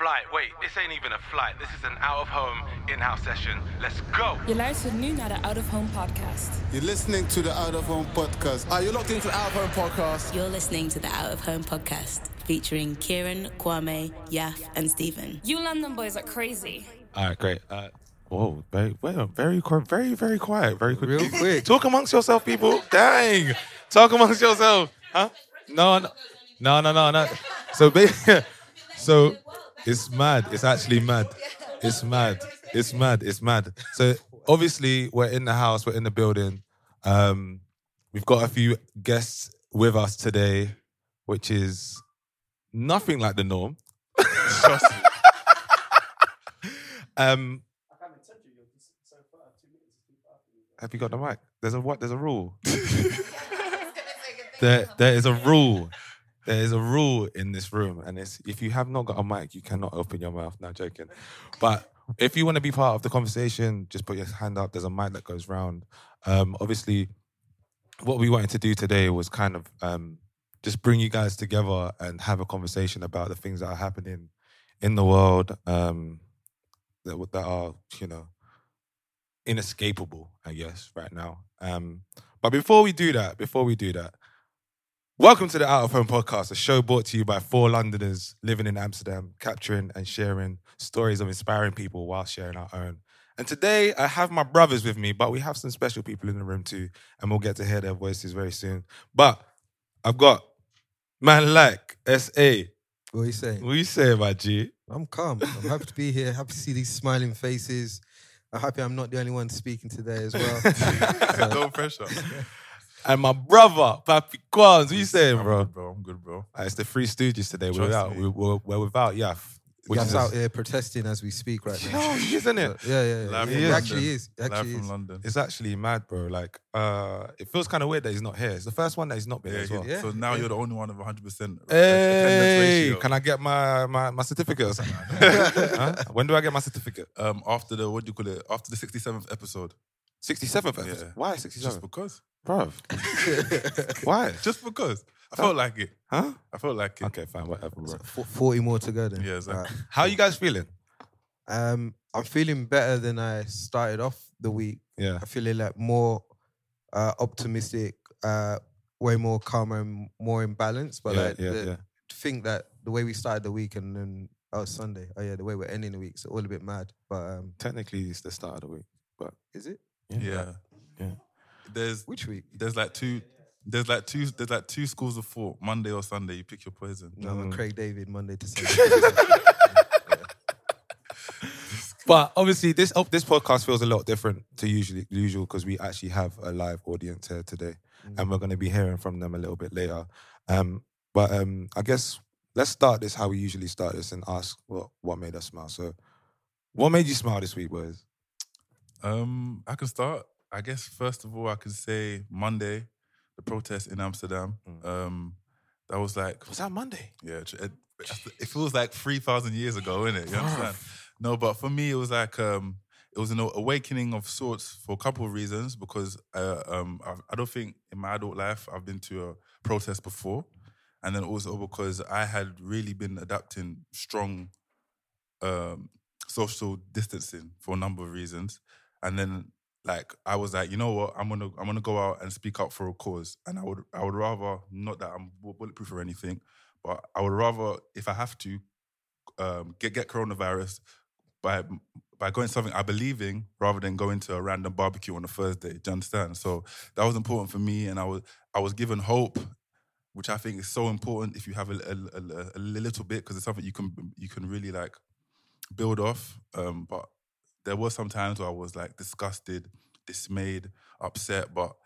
Flight. Wait, this ain't even a flight. This is an out-of-home in-house session. Let's go. Je luistert nu naar de Out of Home podcast. You're listening to the Out of Home podcast. Are you locked into the Out of Home podcast? You're listening to the Out of Home podcast featuring Kieran, Kwame, Yaf, and Stephen. You London boys are crazy. All right, great. Uh, whoa, very, very, very, very quiet. Very quick. Real quick. Talk amongst yourself, people. Dang. Talk amongst yourself. Huh? No, no, no, no, no, no. So, so it's mad. It's actually mad. It's mad. It's mad. It's mad. So obviously we're in the house. We're in the building. Um, we've got a few guests with us today, which is nothing like the norm. um, have you got the mic? There's a what? There's a rule. there, there is a rule. There is a rule in this room, and it's if you have not got a mic, you cannot open your mouth. Now, joking, but if you want to be part of the conversation, just put your hand up. There's a mic that goes round. Um, obviously, what we wanted to do today was kind of um, just bring you guys together and have a conversation about the things that are happening in the world um, that that are you know inescapable, I guess, right now. Um, but before we do that, before we do that, welcome to the Out of Home podcast, a show brought to you by four Londoners living in Amsterdam, capturing and sharing stories of inspiring people while sharing our own. And today I have my brothers with me, but we have some special people in the room too, and we'll get to hear their voices very soon. But I've got man like SA. What are you saying? What are you saying, about G? I'm calm. I'm happy to be here. Happy to see these smiling faces. I'm happy I'm not the only one speaking today as well. no pressure. And my brother, Papi Quans. What you saying, bro? good, bro. I'm good, bro. Uh, it's the Three Stooges today. We're Trust without, me. we, we're, we're without Yaf. Which is out here protesting as we speak right now. No, isn't it? Yeah, yeah, yeah. Live It from is. actually London. is. Live actually from is. London. It's actually mad, bro. Like, uh, it feels kind of weird that he's not here. It's the first one that he's not been Yeah, as well. yeah. So now you're the only one of 100 percent Hey, can I get my my, my certificate? or something? Huh? When do I get my certificate? Um, after the what do you call it? After the 67th episode. 67th episode. Yeah. Why Just 67th? because. Bro. Why? Just because. I felt like it. Huh? I felt like it. Okay, fine, whatever, bro. F- 40 more to go then. Yeah, exactly. Alright. How you guys feeling? Um, I'm feeling better than I started off the week. Yeah. I'm feeling like more uh, optimistic, uh, way more calm and more in balance. But yeah, like, yeah, the, yeah. to think that the way we started the week and then oh Sunday, oh yeah, the way we're ending the week, it's all a bit mad. But um, Technically, it's the start of the week, but is it Yeah. Yeah. There's which week? there's like two there's like two there's like two schools of thought. Monday or Sunday, you pick your poison. No, I'm Mm. a Craig David Monday to Sunday. But obviously, this oh, this podcast feels a lot different to usually usual because we actually have a live audience here today, and we're going to be hearing from them a little bit later. Um, but um, I guess let's start this how we usually start this and ask what what made us smile. So, what made you smile this week, boys? Um, I can start. I guess first of all, I could say Monday, the protest in Amsterdam. Mm. Um, that was like Was that Monday? Yeah, it, it feels like three thousand years ago, isn't it? You understand? No, but for me, it was like um, it was an awakening of sorts for a couple of reasons. Because uh, um, I, I don't think in my adult life I've been to a protest before, and then also because I had really been adapting strong um, social distancing for a number of reasons, and then like I was like, you know what, I'm gonna I'm gonna go out and speak up for a cause, and I would I would rather not that I'm bulletproof or anything, but I would rather if I have to um, get get coronavirus by by going something I believe in rather than going to a random barbecue on a Thursday. Do you understand? So that was important for me, and I was I was given hope, which I think is so important if you have a, a, a, a little bit because it's something you can you can really like build off. Um, but there were some times where I was like disgusted, dismayed, upset. But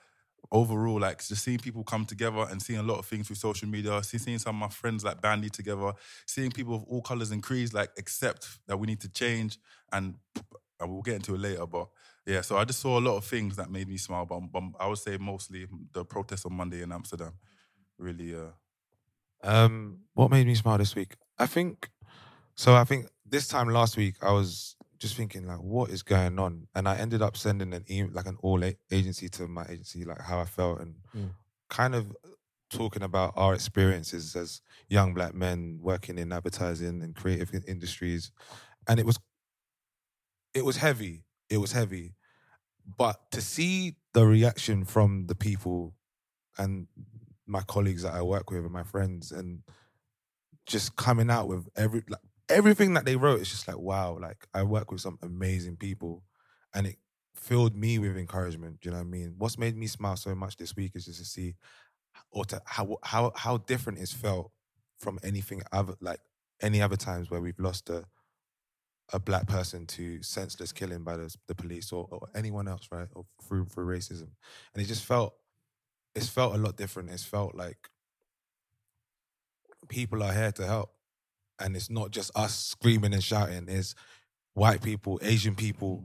overall, like just seeing people come together and seeing a lot of things through social media, seeing some of my friends like bandy together, seeing people of all colors and creeds like accept that we need to change, and, and we'll get into it later. But yeah, so I just saw a lot of things that made me smile. But, but I would say mostly the protest on Monday in Amsterdam really. Uh, Um, what made me smile this week? I think so. I think this time last week I was just thinking like, what is going on? And I ended up sending an email, like an all agency to my agency, like how I felt and Mm. kind of talking about our experiences as young black men working in advertising and creative industries. And it was, it was heavy. It was heavy, but to see the reaction from the people and my colleagues that I work with and my friends and just coming out with every like everything that they wrote it's just like wow like I work with some amazing people and it filled me with encouragement do you know what I mean what's made me smile so much this week is just to see or to how how how different it's felt from anything other like any other times where we've lost a a black person to senseless killing by the, the police or, or anyone else right or through through racism and it just felt it's felt a lot different. It's felt like people are here to help. And it's not just us screaming and shouting, it's white people, Asian people.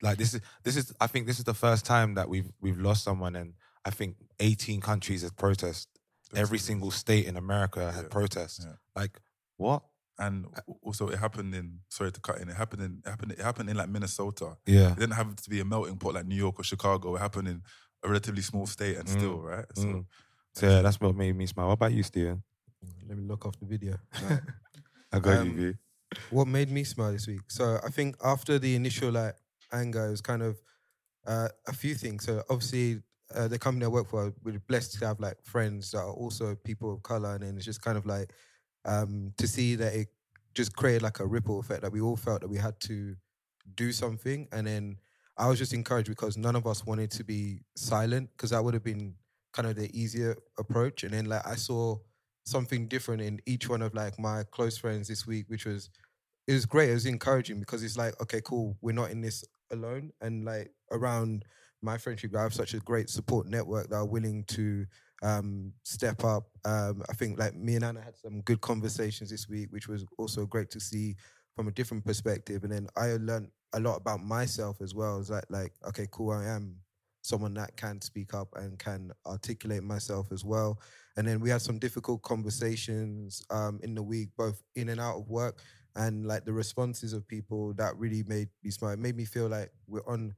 Like this is this is I think this is the first time that we've we've lost someone and I think 18 countries have protest. Every single state in America had Yeah, protests. yeah. Like what? and also it happened in sorry to cut in it happened in it happened it happened in like Minnesota. Yeah. It didn't have to be a melting pot like New York or Chicago. It happened in a relatively small state and Mm, still, right? So Mm. So yeah, that's what made me smile. What about you, Stephen? Let me look off the video. I got Um, you, what made me smile this week? So I think after the initial like anger, it was kind of uh, a few things. So obviously, uh, the company I work for, we're blessed to have like friends that are also people of color, and then it's just kind of like um, to see that it just created like a ripple effect that we all felt that we had to do something, and then I was just encouraged because none of us wanted to be silent because that would have been kind of the easier approach, and then like I saw something different in each one of like my close friends this week, which was it was great. It was encouraging because it's like, okay, cool, we're not in this alone. And like around my friendship, I have such a great support network that are willing to um, step up. Um, I think like me and Anna had some good conversations this week, which was also great to see from a different perspective. And then I learned a lot about myself as well. It's like, like, okay, cool, I am someone that can speak up and can articulate myself as well. And then we had some difficult conversations um, in the week, both in and out of work, and like the responses of people that really made me smile. It made me feel like we're on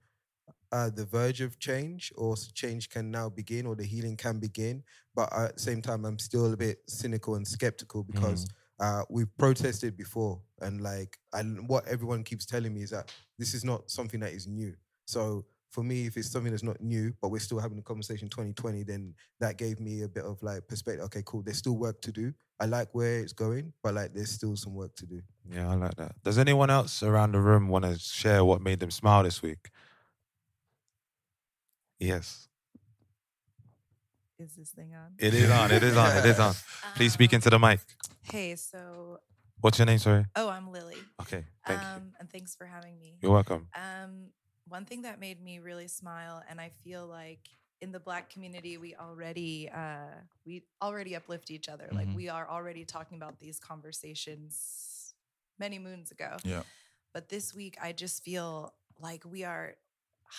uh, the verge of change, or change can now begin, or the healing can begin. But at the same time, I'm still a bit cynical and skeptical because uh, we've protested before, and like, and what everyone keeps telling me is that this is not something that is new. So for me, if it's something that's not new, but we're still having a conversation 2020, then that gave me a bit of like perspective. Okay, cool. There's still work to do. I like where it's going, but like there's still some work to do. Yeah, I like that. Does anyone else around the room want to share what made them smile this week? Yes. Is this thing on? It is on. It is on. It is on. Please speak Um, into the mic. Hey, so What's your name? Sorry. oh, I'm Lily. Okay. Thank you. um, and thanks for having me. You're welcome. Um, one thing that made me really smile, and I feel like in the Black community, we already uh, we already uplift each other. Like Mhm. we are already talking about these conversations many moons ago. Yeah. But this week, I just feel like we are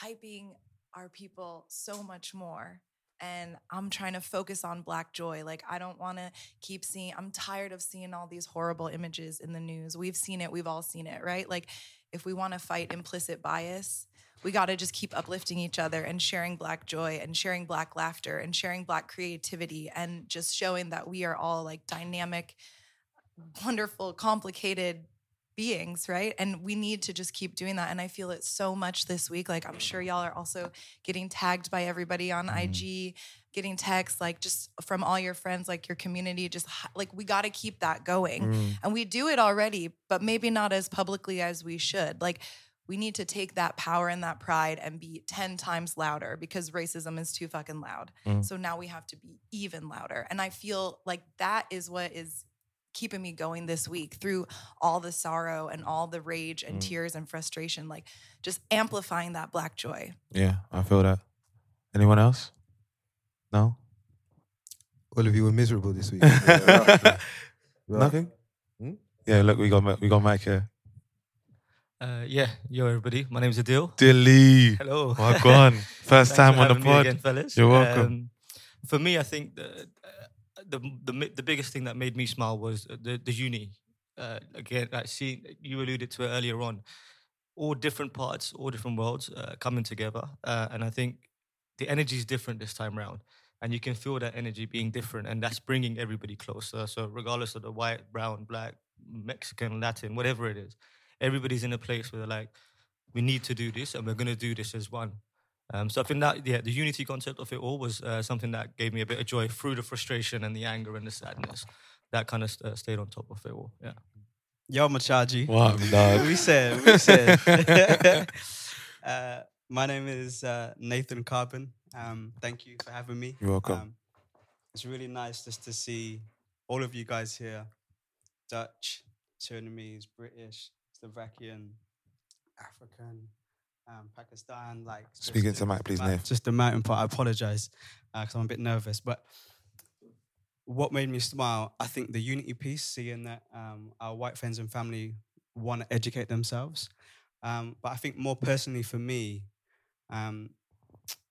hyping our people so much more. And I'm trying to focus on Black joy. Like, I don't want to keep seeing, I'm tired of seeing all these horrible images in the news. We've seen it, we've all seen it, right? Like, if we want to fight implicit bias, we got to just keep uplifting each other and sharing Black joy and sharing Black laughter and sharing Black creativity and just showing that we are all like dynamic, wonderful, complicated beings, right? And we need to just keep doing that. And I feel it so much this week. Like I'm sure y'all are also getting tagged by everybody on IG, getting texts like just from all your friends, like your community, just like we got to keep that going. Mm. And we do it already, but maybe not as publicly as we should. Like we need to take that power and that pride and be 10 times louder because racism is too fucking loud. Mm. So now we have to be even louder. And I feel like that is what is keeping me going this week through all the sorrow and all the rage and Mm. tears and frustration, like just amplifying that black joy. Yeah, I feel that. Anyone else? No. All of you were miserable this week. Nothing. Yeah, look, we got Mi- we got Mike here. Uh, yeah, yo everybody. My name's Adil. Dilly. Hello. Welcome. First time on the having pod. again, fellas. You're welcome. Um, for me, I think the, the the the biggest thing that made me smile was the the uni. Uh, again, like see, you alluded to it earlier on. All different parts, all different worlds uh, coming together, uh, and I think the energy is different this time round, and you can feel that energy being different, and that's bringing everybody closer. So regardless of the white, brown, black, Mexican, Latin, whatever it is, everybody's in a place where they're like, we need to do this, and we're going to do this as one. Um, so I think that yeah, the unity concept of it all was uh, something that gave me a bit of joy through the frustration and the anger and the sadness. That kind of uh, stayed on top of it all. Yeah. Yo, Machaji. What, dog? we said, we said. uh, my name is uh, Nathan Carbon. Um, thank you for having me. You're welcome. Um, it's really nice just to see all of you guys here Dutch, Sudanese, British, Slovakian, African, um, Pakistan. Like speaking to Mike, please, Nath. Just the mountain part. I apologize because I'm a bit nervous. But what made me smile, I think the unity piece, seeing that um, our white friends and family want to educate themselves. Um, but I think more personally for me, um,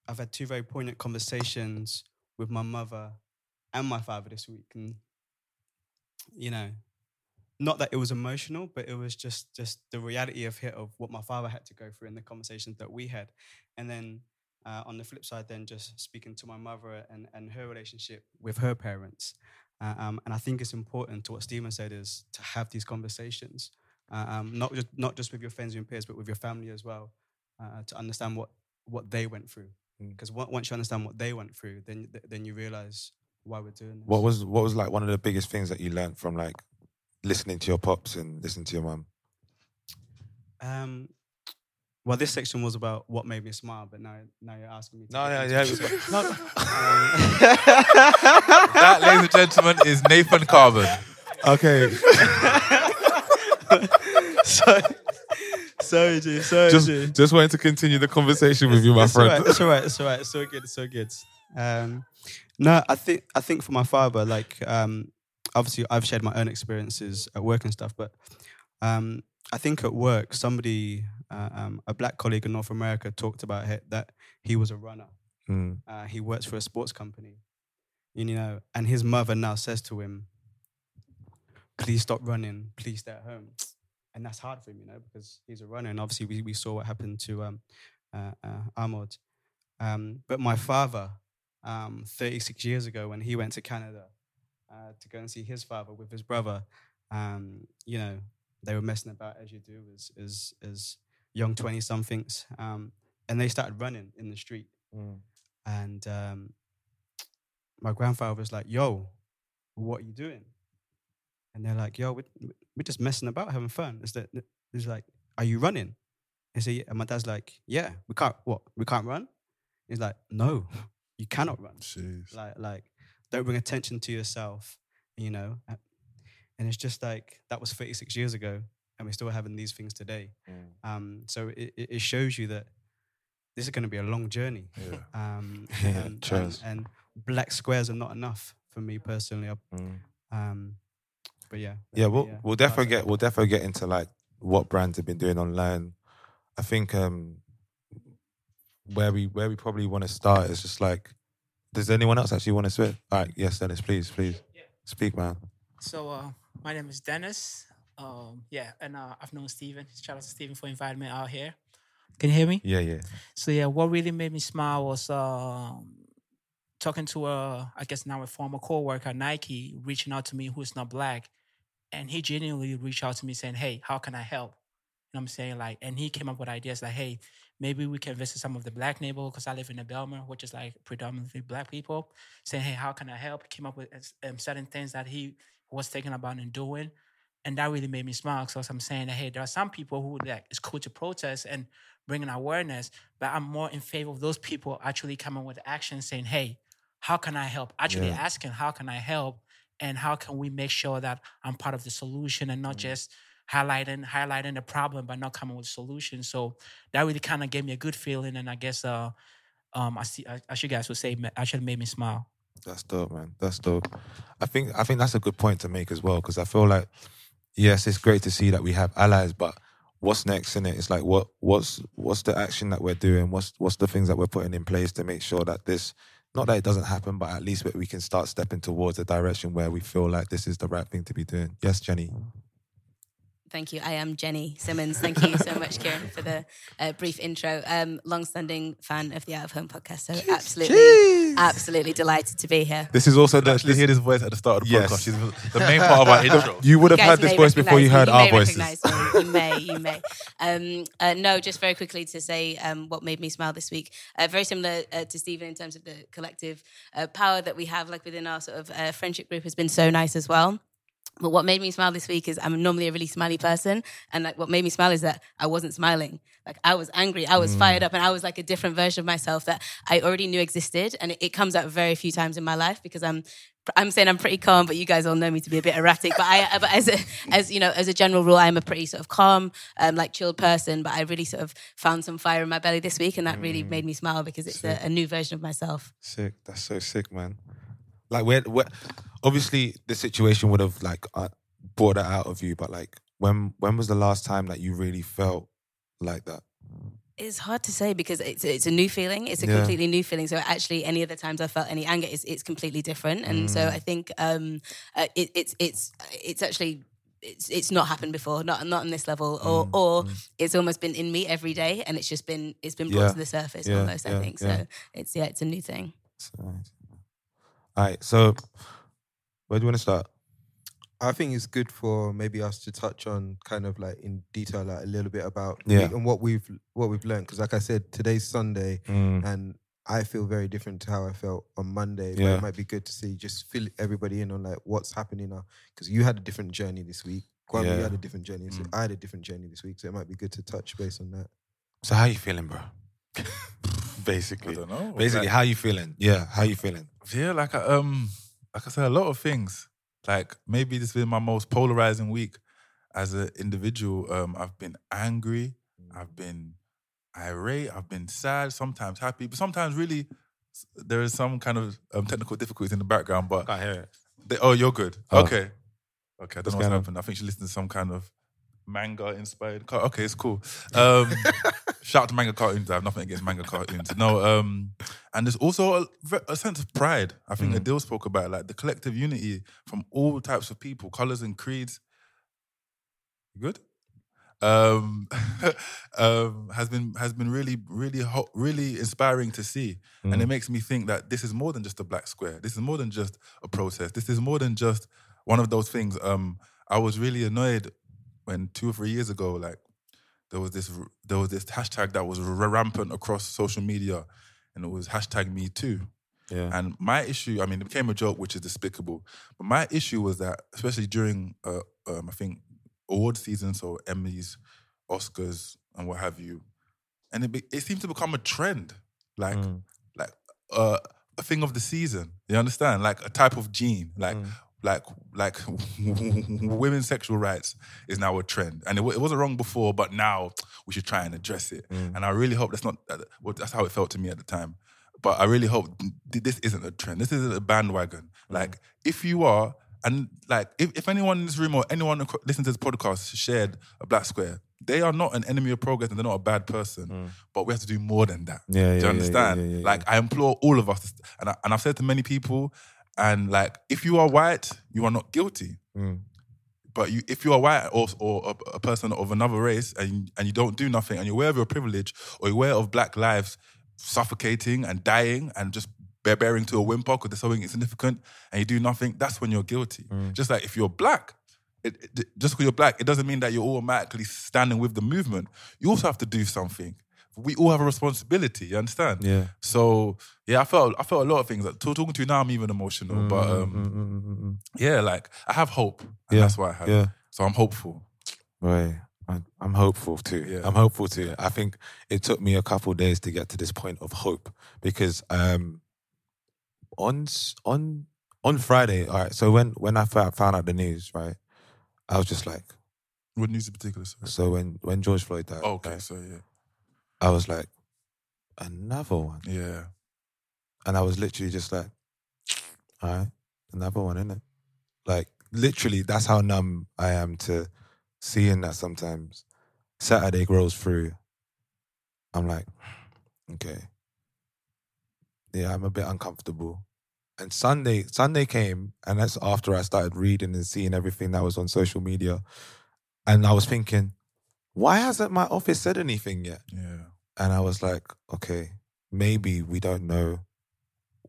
I've had two very poignant conversations with my mother and my father this week, and you know, not that it was emotional, but it was just just the reality of hit of what my father had to go through and the conversations that we had, and then uh, on the flip side, then just speaking to my mother and and her relationship with her parents, uh, um, and I think it's important to what Stephen said is to have these conversations, uh, um, not just not just with your friends and peers, but with your family as well, uh, to understand what what they went through. Because once you understand what they went through, then th- then you realize why we're doing this. What was what was like one of the biggest things that you learned from like listening to your pops and listening to your mum? Um, well, this section was about what made me smile, but now now you're asking me. To No, get yeah, into yeah, it. no. That, ladies and gentlemen, is Nathan Carbon. Okay. sorry, sorry, G, sorry, just G. just wanted to continue the conversation with you, my it's friend. Alright, it's all right. It's all right. It's so good. It's so good. Um, no, I think I think for my father, like um, obviously I've shared my own experiences at work and stuff, but um, I think at work somebody, uh, um, a black colleague in North America, talked about it, that he was a runner. Mm. Uh, he works for a sports company, you know, and his mother now says to him, "Please stop running. Please stay at home." And that's hard for him, you know, because he's a runner, and obviously we, we saw what happened to um, uh, uh, Ahmaud. Um, but my father, um, 36 years ago, when he went to Canada uh, to go and see his father with his brother, um, you know, they were messing about as you do as as, as young 20 somethings, um, and they started running in the street. And um, my grandfather was like, "Yo, what are you doing?" And they're like, "Yo, we're, we're just messing about, having fun." Is that? He's like, "Are you running?" I say, yeah. and my dad's like, "Yeah, we can't. What? We can't run?" He's like, "No, you cannot run. Like, like, don't bring attention to yourself. You know." And it's just like that was 36 years ago, and we're still having these things today. Um, so it, it shows you that this is going to be a long journey. Um, Yeah, and, and, and black squares are not enough for me personally. Mm. Um, but yeah, Yeah, we'll uh, we'll definitely get we'll definitely get into like what brands have been doing online. I think um where we where we probably want to start is just like does anyone else actually want to speak? All right, yes, Dennis, please, please. Speak, man. So uh, my name is Dennis. Um, yeah, and uh, I've known Stephen. Shout out to Stephen for inviting me out here. Can you hear me? Yeah, yeah. So yeah, what really made me smile was um, talking to a, I guess now a former coworker, Nike, reaching out to me who's not black, and he genuinely reached out to me saying, "Hey, how can I help?" You know what I'm saying? Like, and he came up with ideas like, "Hey, maybe we can visit some of the black neighborhood because I live in the Bijlmer, which is like predominantly black people." Saying, "Hey, how can I help?" Came up with um, certain things that he was thinking about and doing. And that really made me smile. So I'm saying that hey, there are some people who like it's cool to protest and bringing awareness, but I'm more in favor of those people actually coming with action, saying, "Hey, how can I help?" Actually Yeah. asking, "How can I help?" and how can we make sure that I'm part of the solution and not Mm. just highlighting highlighting the problem but not coming with solutions. So that really kind of gave me a good feeling, and I guess uh, um, I see, I, as you guys would say, ma- actually made me smile. That's dope, man. That's dope. I think I think that's a good point to make as well because I feel like yes, it's great to see that we have allies, but what's next in it? It's like what what's what's the action that we're doing? What's what's the things that we're putting in place to make sure that this not that it doesn't happen, but at least we can start stepping towards a direction where we feel like this is the right thing to be doing. Yes, Jenny. Thank you. I am Jenny Simmons. Thank you so much, Kieran, for the uh, brief intro. Um, long-standing fan of the Out of Home podcast, so absolutely, absolutely delighted to be here. This is also the Actually, hear this voice at the start of the Yes. podcast. She's the main part of our intro. You would have guys heard this voice before you heard me. our voices. me. You may, you may. Um, uh, no, just very quickly to say um, what made me smile this week. Uh, very similar uh, to Stephen in terms of the collective uh, power that we have, like within our sort of uh, friendship group, has been so nice as well. But what made me smile this week is I'm normally a really smiley person, and like what made me smile is that I wasn't smiling. Like I was angry, I was Mm. fired up, and I was like a different version of myself that I already knew existed, and it, it comes out very few times in my life because I'm. I'm saying I'm pretty calm, but you guys all know me to be a bit erratic. But I, but as a, as you know, as a general rule, I'm a pretty sort of calm, um, like chilled person. But I really sort of found some fire in my belly this week, and that really made me smile because it's a, a new version of myself. Sick. That's so sick, man. Like, where, where, obviously, the situation would have like uh, brought that out of you, but like, when when was the last time that you really felt like that? It's hard to say because it's it's a new feeling. It's a Yeah. completely new feeling. So actually, any of the times I felt any anger, it's it's completely different. And so Mm. I think um, uh, it, it's it's it's actually. It's, it's not happened before, not not on this level, or Mm, or it's almost been in me every day, and it's just been it's been brought Yeah. to the surface Yeah, almost. I think so. It's yeah, it's a new thing. All right, so where do you want to start? I think it's good for maybe us to touch on kind of like in detail, like a little bit about Yeah. and what we've what we've learned. Because like I said, today's Sunday, Mm. and I feel very different to how I felt on Monday. But Yeah. it might be good to see just fill everybody in on like what's happening now. Because you had a different journey this week. Kwame, Yeah. you had a different journey. So Mm. I had a different journey this week. So it might be good to touch base on that. So how you feeling, bro? Basically, I don't know. Basically, Like- how you feeling? Yeah, how you feeling? Yeah, like I, um, like I said, a lot of things. Like maybe this has been my most polarizing week as an individual. Um, I've been angry, I've been irate, I've been sad, sometimes happy, but sometimes really there is some kind of um, technical difficulties in the background. But can't hear it. They, oh, you're good. Oh. Okay, okay. I What's don't know what's happened. I think she listened to some kind of manga inspired. car- Okay, it's cool. Um, shout out to manga cartoons. I have nothing against manga cartoons. No, um, and there's also a, a sense of pride. I think Mm. Adil spoke about like the collective unity from all types of people, colors and creeds. Good? Um, um, has been has been really really hot, really inspiring to see, and Mm. it makes me think that this is more than just a black square. This is more than just a protest. This is more than just one of those things. Um, I was really annoyed when two or three years ago, like there was this there was this hashtag that was rampant across social media, and it was hashtag Me Too. Yeah. And my issue, I mean, it became a joke, which is despicable. But my issue was that, especially during, uh, um, I think, award season, so Emmys, Oscars, and what have you, and it be, it seemed to become a trend, like Mm. like uh, a thing of the season. You understand? Like a type of gene, like Mm. Like like women's sexual rights is now a trend, and it, it wasn't wrong before, but now we should try and address it. Mm. And I really hope that's not well, that's how it felt to me at the time. But I really hope th- this isn't a trend. This isn't a bandwagon. Like if you are. And like, if, if anyone in this room or anyone listening to this podcast shared a black square, they are not an enemy of progress and they're not a bad person. But we have to do more than that. Mm. Yeah, yeah, Do you yeah, understand? yeah, yeah, like, I implore all of us, and, I, and I've said to many people, and like, if you are white, you are not guilty. Mm. But you, if you are white or, or a, a person of another race and, and you don't do nothing and you're aware of your privilege or you're aware of black lives suffocating and dying and just bear- bearing to a whimper because there's something insignificant and you do nothing, that's when you're guilty. Just like if you're black, it, it- just because you're black, it doesn't mean that you're automatically standing with the movement. You also have to do something. We all have a responsibility. You understand? Yeah. So yeah, I felt I felt a lot of things. Like, talking to you now, I'm even emotional. But Mm, um, mm, mm, mm, mm. yeah, like I have hope. And Yeah, that's why I have. yeah. So I'm hopeful. Right. I'm, I'm hopeful too. Yeah. I'm hopeful too. I think it took me a couple days to get to this point of hope because um on on on Friday, all right. So when when I found out the news, right, I was just like, What news in particular? Sorry. so when when George Floyd died, Okay, right, so yeah. I was like, another one. Yeah. And I was literally just like, all right, another one, innit? Like, literally, that's how numb I am to seeing that sometimes. Saturday grows through. I'm like, okay. Yeah, I'm a bit uncomfortable. And Sunday, Sunday came, and that's after I started reading and seeing everything that was on social media. And I was thinking, why hasn't my office said anything yet? Yeah. And I was like, okay, maybe we don't know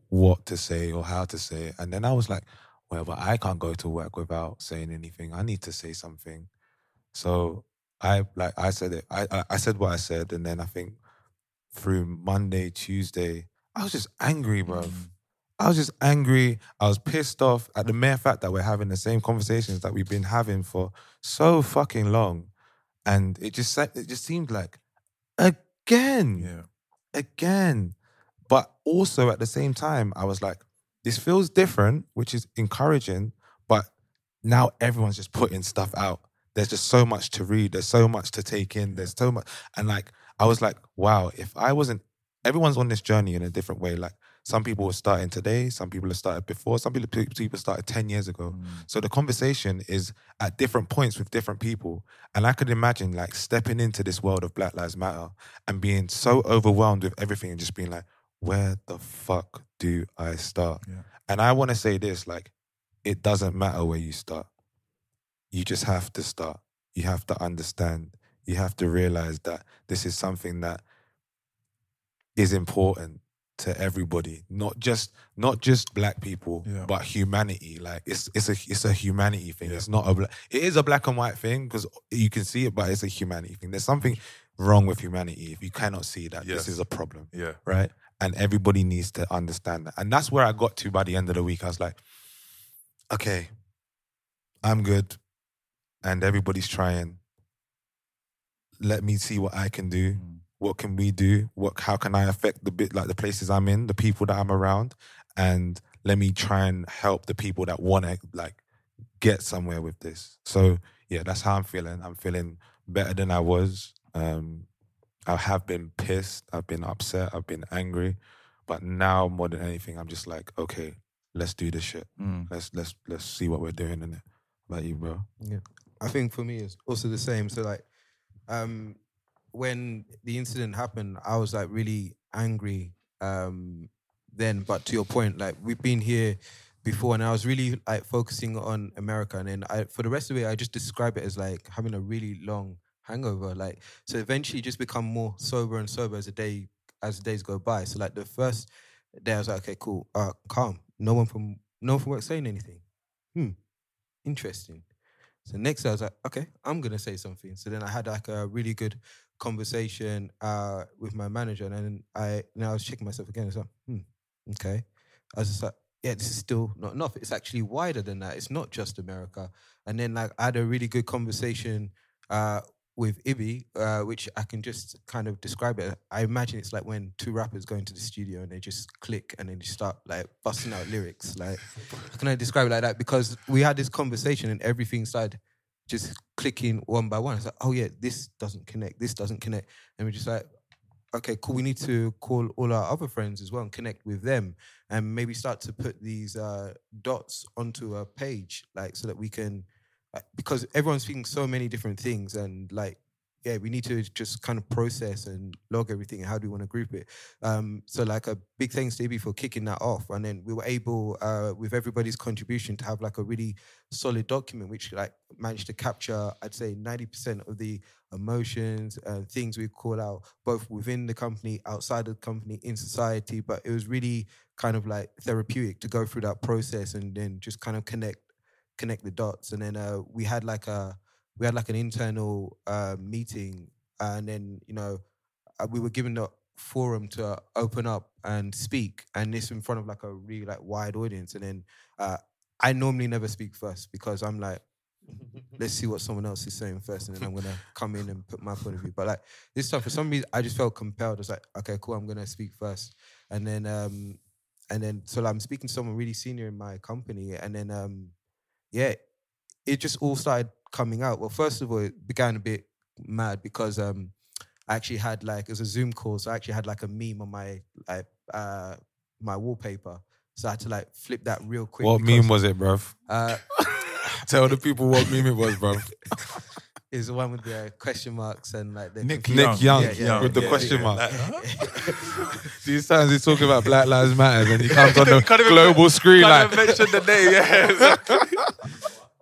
what to say or how to say it. And then I was like, well, but I can't go to work without saying anything. I need to say something. So I like I said it. I I, said what I said, and then I think through Monday, Tuesday, I was just angry, bro. Mm. I was just angry. I was pissed off at the mere fact that we're having the same conversations that we've been having for so fucking long, and it just it just seemed like again, Yeah. again. But also at the same time, I was like, this feels different, which is encouraging. But now everyone's just putting stuff out. There's just so much to read. There's so much to take in. There's so much, and like I was like, wow, if I wasn't, everyone's on this journey in a different way. Like some people are starting today, some people have started before, some people people started ten years ago. Mm. So the conversation is at different points with different people, and I could imagine like stepping into this world of Black Lives Matter and being so overwhelmed with everything and just being like, where the fuck do I start? And I want to say this, like, it doesn't matter where you start. You just have to start. You have to understand. You have to realize that this is something that is important to everybody, not just not just black people, Yeah. but humanity. Like it's it's a it's a humanity thing. It's not a it is a black and white thing because you can see it, but it's a humanity thing. There's something wrong with humanity if you cannot see that Yes. this is a problem Yeah. right? And everybody needs to understand that. And that's where I got to by the end of the week. I was like, okay, I'm good. And everybody's trying. Let me see what I can do. Mm. What can we do? What how can I affect the bit like the places I'm in, the people that I'm around? And let me try and help the people that want to like get somewhere with this. So yeah, that's how I'm feeling. I'm feeling better than I was. Um, I have been pissed. I've been upset. I've been angry. But now more than anything, I'm just like, okay, let's do this shit. Mm. Let's let's let's see what we're doing in it. About you, bro. Yeah. I think for me it's also the same. So like um when the incident happened, I was like really angry um then. But to your point, like we've been here before and I was really like focusing on America and then I for the rest of it I just describe it as like having a really long hangover. Like so eventually just become more sober and sober as the day as the days go by. So like the first day I was like, okay, cool, uh calm. No one from no one from work saying anything. Hmm. Interesting. So next day I was like, okay, I'm gonna say something. So then I had like a really good conversation uh, with my manager, and then I now I was checking myself again. It's like, hmm, okay. I was just like, yeah, this is still not enough. It's actually wider than that. It's not just America. And then like I had a really good conversation uh, with Ibby, uh, which I can just kind of describe it. I imagine it's like when two rappers go into the studio and they just click and then they start like busting out lyrics. Like, can I describe it like that? Because we had this conversation and everything started just clicking one by one. It's like, oh yeah, this doesn't connect, this doesn't connect. And we're just like, okay, cool. We need to call all our other friends as well and connect with them and maybe start to put these uh, dots onto a page, like so that we can, because everyone's speaking so many different things and like, yeah, we need to just kind of process and log everything and how do we want to group it. Um, so like a big thanks to Ibby for kicking that off. And then we were able, uh, with everybody's contribution to have like a really solid document, which like managed to capture, I'd say 90% of the emotions and things we call out, both within the company, outside of the company, in society. But it was really kind of like therapeutic to go through that process and then just kind of connect connect the dots. And then uh, we had like a we had like an internal uh, meeting, and then you know uh, we were given the forum to open up and speak, and this in front of like a really like wide audience. And then uh, I normally never speak first because I'm like, let's see what someone else is saying first, and then I'm gonna come in and put my point of view. But like this time, for some reason, I just felt compelled. I was like, okay, cool, I'm gonna speak first, and then um, and then so like, I'm speaking to someone really senior in my company, and then um, yeah, it just all started coming out. Well, first of all, it began a bit mad because um, I actually had like it was a Zoom call, so I actually had like a meme on my like uh my wallpaper. So I had to like flip that real quick. What because, meme was it, bruv? Uh, Tell the people what meme it was, bruv. is the one with the uh, question marks and like the Nick Nick Young, Yeah, yeah, with the yeah, question yeah. mark. These times he's talking about Black Lives Matter and he comes on the Can't even- global screen Can't like, even mention the name.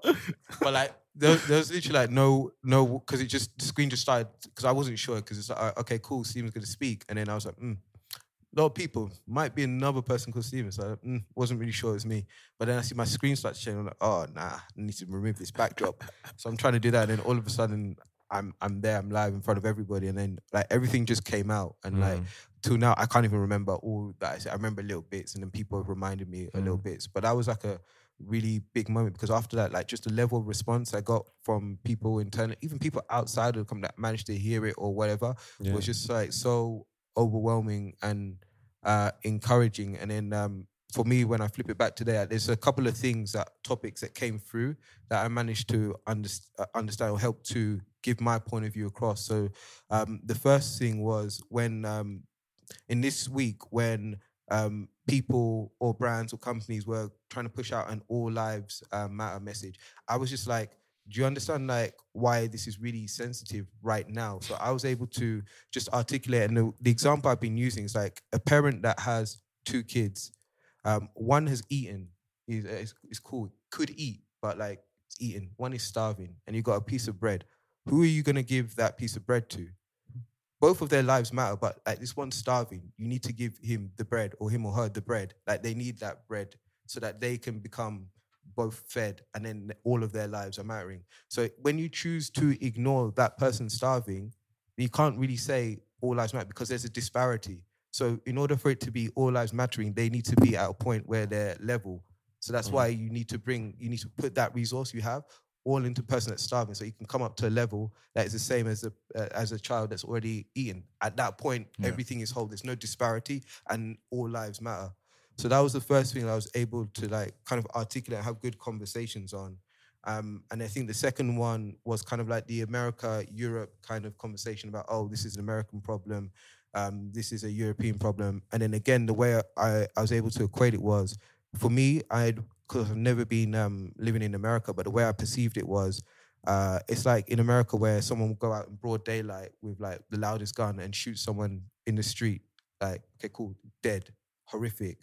Yeah, but like there, there was literally like no no because it just the screen just started because I wasn't sure because it's like uh, okay cool Steven's gonna speak. And then I was like mm, a lot of people might be another person called Steven. So I mm, wasn't really sure it was me. But then I see my screen start to change I'm like oh nah I need to remove this backdrop. So I'm trying to do that and then all of a sudden I'm I'm there I'm live in front of everybody and then like everything just came out and like till now I can't even remember all that I said. I remember little bits and then people have reminded me a little bits but that was like a really big moment because after that, like just the level of response I got from people internally, even people outside of the company that managed to hear it or whatever, Yeah. was just like so overwhelming and uh, encouraging. And then um, for me, when I flip it back today, there's a couple of things that topics that came through that I managed to underst- uh, understand or help to give my point of view across. So um, the first thing was when um, in this week when um, people or brands or companies were trying to push out an all lives uh, matter message, I was just like, do you understand like why this is really sensitive right now? So I was able to just articulate, and the, the example I've been using is like a parent that has two kids. Um, one has eaten, is is is cool, could eat, but like it's eaten. One is starving, and you got a piece of bread. Who are you gonna give that piece of bread to? Both of their lives matter, but like this one's starving. You need to give him the bread or him or her the bread. Like they need that bread so that they can become both fed and then all of their lives are mattering. So when you choose to ignore that person starving, you can't really say all lives matter because there's a disparity. So in order for it to be all lives mattering, they need to be at a point where they're level. So that's mm. why you need to bring, you need to put that resource you have all into person that's starving, so you can come up to a level that is the same as a uh, as a child that's already eaten. At that point, Yeah. everything is whole. There's no disparity, and all lives matter. So that was the first thing I was able to like kind of articulate, have good conversations on. Um, and I think the second one was kind of like the America Europe kind of conversation about oh this is an American problem, um, this is a European problem. And then again the way I, I was able to equate it was for me I'd because I've never been um, living in America, but the way I perceived it was uh, it's like in America where someone will go out in broad daylight with like the loudest gun and shoot someone in the street. Like okay cool dead horrific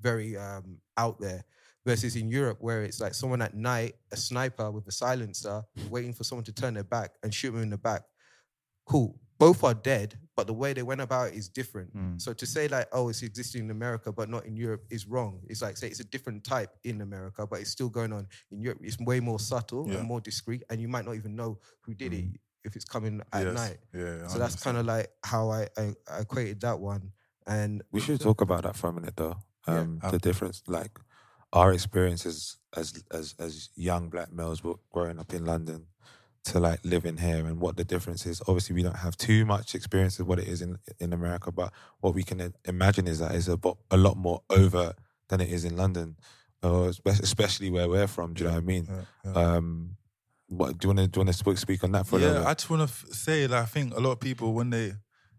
very um, out there versus in Europe where it's like someone at night, a sniper with a silencer, waiting for someone to turn their back and shoot them in the back. Cool. Both are dead, but the way they went about it is different. Mm. So to say like, oh, it's existing in America but not in Europe is wrong. It's like say it's a different type in America, but it's still going on in Europe. It's way more subtle Yeah. and more discreet, and you might not even know who did it if it's coming at Yes. night. Yeah, So that's kind of like how I, I, I equated that one. And We should talk about that for a minute, though. Yeah. Um, the difference, like our experiences as as as young black males growing up in London to like living here, and what the difference is. Obviously, we don't have too much experience of what it is in in America, but what we can imagine is that it's a a lot more over than it is in London, or especially where we're from. Do you know what I mean? Um, what do you want to do? You want to speak on that for a little yeah, bit? I just want to say that I think a lot of people when they,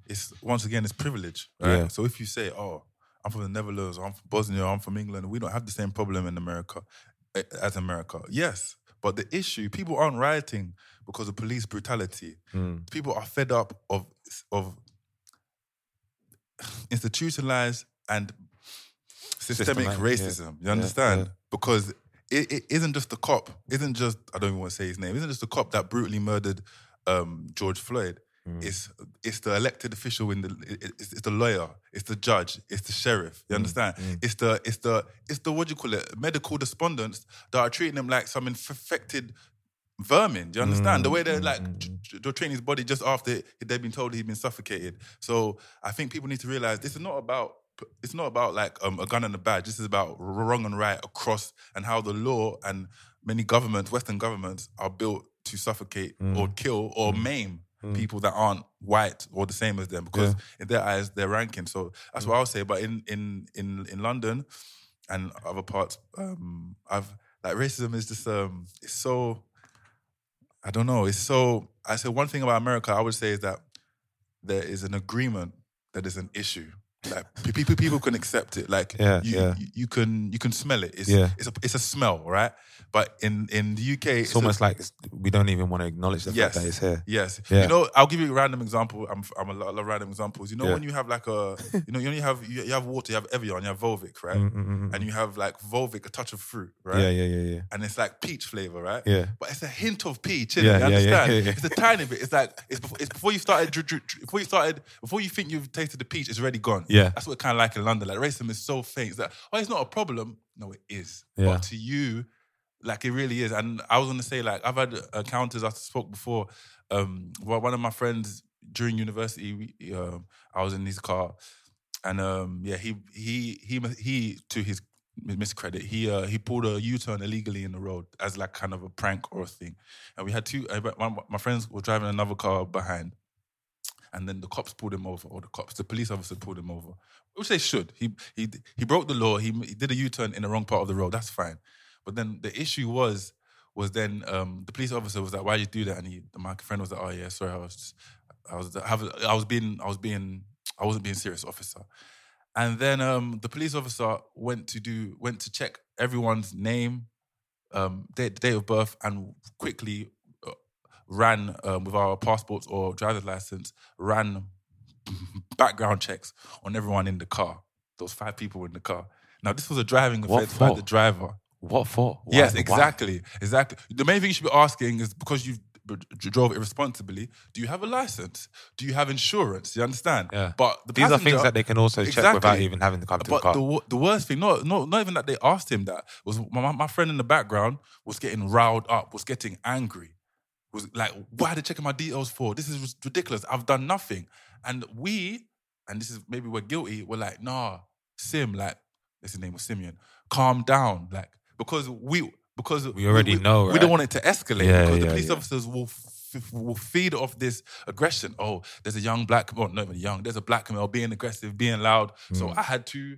it's once again it's privilege, right? Yeah. So if you say, "Oh, I'm from the Netherlands, I'm from Bosnia, I'm from England," we don't have the same problem in America eh, as America. Yes, but the issue people aren't rioting because of police brutality. Mm. People are fed up of of institutionalized and systemic Systematic, yeah. racism. You understand? yeah. Because it, it isn't just the cop. Isn't just I don't even want to say his name. Isn't just the cop that brutally murdered um, George Floyd. Mm. It's it's the elected official in the it- it's, it's the lawyer, it's the judge, it's the sheriff. Mm, You understand? It's the it's the it's the what do you call it? Medical despondents that are treating them like some infected vermin. Do you understand? The way they're like Mm, t- they're treating his body just after they've been told he's been suffocated. So I think people need to realize this is not about it's not about like um, a gun and a badge. This is about wrong and right across and how the law and many governments, Western governments, are built to suffocate or kill or maim people that aren't white or the same as them because in their eyes they're ranking. So that's what I'll say. But in in in in London and other parts, um, I've like racism is just um it's so I don't know. It's so I said one thing about America I would say is that there is an agreement that is an issue. Like people, people can accept it. Like Yeah, you, yeah. you, you can you can smell it. It's, Yeah. it's a it's a smell, right? But in in the UK, It's almost like we don't even want to acknowledge the Yes. fact that it's here. Yes. Yeah. You know, I'll give you a random example. I'm I'm a lot, love random examples. You know, Yeah. when you have like a, you know, you only have you, you have water, you have Evian, you have Volvic, right? Mm, mm, mm, mm. And you have like Volvic, a touch of fruit, right? Yeah, yeah, yeah, yeah. And it's like peach flavor, right? Yeah. But it's a hint of peach, innit? Yeah, you yeah, yeah, understand? yeah, yeah. It's a tiny bit. It's like it's before, it's before you started dr- dr- dr- before you started before you think you've tasted the peach, it's already gone. Yeah. That's what kind of like in London. Like racism is so faint. It's like, oh, it's not a problem. No, it is. Yeah. But to you, like it really is. And I was gonna say, like, I've had encounters. I spoke before. Um, well, one of my friends during university, we, um, I was in his car, and um, yeah, he he he he to his miscredit, he uh, he pulled a U turn illegally in the road as like kind of a prank or a thing, and we had two. Uh, one, my friends were driving another car behind, and then the cops pulled him over, or the cops, the police officer pulled him over, which they should. He he he broke the law. He, he did a U turn in the wrong part of the road. That's fine, but then the issue was was then um, the police officer was like, "Why did you do that?" And he, my friend was like, "Oh yeah, sorry, I was just, I was I was being, I was being, I wasn't being serious, officer." And then um, the police officer went to do went to check everyone's name, um, date, date of birth, and quickly uh, ran um, with our passports or driver's license ran background checks on everyone in the car. Those five people in the car. Now this was a driving offense by the driver. What for? Why- yes, why? exactly, exactly. The main thing you should be asking is because you drove irresponsibly. Do you have a license? Do you have insurance? You understand? Yeah. But the These are things that they can also check without even having to come to the but car. the the worst thing, not not not even that they asked him that was my my friend in the background was getting riled up, was getting angry, was like, "Why are they checking my details for? This is ridiculous. I've done nothing." And we, and this is maybe we're guilty. We're like, "Nah, Sim, like, his name was Simeon. Calm down, like, because we." Because We already know, we right? don't want it to escalate Yeah, because the police yeah. officers will f- will feed off this aggression. Oh, there's a young black, well, not even young. There's a black male being aggressive, being loud. So Mm. I had to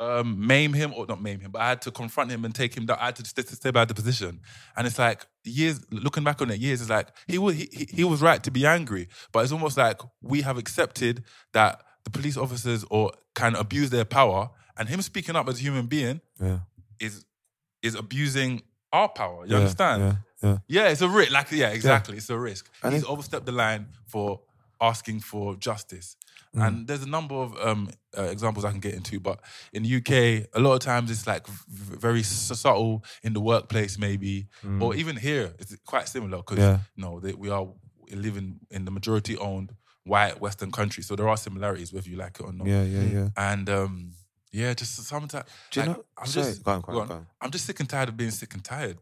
um, maim him, or not maim him, but I had to confront him and take him down. I had to st- stay by the position. And it's like years, looking back on it, years is like he was he, he- he was right to be angry, but it's almost like we have accepted that the police officers or can abuse their power, and him speaking up as a human being yeah. is is abusing our power. You Yeah, understand? yeah, yeah. Yeah, it's a risk. Like, yeah, exactly. It's a risk. And He's overstepped the line for asking for justice. Mm. And there's a number of um, uh, examples I can get into, but in the UK, a lot of times it's like v- very s- subtle in the workplace, maybe, Mm. or even here, it's quite similar because Yeah. you know they, we are living in the majority-owned white Western country, so there are similarities whether you like it or not. Yeah, yeah, yeah. And um, yeah, just sometimes Do you like, know- I'm sorry, just go on, go on, go on. I'm just sick and tired of being sick and tired.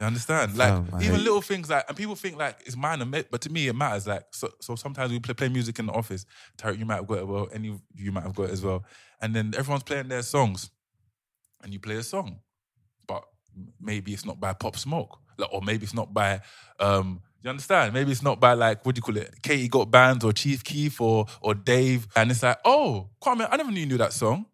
You understand? Like I even hate- little things like, and people think like it's minor, but to me it matters. Like so, so sometimes we play, play music in the office. Tariq, you might have got it well. Any you might have got it as well. And then everyone's playing their songs, and you play a song, but maybe it's not by Pop Smoke, like, or maybe it's not by. um you understand? Maybe it's not by like what do you call it? Katie Got Bandz or Chief Keef or or Dave, and it's like, oh, Kwame, I never knew you knew that song.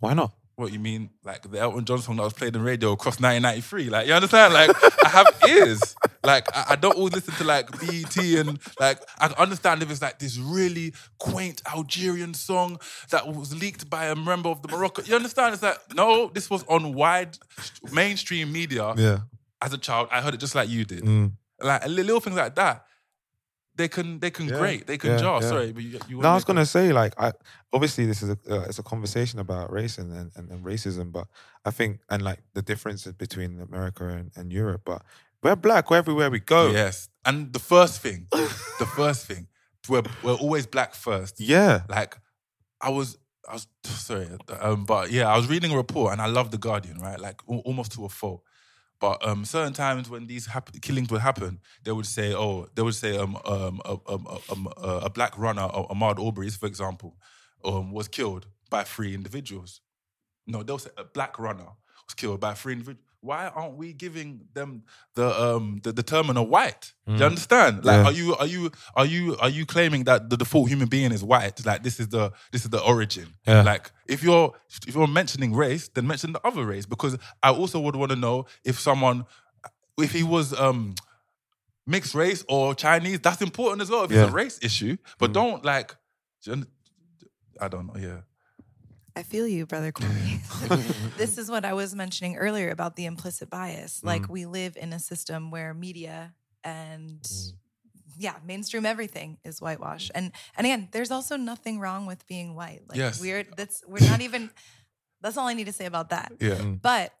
Why not? What you mean, like the Elton John song that was played on radio across 1993? Like you understand? Like I have ears. Like I, I don't always listen to like BET and like I understand if it's like this really quaint Algerian song that was leaked by a member of the Morocco. You understand? It's like no, this was on wide mainstream media. Yeah. As a child, I heard it just like you did. Mm. Like little things like that. They can they can Yeah, grate. They can yeah, jar. yeah. Sorry, but you, you No, I was gonna say like I obviously this is a uh, it's a conversation about race and, and, and racism, but I think and like the differences between America and, and Europe, but we're black everywhere we go. Yes. And the first thing, the first thing, we're, we're always black first. Yeah. Like, I was, I was, sorry, um, but yeah, I was reading a report and I love The Guardian, right? Like, almost to a fault. But um, certain times when these hap- killings would happen, they would say, oh, they would say um, um, a, um, um, a, a black runner, Ahmaud Arbery, for example, um, was killed by three individuals. No, they'll say a black runner was killed by three individuals. Why aren't we giving them the um the, the terminal white? Do Mm. you understand? Like, Yeah. are you are you are you are you claiming that the default human being is white? Like, this is the this is the origin. Yeah. Like, if you're if you're mentioning race, then mention the other race because I also would want to know if someone if he was um mixed race or Chinese, that's important as well if Yeah. it's a race issue. But don't like, I don't know. Yeah. I feel you, brother Corey. this is what I was mentioning earlier about the implicit bias. Like Mm. we live in a system where media and yeah, mainstream everything is whitewash. And and again, there's also nothing wrong with being white. Like Yes. we're that's we're not even that's all I need to say about that. Yeah. Mm. But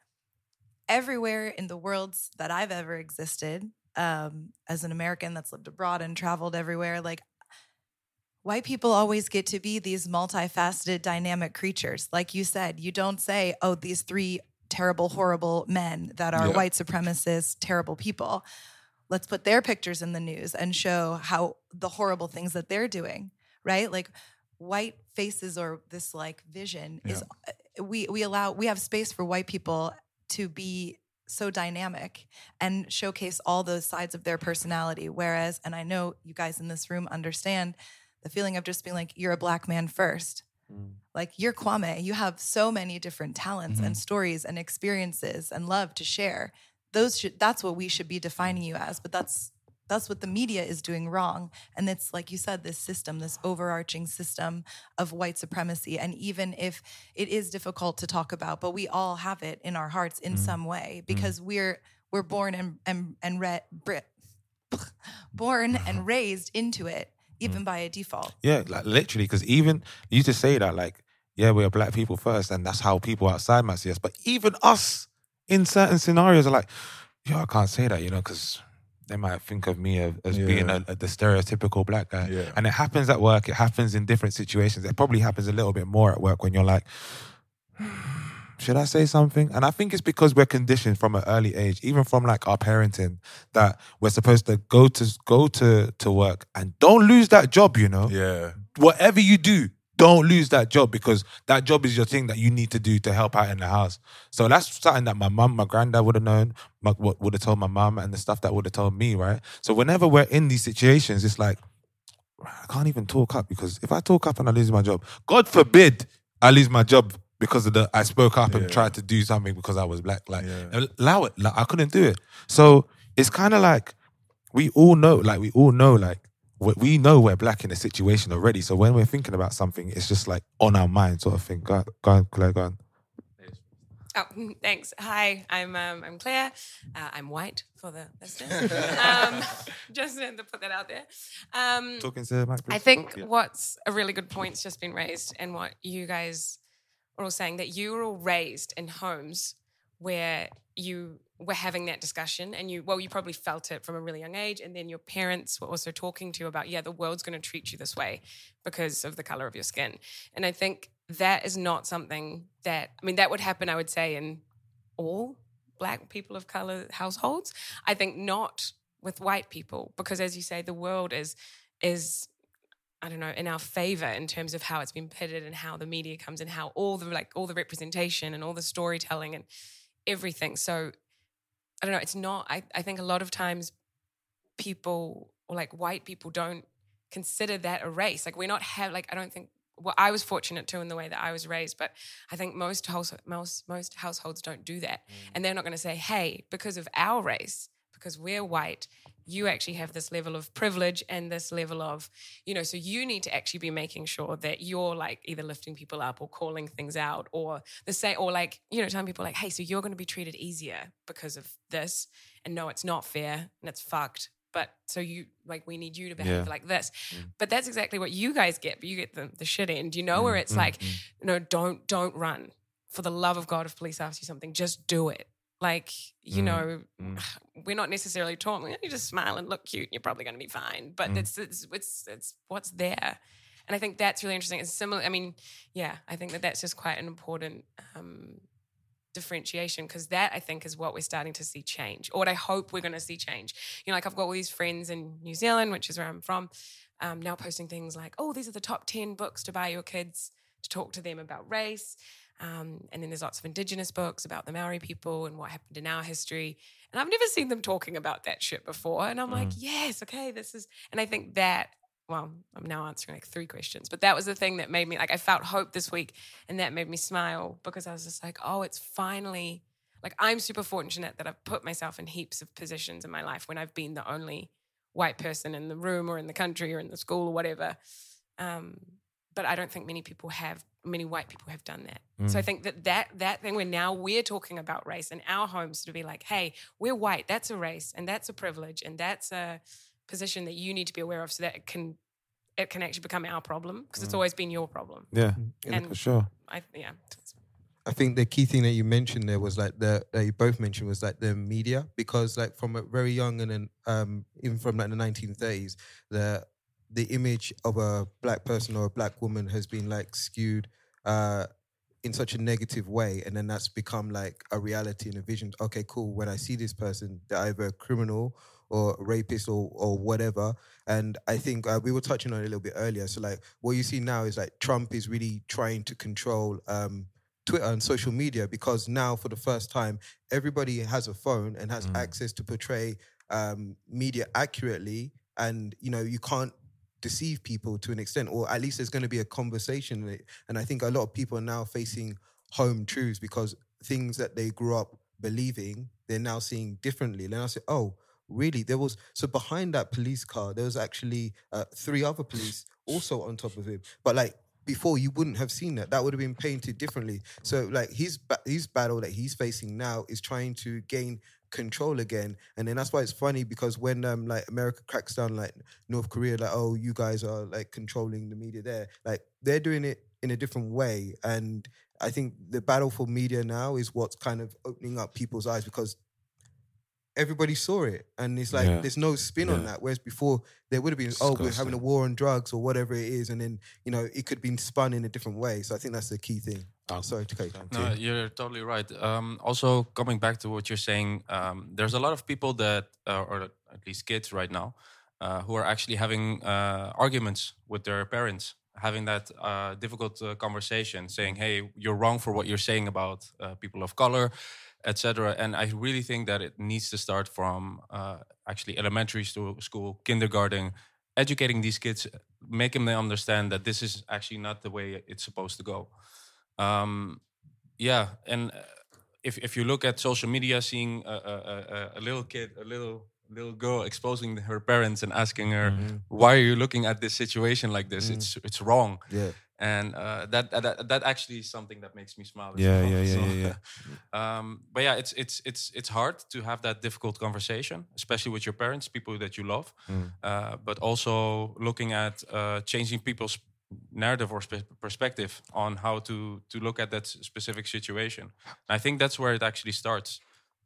everywhere in the worlds that I've ever existed, um, as an American that's lived abroad and traveled everywhere, like white people always get to be these multifaceted, dynamic creatures. Like you said, you don't say, oh, these three terrible, horrible men that are Yeah. white supremacists, terrible people. Let's put their pictures in the news and show how the horrible things that they're doing, right? Like white faces or this like vision is uh, we we allow we have space for white people to be so dynamic and showcase all those sides of their personality whereas and I know you guys in this room understand the feeling of just being like you're a black man first. Mm. Like you're Kwame. You have so many different talents and mm-hmm. stories and experiences and love to share. Those should that's what we should be defining you as but that's that's what the media is doing wrong. And it's like you said this system this overarching system of white supremacy. And even if it is difficult to talk about but we all have it in our hearts in mm. some way mm. because we're we're born and and and re- born and raised into it Mm. even by a default Yeah, like literally, because even you just say that, like, yeah, we're black people first, and that's how people outside might see us. But even us in certain scenarios are like, yo, I can't say that, you know, because they might think of me as, as being a, a- the stereotypical black guy. Yeah. And it happens at work, it happens in different situations. It probably happens a little bit more at work when you're like, hmm, should I say something? And I think it's because we're conditioned from an early age, even from like our parenting, that we're supposed to go to go to to work and don't lose that job. You know, yeah. Whatever you do, don't lose that job because that job is your thing that you need to do to help out in the house. So that's something that my mum, my granddad would have known, my, would have told my mum, and the stuff that would have told me. Right. So whenever we're in these situations, it's like I can't even talk up because if I talk up and I lose my job, God forbid I lose my job because of the I spoke up and tried to do something because I was black. Like allow it. Like I couldn't do it. So it's kind of like we all know, like we all know, like we, we know we're black in a situation already. So when we're thinking about something, it's just like on our mind, sort of thing. Go, on- go on, Claire, go on. Oh, thanks. Hi, I'm um, I'm Claire. Uh, I'm white for the listeners. um, just to put that out there. Um, Talking to Mike. I please. think Yeah. what's a really good point's just been raised, and what you guys are all saying that you were all raised in homes where you were having that discussion, and you well, you probably felt it from a really young age, and then your parents were also talking to you about, yeah, the world's going to treat you this way because of the color of your skin, and I think that is not something that I mean that would happen. I would say in all black people of color households. I think not with white people because, as you say, the world is is I don't know in our favor in terms of how it's been pitted and how the media comes and how all the like all the representation and all the storytelling and everything. So I don't know. It's not. I I think a lot of times people or like white people don't consider that a race. Like we're not have like I don't think. Well, I was fortunate too in the way that I was raised, but I think most house, most most households don't do that, mm. and they're not going to say, "Hey, because of our race, because we're white, you actually have this level of privilege and this level of, you know, so you need to actually be making sure that you're like either lifting people up or calling things out, or the say, or like you know, telling people like, "Hey, so you're going to be treated easier because of this," and no, it's not fair and it's fucked. But so you like we need you to behave Yeah. like this. Mm. But that's exactly what you guys get. But you get the, the shit end, you know, mm, where it's mm, like, no, don't don't run. For the love of God, if police ask you something, just do it. Like, you Mm, know, we're not necessarily taught, "Well, you just smile and look cute, and you're probably gonna be fine. But Mm. it's, it's it's it's what's there. And I think that's really interesting. It's similar. I mean, yeah, I think that that's just quite an important um, differentiation because that I think is what we're starting to see change, or what I hope we're going to see change. You know, like I've got all these friends in New Zealand, which is where I'm from, um, now posting things like, "Oh, these are the top ten books to buy your kids to talk to them about race." Um, and then there's lots of indigenous books about the Maori people and what happened in our history. And I've never seen them talking about that shit before. And I'm like, yes, okay, this is. And I think that, well, I'm now answering like three questions, but that was the thing that made me like, I felt hope this week and that made me smile because I was just like, oh, it's finally. like I'm super fortunate that I've put myself in heaps of positions in my life when I've been the only white person in the room or in the country or in the school or whatever. Um, but I don't think many people have many white people have done that. So I Mm. think that that that thing where now we're talking about race in our homes to be like, hey, we're white, that's a race and that's a privilege and that's a position that you need to be aware of so that it can it can actually become our problem because it's Mm. always been your problem. Yeah, and for sure. I yeah. I think the key thing that you mentioned there was like the that you both mentioned was like the media because like from a very young and then um even from like the 1930s the the image of a black person or a black woman has been like skewed uh in such a negative way and then that's become like a reality and a vision. Okay cool when i see this person they're either a criminal or a rapist or or whatever. And i think uh, we were touching on it a little bit earlier. So like what you see now is like trump is really trying to control um Twitter and social media because now for the first time everybody has a phone and has access to portray um, media accurately. And you know you can't deceive people to an extent or at least there's going to be a conversation and I think a lot of people are now facing home truths because things that they grew up believing they're now seeing differently. And I say oh really? There was so behind that police car there was actually uh, three other police also on top of him. But like before you wouldn't have seen that. That would have been painted differently. So like his his battle that he's facing now is trying to gain control again. And then that's why it's funny because when um like america cracks down like north korea like oh you guys are like controlling the media there like they're doing it in a different way. And i think the battle for media now is what's kind of opening up people's eyes because everybody saw it and it's like Yeah. there's no spin on that whereas before there would have been oh we're having a war on drugs or whatever it is and then you know it could have been spun in a different way so i think that's the key thing sorry to cut you No, you're totally right. Um, also, coming back to what you're saying, um, there's a lot of people that, uh, or at least kids right now, uh, who are actually having uh, arguments with their parents, having that uh, difficult uh, conversation, saying, "Hey, you're wrong for what you're saying about uh, people of color." Etc. And I really think that it needs to start from uh, actually elementary school, kindergarten, educating these kids, making them understand that this is actually not the way it's supposed to go. Um, yeah, and uh, if if you look at social media, seeing a, a, a, a little kid, a little little girl exposing her parents and asking her, "Why are you looking at this situation like this? Mhm. It's it's wrong." Yeah. And uh, that, that that actually is something that makes me smile. Yeah, well. yeah, yeah, yeah, um, but yeah, it's it's it's it's hard to have that difficult conversation, especially with your parents, people that you love. Mm. Uh, but also looking at uh, changing people's narrative or spe- perspective on how to to look at that specific situation. I think that's where it actually starts.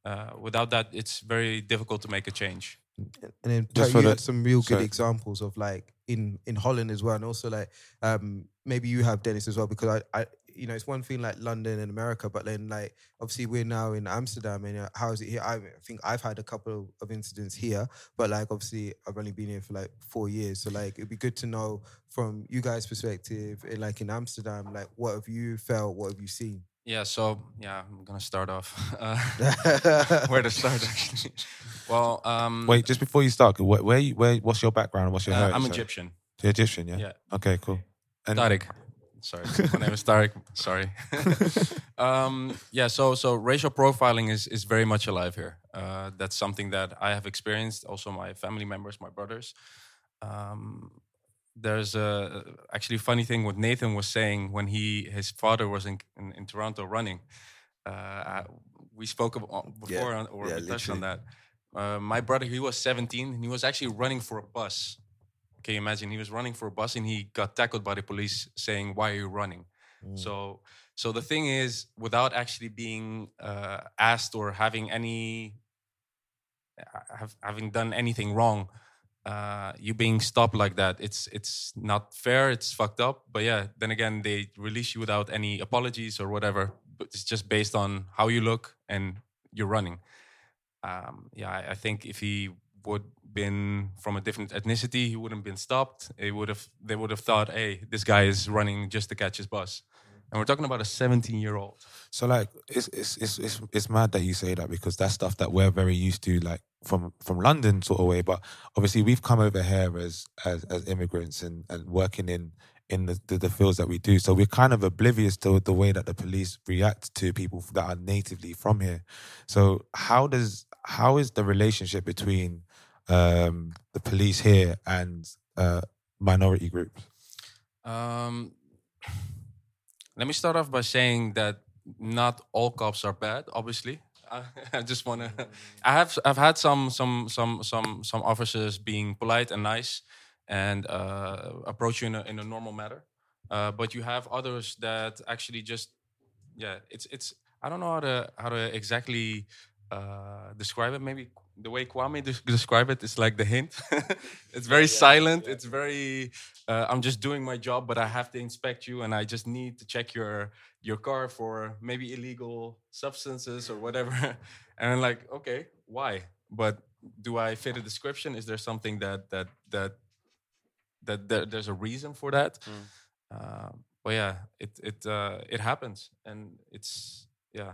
Uh, without that, it's very difficult to make a change. And then Just you had some real good sorry. examples of like in in Holland as well, and also like um maybe you have Dennis as well because I I you know it's one thing like London and America, but then like obviously we're now in Amsterdam and uh, how is it here? I think I've had a couple of incidents here, but like obviously I've only been here for like four years, so like it'd be good to know from you guys' perspective, in, like in Amsterdam, like what have you felt, what have you seen? Yeah, so yeah, I'm gonna start off. Uh, where to start actually? Well, um, Wait, just before you start, where, where, where what's your background? What's your Uh, heritage? I'm? Egyptian. You're Egyptian, yeah. Yeah. Okay, cool. And Tariq. Sorry, my name is Tariq. Sorry. um, yeah, so so racial profiling is is very much alive here. Uh, that's something that I have experienced. Also, my family members, my brothers. Um, there's a actually funny thing what Nathan was saying when he his father was in in, in Toronto running. Uh, I- we spoke about before Yeah, on, or yeah, touched on that. Uh, my brother, he was 17 and he was actually running for a bus. Can you imagine? He was running for a bus and he got tackled by the police saying, "Why are you running?" So, so the thing is, without actually being uh, asked or having any, uh, have, having done anything wrong, uh, you being stopped like that, it's it's not fair. It's fucked up. But yeah, then again, they release you without any apologies or whatever. But it's just based on how you look and you're running. Um, yeah, I, I think if he would been from a different ethnicity, he wouldn't been stopped. It would have they would have thought, hey, this guy is running just to catch his bus. And we're talking about a 17 year old. So like it's it's it's it's it's mad that you say that because that's stuff that we're very used to like from from London sort of way. But obviously we've come over here as as as immigrants and and working in in the, the, the fields that we do. So we're kind of oblivious to the way that the police react to people that are natively from here. So how does how is the relationship between um, the police here and uh, minority groups? Um, let me start off by saying that not all cops are bad. Obviously, I, I just want to. I have I've had some some some some some officers being polite and nice and uh, approach you in a in a normal manner, uh, but you have others that actually just yeah. It's it's I don't know how to how to exactly uh, describe it. Maybe the way Kwame des- describe it is like the hint. it's very silent. It's very. Uh, I'm just doing my job, but I have to inspect you, and I just need to check your your car for maybe illegal substances or whatever. and I'm like, okay, why? But do I fit a description? Is there something that that that that, that there's a reason for that? Uh, but yeah, it it uh, it happens, and it's yeah,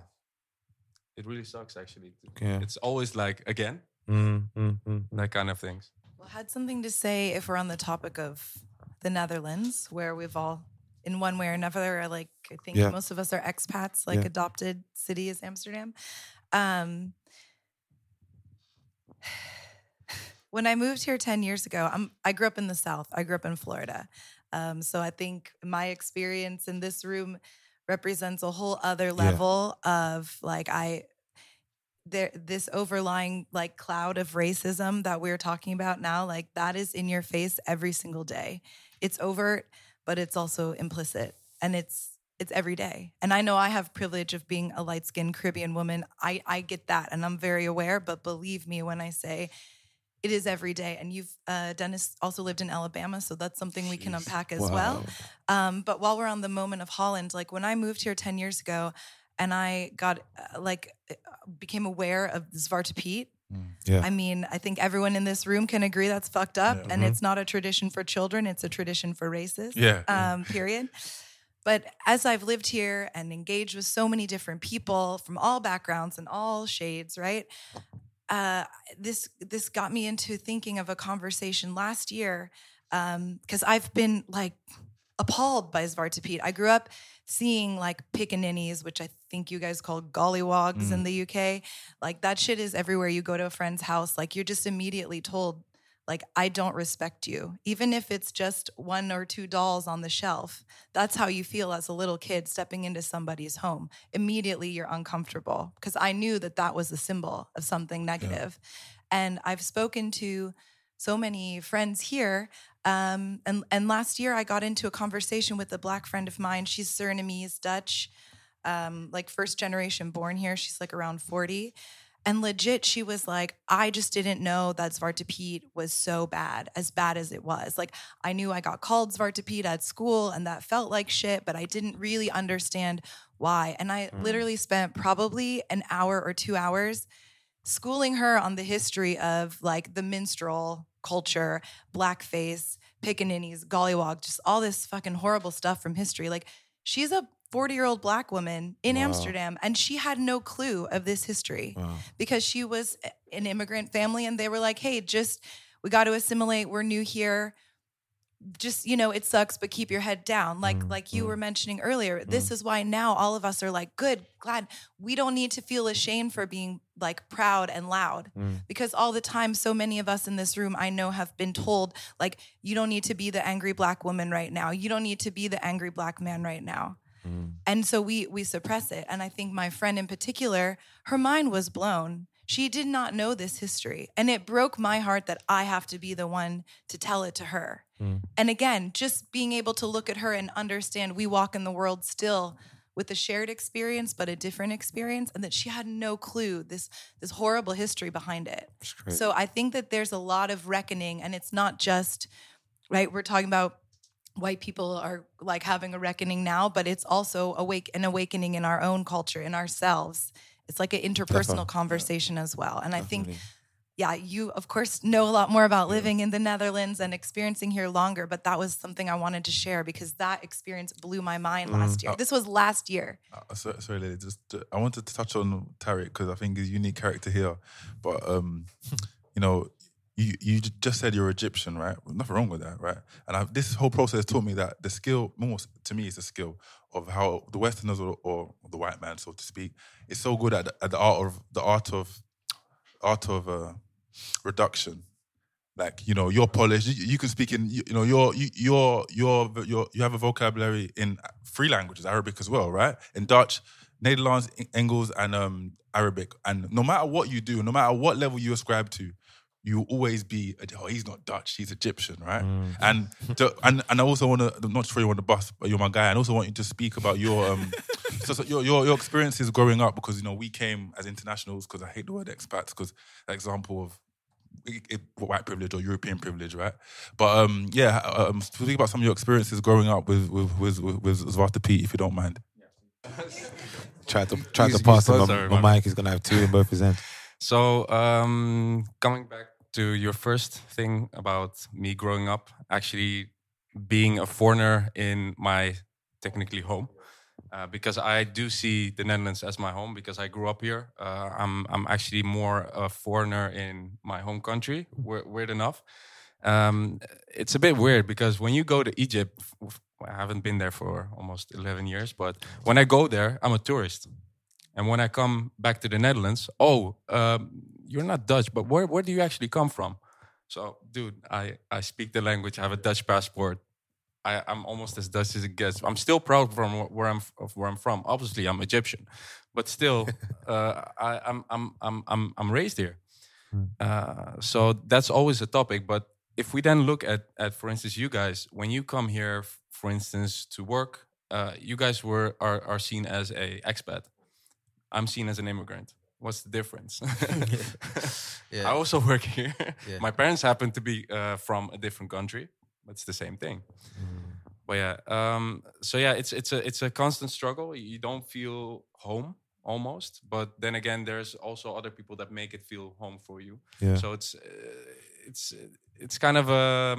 it really sucks actually. Yeah. It's always like again, Mm, mm, mm. that kind of things. Well, I had something to say if we're on the topic of the Netherlands, where we've all, in one way or another, are like I think Yeah. most of us are expats, like Yeah. adopted city is Amsterdam. Um, when I moved here ten years ago, I'm I grew up in the South. I grew up in Florida, um, so I think my experience in this room represents a whole other level of like I there this overlying like cloud of racism that we're talking about now like that is in your face every single day. It's overt but it's also implicit and it's it's every day. And i know i have privilege of being a light-skinned caribbean woman. I i get that and i'm very aware but believe me when i say it is every day and you've uh, dennis also lived in alabama so that's something we can unpack as well um, but while we're on the moment of Holland, like when I moved here 10 years ago and I got uh, like uh, became aware of Zwarte Piet. Yeah. I mean, I think everyone in this room can agree that's fucked up and Mhm. it's not a tradition for children, it's a tradition for racists. Yeah. Um, period. But as I've lived here and engaged with so many different people from all backgrounds and all shades, right? Uh, this this got me into thinking of a conversation last year because I've been like appalled by Zwarte I grew up seeing like pickaninnies, which I think you guys call gollywogs in Mm. the UK. Like that shit is everywhere you go to a friend's house. Like you're just immediately told, like, I don't respect you. Even if it's just one or two dolls on the shelf. That's how you feel as a little kid stepping into somebody's home. Immediately you're uncomfortable because I knew that that was a symbol of something negative. And I've spoken to so many friends here. Um, and, and last year, I got into a conversation with a black friend of mine. She's Surinamese, Dutch, um, like first generation born here. She's like around 40. And legit, she was like, I just didn't know that Zwarte was so bad, as bad as it was. Like, I knew I got called Zwarte at school and that felt like shit, but I didn't really understand why. And I mm. literally spent probably an hour or two hours schooling her on the history of like the minstrel culture, blackface, pickaninnies, gollywog, just all this fucking horrible stuff from history. Like she's a 40 year old black woman in Wow. Amsterdam and she had no clue of this history because she was an immigrant family and they were like, hey, just we got to assimilate. We're new here. Just you know, it sucks, but keep your head down. Like mm, like you mm. were mentioning earlier, this mm. is why now all of us are like, good, glad we don't need to feel ashamed for being like proud and loud because all the time so many of us in this room i know have been told like you don't need to be the angry black woman right now you don't need to be the angry black man right now Mm. and so we we suppress it. And i think my friend in particular her mind was blown. She did not know this history. And it broke my heart that i have to be the one to tell it to her. Mm. And again just being able to look at her and understand we walk in the world still with a shared experience but a different experience and that she had no clue this this horrible history behind it. So i think that there's a lot of reckoning and it's not just right we're talking about white people are like having a reckoning now but it's also awake an awakening in our own culture in ourselves it's like an interpersonal Definitely. conversation as well and i think yeah you of course know a lot more about living in the netherlands and experiencing here longer but that was something i wanted to share because that experience blew my mind last Mm. year Uh, this was last year Uh, so, sorry, lady. Just uh, I wanted to touch on Tariq because I think he's a unique character here. But um, you know, you you just said you're Egyptian, right? Nothing wrong with that, right? And I, this whole process taught me that the skill, more to me, is a skill of how the Westerners or, or the white man, so to speak, is so good at the, at the art of the art of art of uh, reduction. Like you know, you're polished. You, you can speak in you, you know you're you, you're you're you're you have a vocabulary in three languages, Arabic as well, right? In Dutch, Nederlands, Eng- Engels, and um, Arabic. And no matter what you do, no matter what level you ascribe to, you will always be, oh, he's not Dutch, he's Egyptian, right? And to, and and I also want to not throw you on the bus, but you're my guy, and also want you to speak about your um, so, so your, your your experiences growing up because you know we came as internationals because I hate the word expats because example of it, it- white privilege or European privilege, right? But um, yeah, um, speak about some of your experiences growing up with with with with, with Zwarte Piet, if you don't mind. Try to try Use- to pass use him both. a, Sorry, a my mic. He's gonna have two in both his hands. So, um, coming back to your first thing about me growing up, actually being a foreigner in my technically home, uh, because I do see the Netherlands as my home because I grew up here. Uh, I'm I'm actually more a foreigner in my home country. Weird, enough. Um, it's a bit weird because when you go to Egypt, I haven't been there for almost 11 years, but when I go there, I'm a tourist. And when I come back to the Netherlands, oh, um, you're not Dutch, but where, where do you actually come from? So, dude, I, I speak the language. I have a Dutch passport. I, I'm almost as Dutch as it gets. I'm still proud from where I'm of where I'm from. Obviously, I'm Egyptian, but still, uh, I, I'm I'm I'm I'm I'm raised here. Uh, so that's always a topic. But if we then look at at for instance, you guys, when you come here, for instance, to work, uh, you guys were are are seen as a expat. I'm seen as an immigrant. What's the difference? Yeah. I also work here. Yeah. My parents happen to be uh, from a different country, but it's the same thing. But yeah, um, so yeah, it's it's a it's a constant struggle. You don't feel home almost, but then again, there's also other people that make it feel home for you. Yeah. So it's uh, it's it's kind of a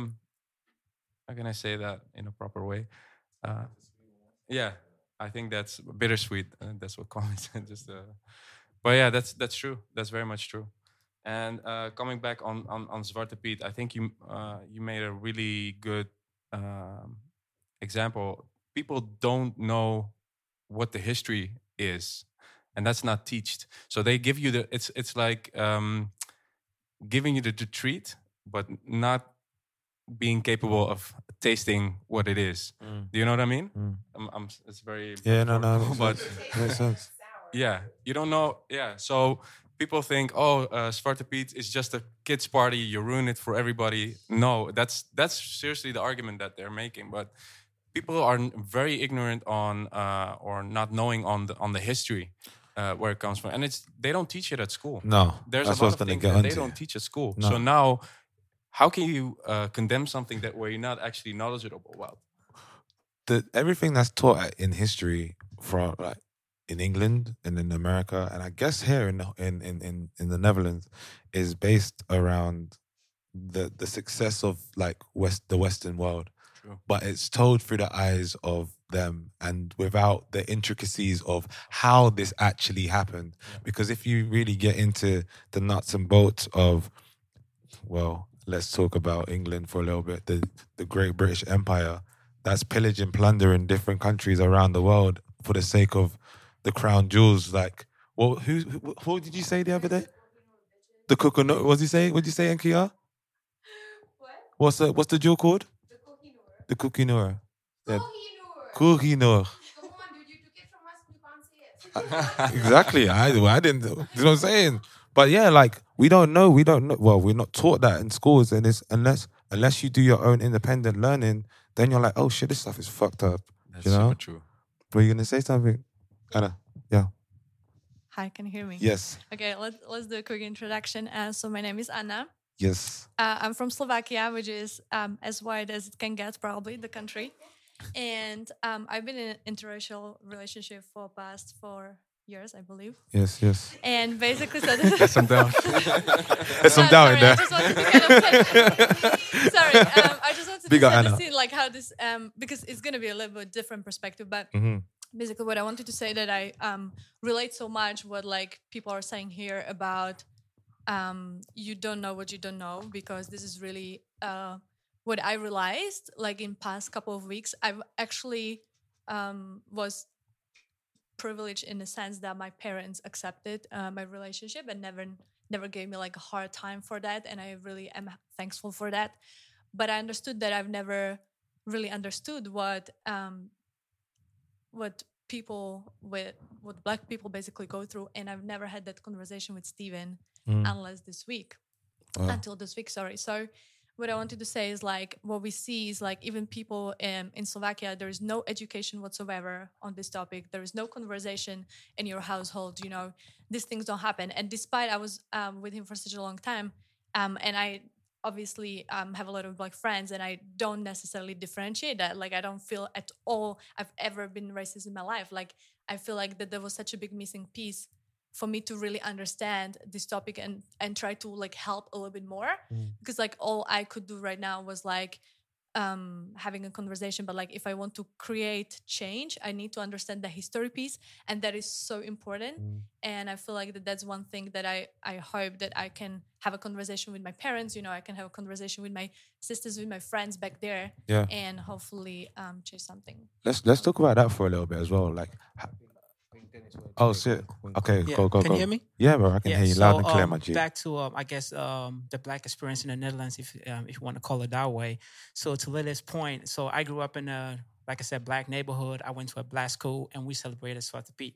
how can I say that in a proper way? Uh, yeah, I think that's bittersweet. Uh, that's what comments just. Uh, but yeah, that's that's true. That's very much true. And uh, coming back on on on Zwarte Piet, I think you uh, you made a really good um, example. People don't know what the history is, and that's not teached. So they give you the it's it's like um, giving you the, the treat, but not being capable of tasting what it is. Mm. Do you know what I mean? Mm. I'm, I'm, it's very Yeah, no, no, but makes sense. Yeah, you don't know. Yeah, so people think, oh, uh, Zwarte Piet is just a kids' party. You ruin it for everybody. No, that's that's seriously the argument that they're making. But people are very ignorant on uh, or not knowing on the on the history. Uh, where it comes from, and it's they don't teach it at school. No, there's that's a lot of things that they don't teach at school. No. So now, how can you uh, condemn something that where you're not actually knowledgeable about? the everything that's taught in history from like in England and in America and I guess here in the- in in in, in the Netherlands is based around the the success of like west the western world. True. but it's told through the eyes of them and without the intricacies of how this actually happened. Because if you really get into the nuts and bolts of well let's talk about England for a little bit the the great British empire that's pillage and plunder in different countries around the world for the sake of the crown jewels. Like, well, who, who, who did you say the other day? The coconut. What did you say? What did you say, Nkia? What's the What's the jewel called? The Koh-i-Noor. The Koh-i-Noor. exactly. I I didn't. You know what I'm saying? But yeah, like we don't know. We don't know. Well, we're not taught that in schools, and it's unless unless you do your own independent learning, then you're like, oh shit, this stuff is fucked up. That's you know? super true. Were you gonna say something, Anna? Yeah. Hi, can you hear me? Yes. Okay, let's let's do a quick introduction. Uh, so my name is Anna. Yes. Uh, I'm from Slovakia, which is um, as wide as it can get, probably the country. And um, I've been in an interracial relationship for past four years, I believe. Yes. Yes. And basically, so There's some doubt. There's some Uh, doubt in sorry, there. I just wanted to kind of set- sorry, um, I just wanted to up, set the Anna. scene, like how this, um, because it's going to be a little bit different perspective, but Mhm. Basically what I wanted to say that I um, relate so much what like people are saying here about um, you don't know what you don't know because this is really uh, what I realized. Like in past couple of weeks, I've actually um, was privileged in the sense that my parents accepted uh, my relationship and never never gave me like a hard time for that, and I really am thankful for that. But I understood that I've never really understood what um, what people with what black people basically go through and i've never had that conversation with Stephen Mm. unless this week Wow. until this week sorry so what i wanted to say is like what we see is like even people in, in slovakia there is no education whatsoever on this topic there is no conversation in your household you know these things don't happen and despite i was um, with him for such a long time um, and i obviously um, have a lot of black friends and i don't necessarily differentiate that like i don't feel at all i've ever been racist in my life like i feel like that there was such a big missing piece for me to really understand this topic and and try to like help a little bit more Mm. because like all i could do right now was like um having a conversation but like if i want to create change i need to understand the history piece and that is so important and i feel like that that's one thing that i i hope that i can have a conversation with my parents you know i can have a conversation with my sisters with my friends back there Yeah. and hopefully um change something Let's let's talk about that for a little bit as well. Like, oh shit. Okay, Yeah, go go can go. you hear me? Yeah, bro, I can Yeah, hear you so, loud and clear, um, my G. Back to um, I guess um, the black experience in the Netherlands, if um, if you want to call it that way. So to Lily's point, so I grew up in a like I said, black neighborhood. I went to a black school, and we celebrated Zwarte Piet.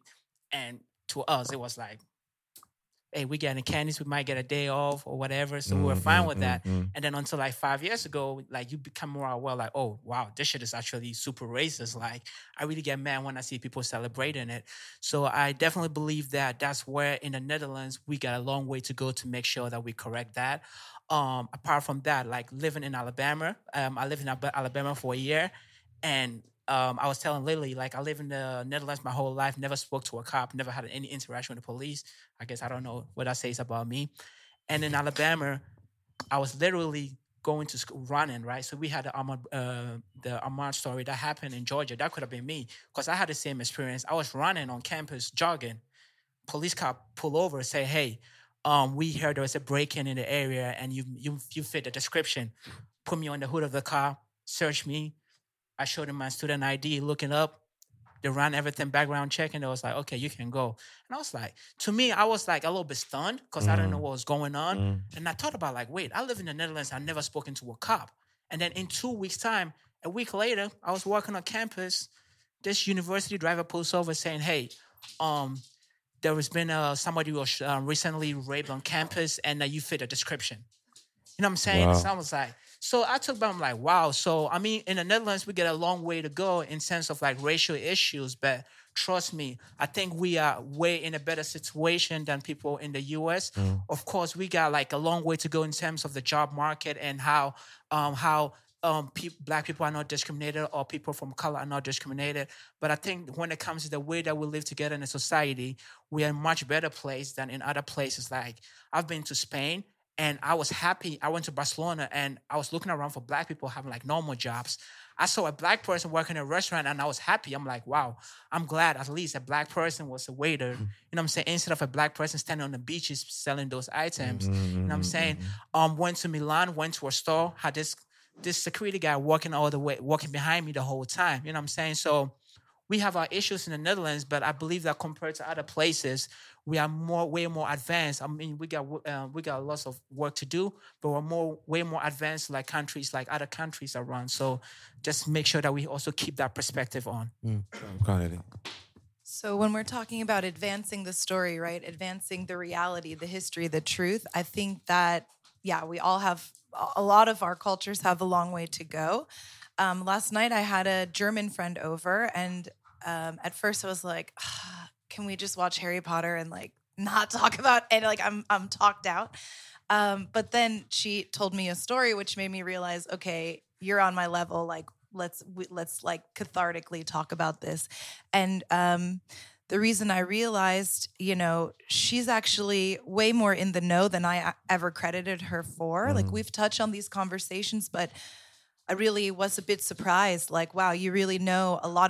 And to us, it was like, hey, we getting candies, we might get a day off or whatever. So we were Mm, fine mm, with mm, that. And then until like five years ago, like you become more aware, like, oh wow, this shit is actually super racist. Like I really get mad when I see people celebrating it. So I definitely believe that that's where in the Netherlands we got a long way to go to make sure that we correct that. Um, apart from that, like living in Alabama, um, I lived in Alabama for a year, and um, I was telling Lily, like, I live in the Netherlands my whole life, never spoke to a cop, never had any interaction with the police. I guess I don't know what that says about me. And in Alabama, I was literally going to school running, right? So we had the Ahmaud, uh, the Ahmaud story that happened in Georgia. That could have been me because I had the same experience. I was running on campus, jogging. Police cop pull over, say, "Hey, um, we heard there was a break-in in the area, and you you you fit the description. Put me on the hood of the car, search me. I showed him my student ID, looking up. They ran everything background check, and it was like, okay, you can go. And I was like, to me, I was like a little bit stunned because I do not know Mm. what was going on. Mm. And I thought about like, wait, I live in the Netherlands. I've never spoken to a cop. And then in two weeks' time, a week later, I was working on campus. This university driver pulls over saying, hey, um, there has been uh, somebody who was uh, recently raped on campus, and uh, you fit the description. You know what I'm saying? Wow. So I was like, so I took about, I'm like, wow. So I mean, in the Netherlands, we get a long way to go in sense of like racial issues, but trust me, I think we are way in a better situation than people in the US. Mm. Of course, we got like a long way to go in terms of the job market and how um how um peop black people are not discriminated or people from color are not discriminated. But I think when it comes to the way that we live together in a society, we are in a much better place than in other places. Like I've been to Spain and I was happy. I went to Barcelona and I was looking around for black people having like normal jobs. I saw a black person working in a restaurant and I was happy. I'm like, wow, I'm glad at least a black person was a waiter. Mm-hmm. You know what I'm saying? Instead of a black person standing on the beaches selling those items. Mm-hmm, you know what I'm mm-hmm, saying? Um, went to Milan, went to a store, had this this security guy walking all the way, walking behind me the whole time. You know what I'm saying? So we have our issues in the Netherlands, but I believe that compared to other places, we are more, way more advanced. I mean, we got uh, we got lots of work to do, but we're more, way more advanced like countries, like other countries around. So just make sure that we also keep that perspective on. So when we're talking about advancing the story, right? Advancing the reality, the history, the truth, I think that yeah, we all have a lot of our cultures have a long way to go. Um, last night I had a German friend over, and um, at first I was like, "Ah, "Can we just watch Harry Potter and like not talk about?" And like I'm I'm talked out. Um, but then she told me a story which made me realize, okay, you're on my level. Like let's we, let's like cathartically talk about this. And um, the reason I realized, you know, she's actually way more in the know than I ever credited her for. Like Mm. we've touched on these conversations, but I really was a bit surprised. Like, wow, you really know a lot.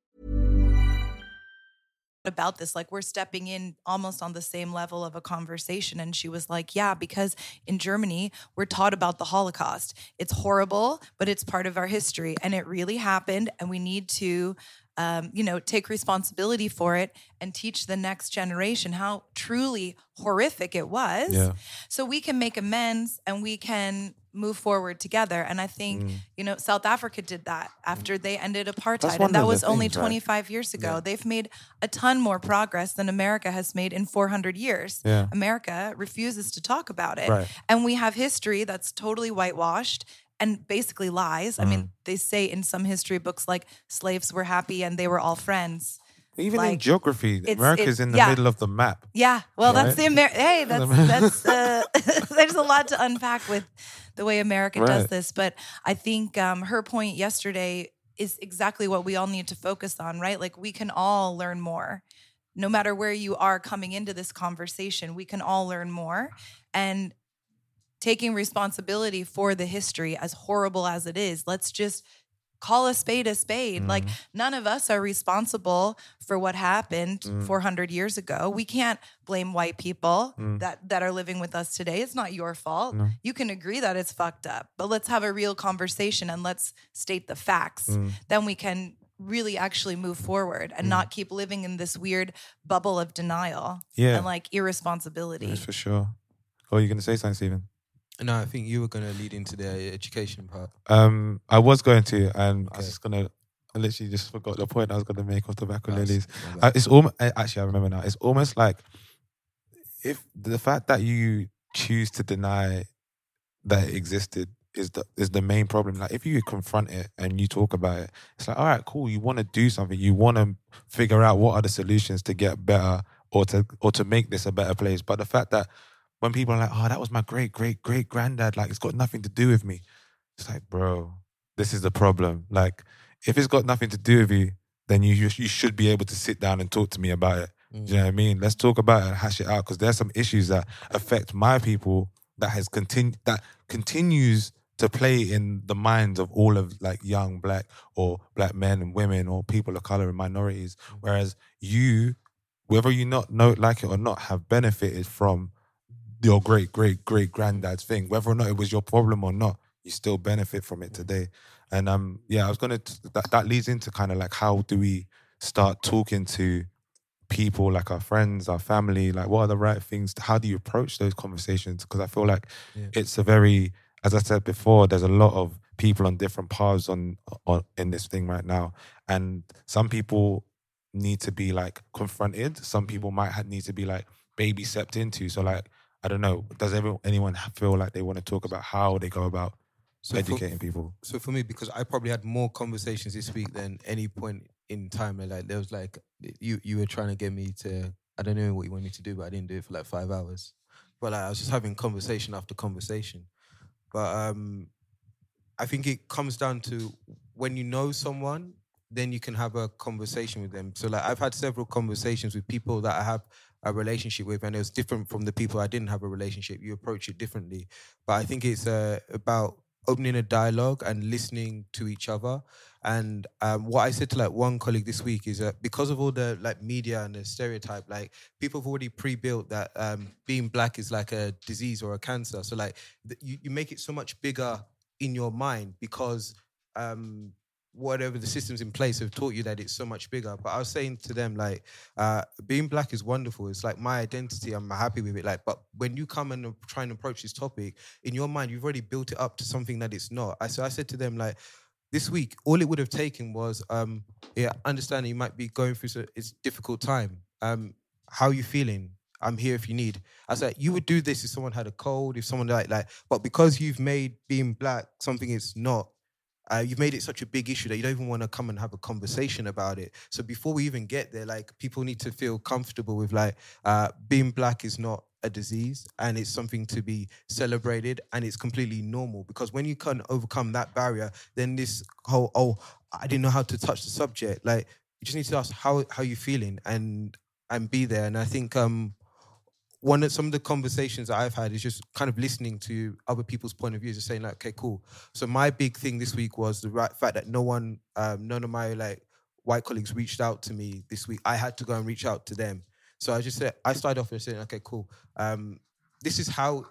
About this like we're stepping in almost on the same level of a conversation and she was like yeah because in germany we're taught about the holocaust it's horrible but it's part of our history and it really happened and we need to um, you know take responsibility for it and teach the next generation how truly horrific it was Yeah. so we can make amends and we can move forward together and i think Mm. you know south africa did that after they ended apartheid and that was only things, right? 25 years ago they've made a ton more progress than america has made in 400 years Yeah. america refuses to talk about it Right. and we have history that's totally whitewashed and basically lies i Mm. mean they say in some history books like slaves were happy and they were all friends Even in geography, America's it- in the yeah. middle of the map. yeah, well, that's the Amer. Hey, that's that's. Uh, there's a lot to unpack with the way America does this, but I think um, her point yesterday is exactly what we all need to focus on, right? Like we can all learn more, no matter where you are coming into this conversation. We can all learn more, and taking responsibility for the history, as horrible as it is, let's just call a spade a spade. Like none of us are responsible for what happened Mm. 400 years ago. We can't blame white people Mm. that that are living with us today. It's not your fault. No. You can agree that it's fucked up, but let's have a real conversation and let's state the facts. Mm. Then we can really actually move forward and not keep living in this weird bubble of denial Yeah. and like irresponsibility. Yes, for sure. Oh, you're going to say something, Stephen? No, I think you were going to lead into the education part. Um, I was going to, and I was just gonna. I literally just forgot the point I was gonna make off the back of Nice. Lily's. Uh, it's almost actually I remember now. It's almost like if the fact that you choose to deny that it existed is the is the main problem. Like if you confront it and you talk about it, it's like all right, cool. You want to do something. You want to figure out what are the solutions to get better or to or to make this a better place. But the fact that when people are like, oh, that was my great great great granddad, like it's got nothing to do with me. It's like, bro, this is the problem. Like, if it's got nothing to do with you, then you you should be able to sit down and talk to me about it. Do you know mm. what I mean? Let's talk about it and hash it out because there's some issues that affect my people that has continued that continues to play in the minds of all of like young black or black men and women or people of color and minorities. Mm. Whereas you, whether you not know like it or not, have benefited from your great great great granddad's thing, whether or not it was your problem or not, you still benefit from it today. And um, yeah, I was gonna t- that that leads into kind of like how do we start talking to people like our friends, our family, like what are the right things? How do you approach those conversations? Because I feel like Yeah. it's a very, as I said before, there's a lot of people on different paths on on in this thing right now, and some people need to be like confronted. Some people might ha- need to be like baby stepped into. So like I don't know. Does everyone anyone feel like they want to talk about how they go about So for- educating people? So for me, because I probably had more conversations this week than any point in time. Like there was like you you were trying to get me to I don't know what you want me to do, but I didn't do it for like five hours. But like, I was just having conversation after conversation. But um, I think it comes down to when you know someone, then you can have a conversation with them. So like I've had several conversations with people that I have a relationship with, and it was different from the people I didn't have a relationship. You approach it differently. But I think it's uh, about opening a dialogue and listening to each other. And um, what I said to like one colleague this week is that because of all the like media and the stereotype, like people have already pre-built that um, being black is like a disease or a cancer. So like th- you, you make it so much bigger in your mind because um, whatever the systems in place have taught you that it's so much bigger. But I was saying to them like, uh, being black is wonderful. It's like my identity. I'm happy with it. Like, but when you come and try and approach this topic in your mind, you've already built it up to something that it's not. I so I said to them like, this week, all it would have taken was, um, yeah, understanding you might be going through so it's difficult time. Um, how are you feeling? I'm here if you need. I said you would do this if someone had a cold, if someone like like, but because you've made being black something it's not, uh, you've made it such a big issue that you don't even want to come and have a conversation about it. So before we even get there, like people need to feel comfortable with like uh, being black is not a disease and it's something to be celebrated and it's completely normal because when you can overcome that barrier, then this whole oh I didn't know how to touch the subject like you just need to ask how how you feeling and and be there and I think um one of some of the conversations that I've had is just kind of listening to other people's point of views and saying like, okay, cool. So my big thing this week was the right fact that no one, um, none of my like white colleagues reached out to me this week. I had to go and reach out to them. So I just said I started off with saying, okay, cool. Um, this is how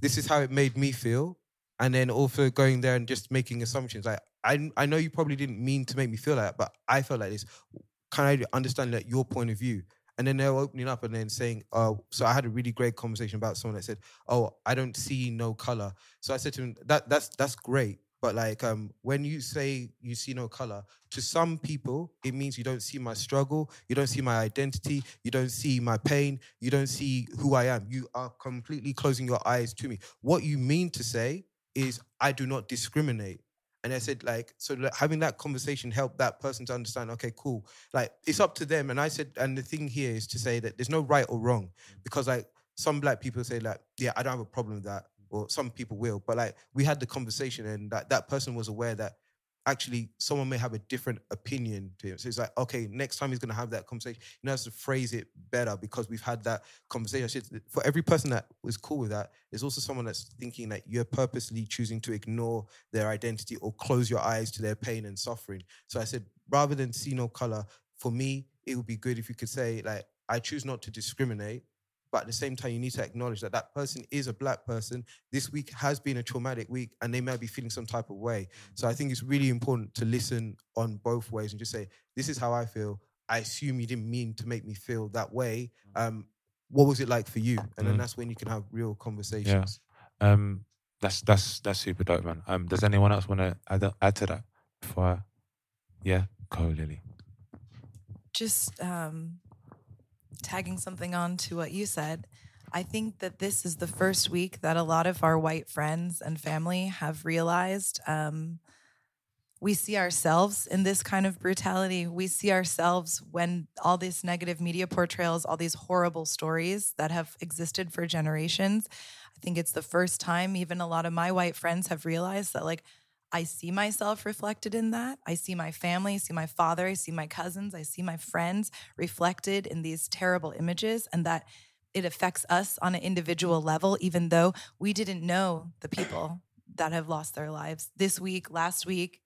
this is how it made me feel. And then also going there and just making assumptions. Like I I know you probably didn't mean to make me feel like that, but I felt like this. Can I understand like your point of view? And then they're opening up and then saying, "Oh, so I had a really great conversation about someone that said, "Oh, I don't see no color." So I said to him, "That that's that's great, but like um, when you say you see no color, to some people it means you don't see my struggle, you don't see my identity, you don't see my pain, you don't see who I am. You are completely closing your eyes to me. What you mean to say is I do not discriminate." And I said, like, so having that conversation helped that person to understand, okay, cool. Like, it's mm. up to them. And I said, and the thing here is to say that there's no right or wrong mm. because, like, some black people say, like, yeah, I don't have a problem with that. Or some people will. But, like, we had the conversation and that, that person was aware that actually someone may have a different opinion to him. So it's like, okay, next time he's going to have that conversation, he knows to phrase it better because we've had that conversation. For every person that was cool with that, there's also someone that's thinking that you're purposely choosing to ignore their identity or close your eyes to their pain and suffering. So I said, rather than see no color, for me, it would be good if you could say, like, I choose not to discriminate. But at the same time, you need to acknowledge that that person is a black person. This week has been a traumatic week, and they might be feeling some type of way. So I think it's really important to listen on both ways and just say, "This is how I feel. I assume you didn't mean to make me feel that way. Um, what was it like for you?" And then Mm. that's when you can have real Yeah. conversations. Um, that's that's that's super dope, man. Um, does anyone else want to add add to that before? I, yeah, go Lily. just um, tagging something on to what you said, I think that this is the first week that a lot of our white friends and family have realized um, we see ourselves in this kind of brutality. We see ourselves when all these negative media portrayals, all these horrible stories that have existed for generations. I think it's the first time even a lot of my white friends have realized that, like, I see myself reflected in that. I see my family, I see my father, I see my cousins, I see my friends reflected in these terrible images, and that it affects us on an individual level, even though we didn't know the people that have lost their lives this week, last week,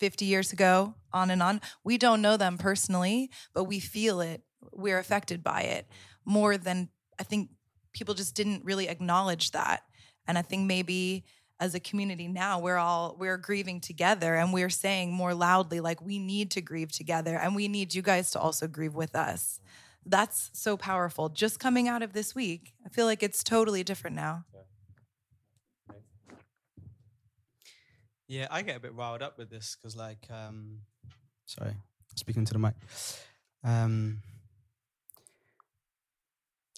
50 years ago, on and on. We don't know them personally, but we feel it. We're affected by it more than I think people just didn't really acknowledge that. And I think maybe as a community now we're all we're grieving together and we're saying more loudly like we need to grieve together and we need you guys to also grieve with us that's so powerful just coming out of this week i feel like it's totally different now Yeah, I get a bit riled up with this because, like, um, sorry, speaking to the mic. Um,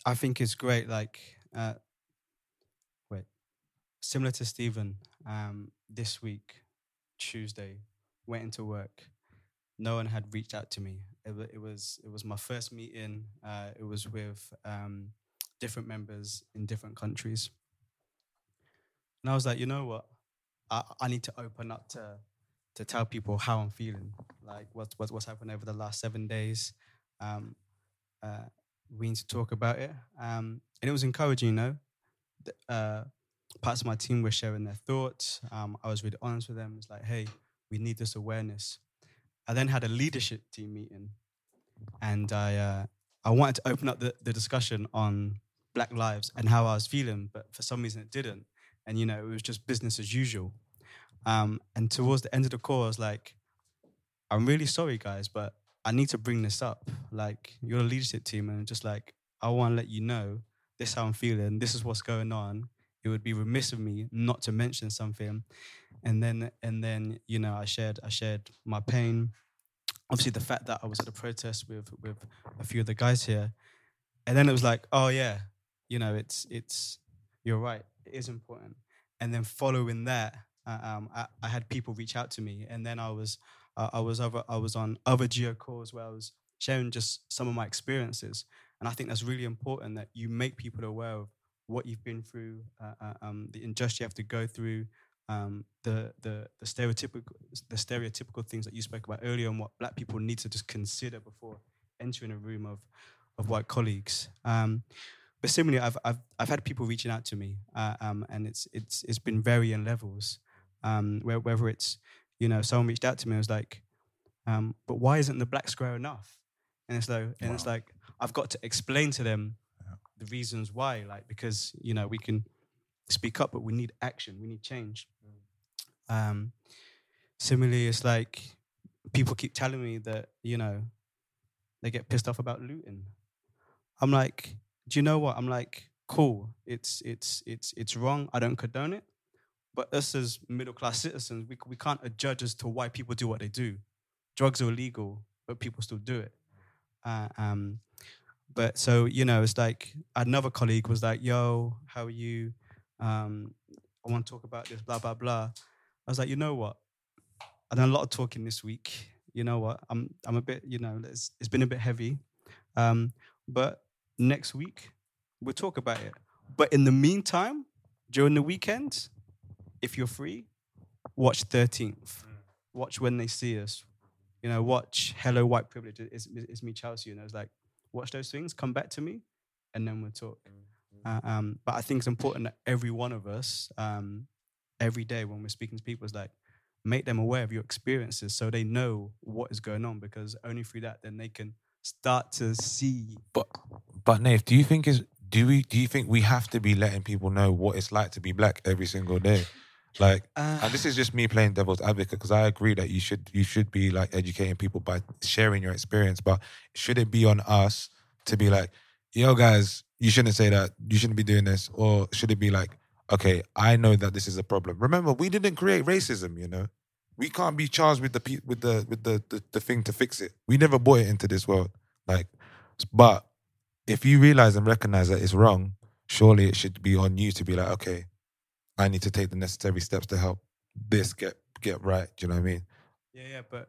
I think it's great. Like, uh, similar to Stephen. Um, this week, Tuesday, went into work. No one had reached out to me. It, it was it was my first meeting. Uh, it was with um, different members in different countries, and I was like, you know what? I, I need to open up to to tell people how I'm feeling, like what's what's what's happened over the last seven days. Um, uh, we need to talk about it, um, and it was encouraging. You know, uh, parts of my team were sharing their thoughts. Um, I was really honest with them. It's like, hey, we need this awareness. I then had a leadership team meeting, and I uh, I wanted to open up the, the discussion on Black lives and how I was feeling, but for some reason it didn't. And you know, it was just business as usual. Um, and towards the end of the call, I was like, I'm really sorry, guys, but I need to bring this up. Like, you're a leadership team, and just like, I want to let you know this is how I'm feeling. This is what's going on. It would be remiss of me not to mention something. And then, and then, you know, I shared, I shared my pain. Obviously, the fact that I was at a protest with with a few of the guys here, and then it was like, oh yeah, you know, it's it's you're right, it is important. And then following that, um, I, I had people reach out to me, and then I was uh, I was over I was on other geo calls where I was sharing just some of my experiences, and I think that's really important that you make people aware of what you've been through, uh, uh, um, the injustice you have to go through, um, the the the stereotypical the stereotypical things that you spoke about earlier, and what Black people need to just consider before entering a room of of white colleagues. Um, but similarly, I've I've I've had people reaching out to me, uh, um, and it's it's it's been varying levels. Um, where, whether it's you know someone reached out to me and was like, um, but why isn't the black square enough? And it's like and it's like I've got to explain to them the reasons why, like because you know we can speak up, but we need action, we need change. Um, similarly, it's like people keep telling me that you know they get pissed off about looting. I'm like, do you know what? I'm like, cool. It's it's it's it's wrong. I don't condone it. But us as middle class citizens, we we can't judge as to why people do what they do. Drugs are illegal, but people still do it. Uh, um, but so you know, it's like another colleague was like, "Yo, how are you? Um, I want to talk about this, blah blah blah." I was like, "You know what? I've done a lot of talking this week. You know what? I'm I'm a bit, you know, it's, it's been a bit heavy. Um, but next week we'll talk about it. But in the meantime, during the weekend, if you're free, watch 13th. Watch when they see us. You know, watch Hello White Privilege. It's, it's me, Chelsea. You know, it's like watch those things. Come back to me, and then we'll talk. Uh, um, but I think it's important that every one of us, um, every day when we're speaking to people, is like make them aware of your experiences so they know what is going on because only through that then they can start to see. But but Nave, do you think is do we do you think we have to be letting people know what it's like to be black every single day? Like, Uh, and this is just me playing devil's advocate because I agree that you should you should be like educating people by sharing your experience. But should it be on us to be like, yo, guys, you shouldn't say that, you shouldn't be doing this, or should it be like, okay, I know that this is a problem. Remember, we didn't create racism. You know, we can't be charged with the with the with the, the the thing to fix it. We never brought it into this world. Like, but if you realize and recognize that it's wrong, surely it should be on you to be like, okay, I need to take the necessary steps to help this get get right. Do you know what I mean? Yeah, yeah, but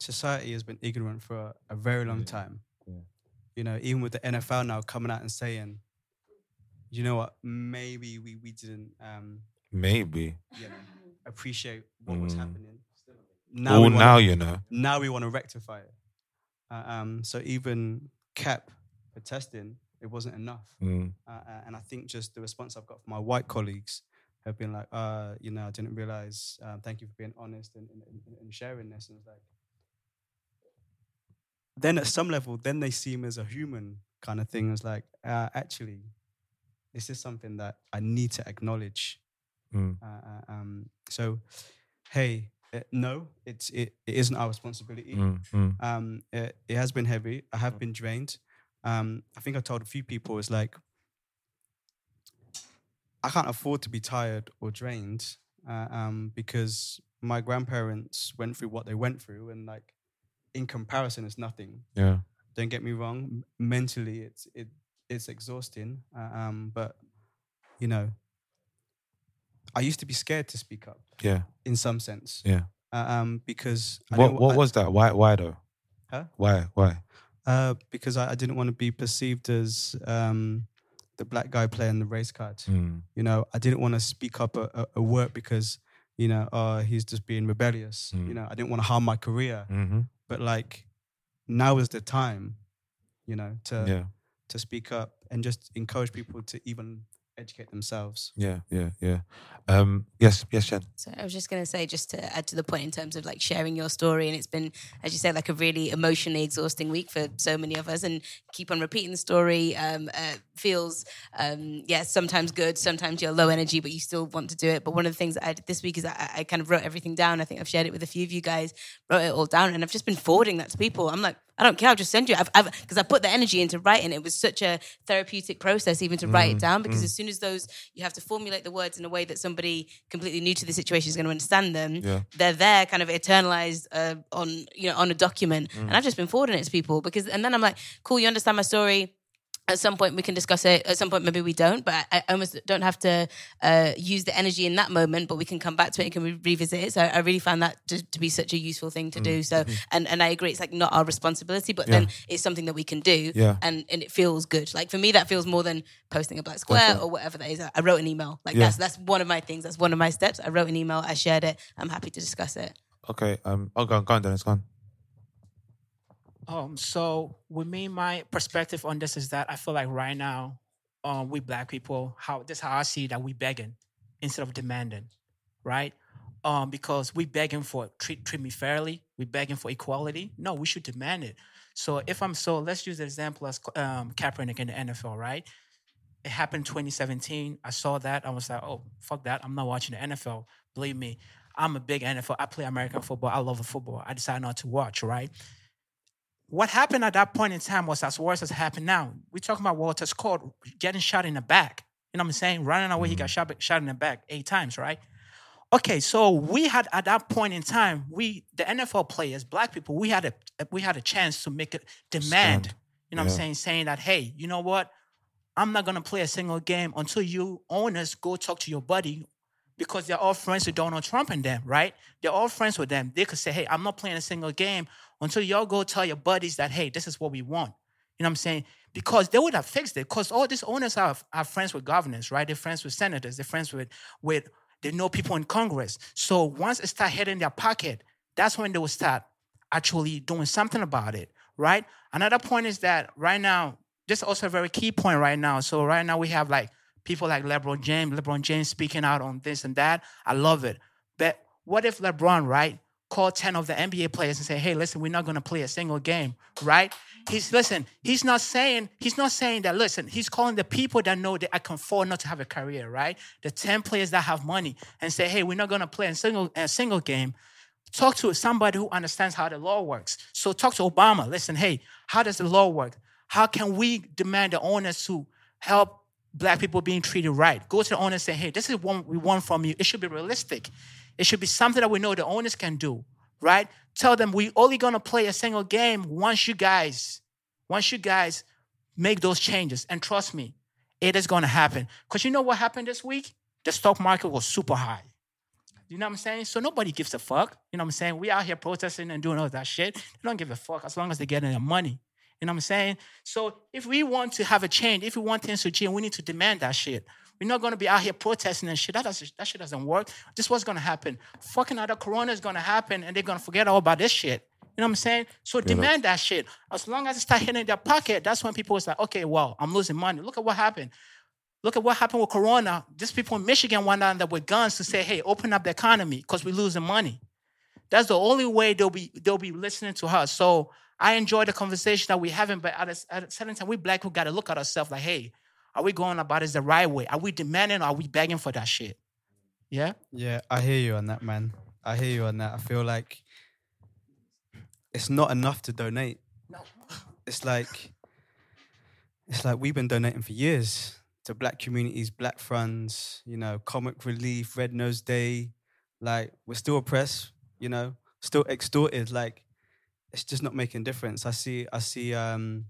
society has been ignorant for a, a very long time. Yeah. You know, even with the NFL now coming out and saying, you know what, maybe we, we didn't um, Maybe. you know, appreciate what was Mm. happening. Oh, we wanna- now you know. Now we want to rectify it. Uh, um, so even cap for testing, it wasn't enough. Mm. Uh, uh, and I think just the response I've got from my white colleagues have been like, uh, you know, I didn't realize. Um, thank you for being honest and, and, and- sharing this. And it's like, then at some level, then they see him as a human kind of thing. It's like, uh, actually, this is something that I need to acknowledge. Mm. Uh, uh, um, so, hey, uh, no, it's it, it isn't our responsibility. Mm, mm. Um, it, it has been heavy. I have been drained. Um, I think I told a few people it's like I can't afford to be tired or drained uh, um, because my grandparents went through what they went through, and like in comparison, it's nothing. Yeah. Don't get me wrong. Mentally, it's it it's exhausting. Uh, um, but you know, I used to be scared to speak up. Yeah. In some sense. Yeah. Uh, um, because What what I- was that? Why why though? Huh? Why why? Uh, because I, I didn't want to be perceived as um, the black guy playing the race card. Mm. You know, I didn't want to speak up at, at- at work because, you know, uh, he's just being rebellious. Mm. You know, I didn't want to harm my career. Mhm. But like, now is the time, you know, to Yeah. to speak up and just encourage people to even educate themselves. Yeah, yeah, yeah. Um, yes, yes, Jen. So I was just going to say, just to add to the point in terms of like sharing your story, and it's been, as you said, like a really emotionally exhausting week for so many of us, and keep on repeating the story. Um, uh, feels, um, yeah, sometimes good, sometimes you're low energy, but you still want to do it. But one of the things that I did this week is I, I kind of wrote everything down. I think I've shared it with a few of you guys, wrote it all down, and I've just been forwarding that to people. I'm like, I don't care. I'll just send you. I've because I put the energy into writing. It was such a therapeutic process even to write it Mm, down because mm. as soon as those you have to formulate the words in a way that somebody completely new to the situation is going to understand them. Yeah. They're there, kind of eternalized uh, on you know on a document, Mm. and I've just been forwarding it to people because, and then I'm like, cool, you understand my story. At some point, we can discuss it. At some point, maybe we don't. But I, I almost don't have to uh, use the energy in that moment. But we can come back to it and can re- revisit it. So I really found that to, to be such a useful thing to Mm. do. So Mhm. and and I agree, it's like not our responsibility, but Yeah. then it's something that we can do. Yeah. And and it feels good. Like for me, that feels more than posting a black square Definitely. or whatever that is. I I wrote an email. Like Yeah. that's that's one of my things. That's one of my steps. I wrote an email. I shared it. I'm happy to discuss it. Okay. Um. Oh, go on, go on, Dennis. Go on. Um, so with me, my perspective on this is that I feel like right now, um, we black people, how this is how I see that we begging instead of demanding, right? Um, because we begging for treat treat me fairly, we begging for equality. No, we should demand it. So if I'm so, let's use the example as um, Kaepernick in the NFL, right? It happened 2017. I saw that. I was like, oh, fuck that. I'm not watching the NFL. Believe me, I'm a big NFL. I play American football. I love the football. I decided not to watch, right? What happened at that point in time was as worse as happened now. We're talking about Walter Scott getting shot in the back. You know what I'm saying? Running away, he got mm. shot, shot in the back eight times, right? Okay, so we had at that point in time, we the NFL players, black people, we had a we had a chance to make a demand. Stand. You know what I'm saying? Saying that, hey, you know what? I'm not gonna play a single game until you owners go talk to your buddy because they're all friends with Donald Trump and them, right? They're all friends with them. They could say, hey, I'm not playing a single game until y'all go tell your buddies that, hey, this is what we want. You know what I'm saying? Because they would have fixed it. Because all these owners are, are friends with governors, right? They're friends with senators. They're friends with, with they know people in Congress. So once it start hitting their pocket, that's when they will start actually doing something about it, right? Another point is that right now, this is also a very key point right now. So right now we have like people like LeBron James, LeBron James speaking out on this and that. I love it. But what if LeBron, right, called 10 of the NBA players and say, hey, listen, we're not gonna play a single game, right? He's listen, he's not saying, he's not saying that, listen, he's calling the people that know that I can afford not to have a career, right? The 10 players that have money and say, hey, we're not gonna play a single a single game. Talk to somebody who understands how the law works. So talk to Obama. Listen, hey, how does the law work? How can we demand the owners to help black people being treated right? Go to the owner and say, hey, this is what we want from you. It should be realistic. It should be something that we know the owners can do, right? Tell them we only gonna play a single game once you guys, once you guys make those changes. And trust me, it is gonna happen. Because you know what happened this week? The stock market was super high. You know what I'm saying? So nobody gives a fuck. You know what I'm saying? We out here protesting and doing all that shit. They don't give a fuck as long as they're getting their money. You know what I'm saying? So if we want to have a change, if we want things to change, we need to demand that shit. We're not gonna be out here protesting and shit. That, does, that shit doesn't work. This what's gonna happen. Fucking other corona is gonna happen and they're gonna forget all about this shit. You know what I'm saying? So demand that shit. As long as it start hitting their pocket, that's when people was like, okay, well, I'm losing money. Look at what happened. Look at what happened with Corona. These people in Michigan went down there with guns to say, hey, open up the economy because we're losing money. That's the only way they'll be they'll be listening to us. So I enjoy the conversation that we're having, but at a, at a certain time, we black people got to look at ourselves like, hey, are we going about this the right way? Are we demanding or are we begging for that shit? Yeah? Yeah, I hear you on that, man. I hear you on that. I feel like it's not enough to donate. No. It's like it's like we've been donating for years to black communities, black funds, you know, comic relief, Red Nose Day. Like we're still oppressed, you know, still extorted. Like it's just not making difference. I see I see um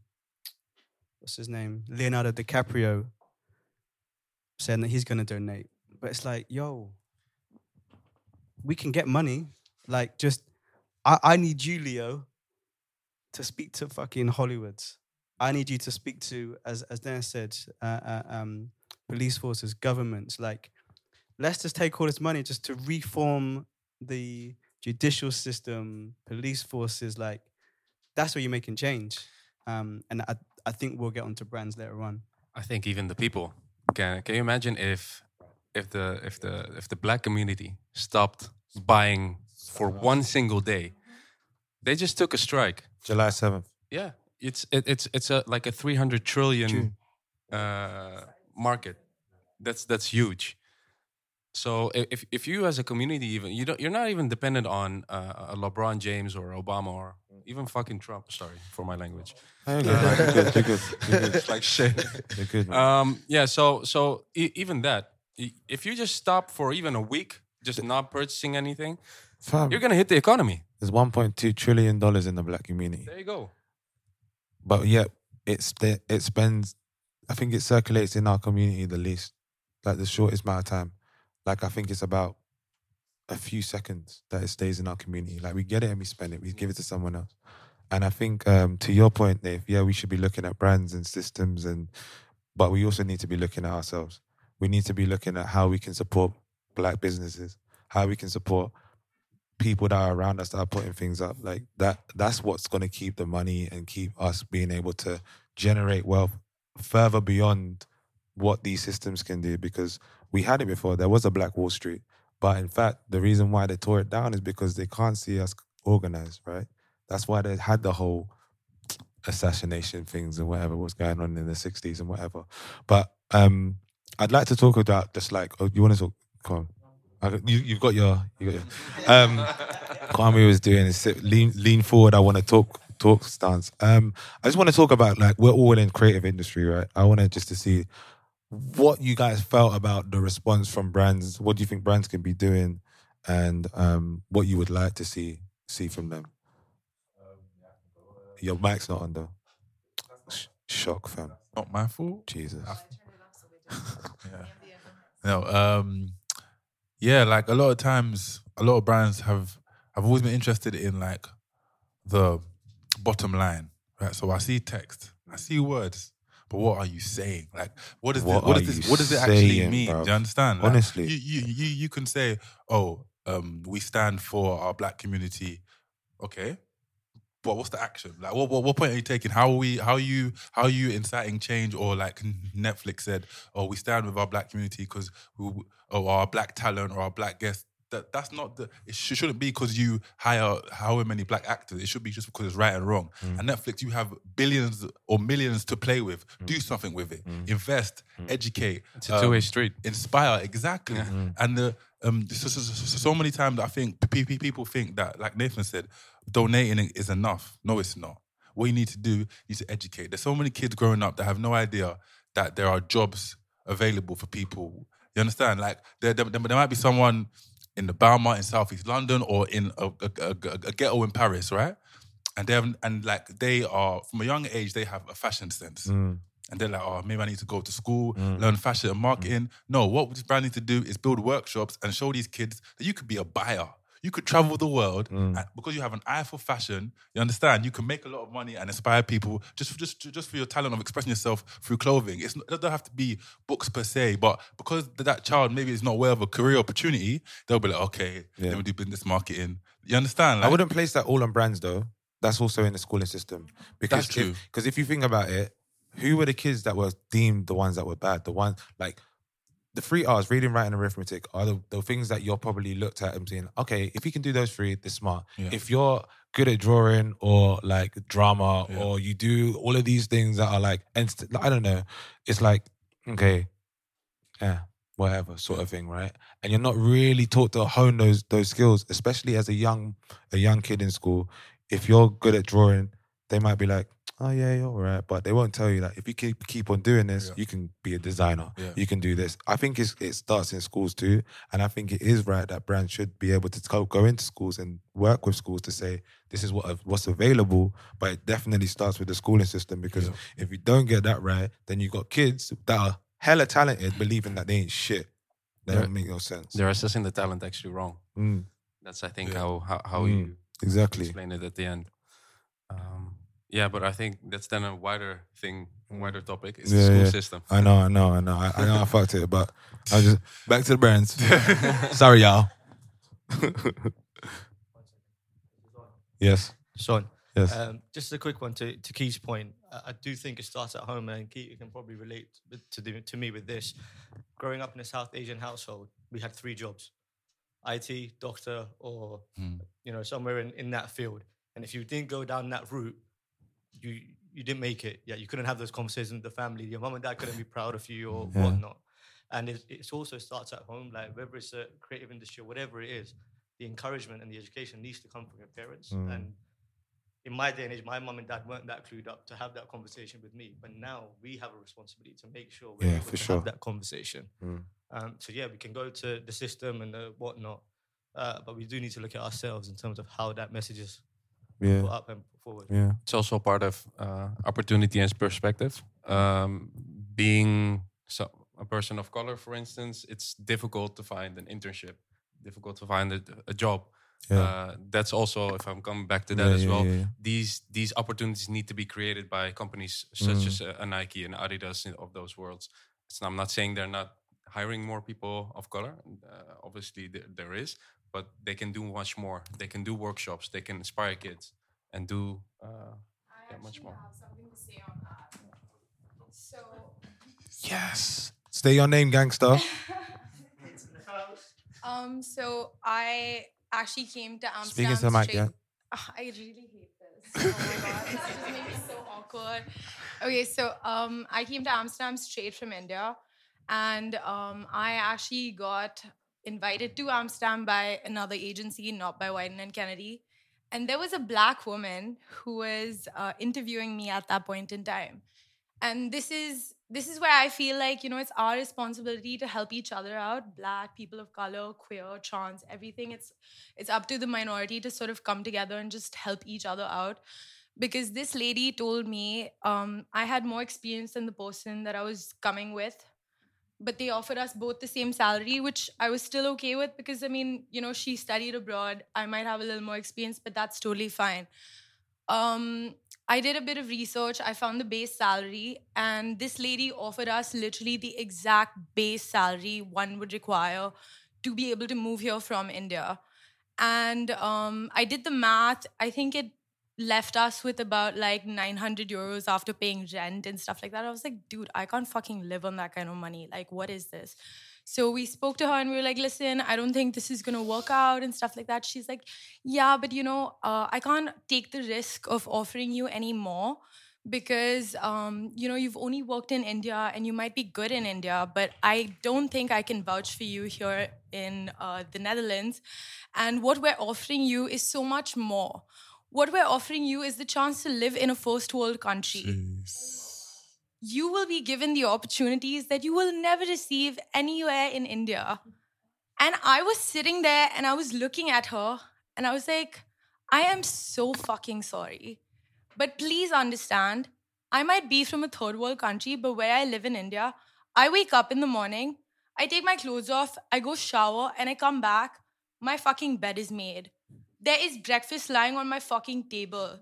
what's his name? Leonardo DiCaprio saying that he's gonna donate. But it's like, yo, we can get money. Like, just I, I need you, Leo, to speak to fucking Hollywoods. I need you to speak to, as as Dennis said, uh, uh, um, police forces, governments. Like, let's just take all this money just to reform the judicial system, police forces. Like, that's where you're making change. Um, and I, I think we'll get onto brands later on. I think even the people Can Can you imagine if if the if the if the black community stopped buying for one single day? They just took a strike. July seventh. Yeah, it's it, it's it's a like a three hundred trillion uh, market. That's that's huge. So if if you as a community even you don't you're not even dependent on uh, a LeBron James or Obama or even fucking Trump. Sorry for my language. You're good. You're good, you're good. It's like shit. You're good, man. Um, yeah. So so e- even that, if you just stop for even a week, just not purchasing anything, Fam, you're gonna hit the economy. There's 1.2 trillion dollars in the black community, There you go. but yet it's it spends. I think it circulates in our community the least, like the shortest amount of time. Like I think it's about a few seconds that it stays in our community. Like we get it and we spend it, we give it to someone else. And I think um, to your point, Dave, yeah, we should be looking at brands and systems, and but we also need to be looking at ourselves. We need to be looking at how we can support black businesses, how we can support people that are around us that are putting things up. Like that, that's what's going to keep the money and keep us being able to generate wealth further beyond what these systems can do. Because we had it before. There was a Black Wall Street, but in fact, the reason why they tore it down is because they can't see us organized, right? That's why they had the whole assassination things and whatever was going on in the 60s and whatever. But um I'd like to talk about just like, oh, you want to talk? Come on. I You, you've got your, you got your. Um, Kwame was doing is sit- lean, lean forward. I want to talk, talk stance. Um, I just want to talk about like we're all in creative industry, right? I want to just to see what you guys felt about the response from brands. What do you think brands can be doing, and um, what you would like to see see from them? Your mic's not on though. Sh- Shock, fam. Not my fault. Jesus. yeah. No, um, yeah, like a lot of times, a lot of brands have. I've always been interested in like the bottom line, right? So I see text, I see words, but what are you saying? Like, what is What this, what are this? What does it actually saying, mean? bruv? Do you understand? Like, Honestly. you, you you you can say, oh, um, we stand for our black community. Okay, but what's the action? Like, what, what what point are you taking? How are we? How are you? How are you inciting change? Or like Netflix said, "Oh, we stand with our black community because we, or our black talent or our black guests." That that's not the. It sh- shouldn't be because you hire however many black actors. It should be just because it's right and wrong. Mm. And Netflix, you have billions or millions to play with. Mm. Do something with it. Invest. Educate. It's a two-way street. Inspire. Exactly. Mm. And the um, so, so, so, so- many times I think people think that, like Nathan said, donating is enough. No, it's not. What you need to do is to educate. There's so many kids growing up that have no idea that there are jobs available for people. You understand? Like there, there, there might be someone in the Belmont in Southeast London or in a, a, a, a ghetto in Paris, right? And they have, and like they are from a young age, they have a fashion sense. Mm. And they're like, oh, maybe I need to go to school, Mm. learn fashion and marketing. No, what this brand needs to do is build workshops and show these kids that you could be a buyer. You could travel the world Mm. and because you have an eye for fashion. You understand? You can make a lot of money and inspire people just just just for your talent of expressing yourself through clothing. It's not, it doesn't have to be books per se, but because that child maybe is not aware of a career opportunity, they'll be like, okay, let me do business marketing. You understand? I wouldn't place that all on brands though. That's also in the schooling system. Because That's true. Because if, you think about it, who were the kids that were deemed the ones that were bad? The ones like the three R's, reading, writing, and arithmetic, are the, the things that you're probably looked at and saying, okay, if you can do those three, they're smart. Yeah. If you're good at drawing or like drama or you do all of these things that are like, inst- I don't know, it's like, okay, yeah, whatever sort of thing, right? And you're not really taught to hone those those skills, especially as a young a young kid in school. If you're good at drawing, they might be like, "Oh yeah, you're all right," but they won't tell you that if you keep keep on doing this, you can be a designer. Yeah. You can do this. I think it's, it starts in schools too, and I think it is right that brands should be able to go, into schools and work with schools to say this is what what's available. But it definitely starts with the schooling system because if you don't get that right, then you got kids that are hella talented believing that they ain't shit. That don't make no sense. They're assessing the talent actually wrong. Mm. That's I think how how, how Mm, you exactly. explain it at the end. Um, yeah, but I think that's then a wider thing, wider topic. It's the Yeah, school yeah. system. I know, I know, I know. I, I know I fucked it, but I just back to the brands. Sorry, y'all. yes. Sean. Yes. Um, just a quick one to, to Keith's point. I- I do think it starts at home, and Keith can probably relate with- to the, to me with this. Growing up in a South Asian household, we had three jobs: IT, doctor, or Hmm. you know somewhere in, in that field. And if you didn't go down that route, you you didn't make it. Yeah, you couldn't have those conversations with the family. Your mom and dad couldn't be proud of you or Yeah. whatnot. And it, it also starts at home, like whether it's a creative industry or whatever it is, the encouragement and the education needs to come from your parents. Mm. And in my day and age, my mom and dad weren't that clued up to have that conversation with me. But now we have a responsibility to make sure we're Yeah, able for to sure. have that conversation. Mm. Um, so yeah, we can go to the system and the whatnot, uh, but we do need to look at ourselves in terms of how that message is Yeah. up and forward. Yeah. It's also part of uh, opportunity and perspective. Um, being so, a person of color, for instance, it's difficult to find an internship, difficult to find a, a job. Yeah. Uh, that's also, if I'm coming back to that Yeah, as well, yeah, yeah. these these opportunities need to be created by companies such Mm. as a, a Nike and Adidas in- of those worlds. So I'm not saying they're not hiring more people of color. Uh, obviously, there, there is, but they can do much more. They can do workshops. They can inspire kids and do uh, yeah, much more. So Yes. Stay your name, gangster. Um, so I actually came to Amsterdam. Speaking to the mic, yeah. Ugh, I really hate this. Oh my god, this just made me so awkward. Okay, so um, I came to Amsterdam straight from India, and um, I actually got invited to Amsterdam by another agency, not by Wieden and Kennedy. And there was a black woman who was uh, interviewing me at that point in time. And this is this is where i feel like you know it's our responsibility to help each other out black people of color queer trans everything. It's it's up to the minority to sort of come together and just help each other out. Because this lady told me um, i had more experience than the person that i was coming with but they offered us both the same salary which i was still okay with because i mean you know she studied abroad i might have a little more experience but that's totally fine um, I did a bit of research. I found the base salary, and this lady offered us literally the exact base salary one would require to be able to move here from India. And um, I did the math. I think it left us with about like 900 euros after paying rent and stuff like that. I was like, dude, I can't fucking live on that kind of money. Like, what is this? So we spoke to her and we were like, listen, I don't think this is gonna work out and stuff like that. She's like, yeah, but you know, uh, I can't take the risk of offering you any more because um, you know you've only worked in India and you might be good in India, but I don't think I can vouch for you here in uh, the Netherlands. And what we're offering you is so much more. What we're offering you is the chance to live in a first world country you will be given the opportunities that you will never receive anywhere in India. And I was sitting there and I was looking at her and I was like, I am so fucking sorry. But please understand, I might be from a third world country, but where I live in India, I wake up in the morning, I take my clothes off, I go shower, and I come back, my fucking bed is made. There is breakfast lying on my fucking table.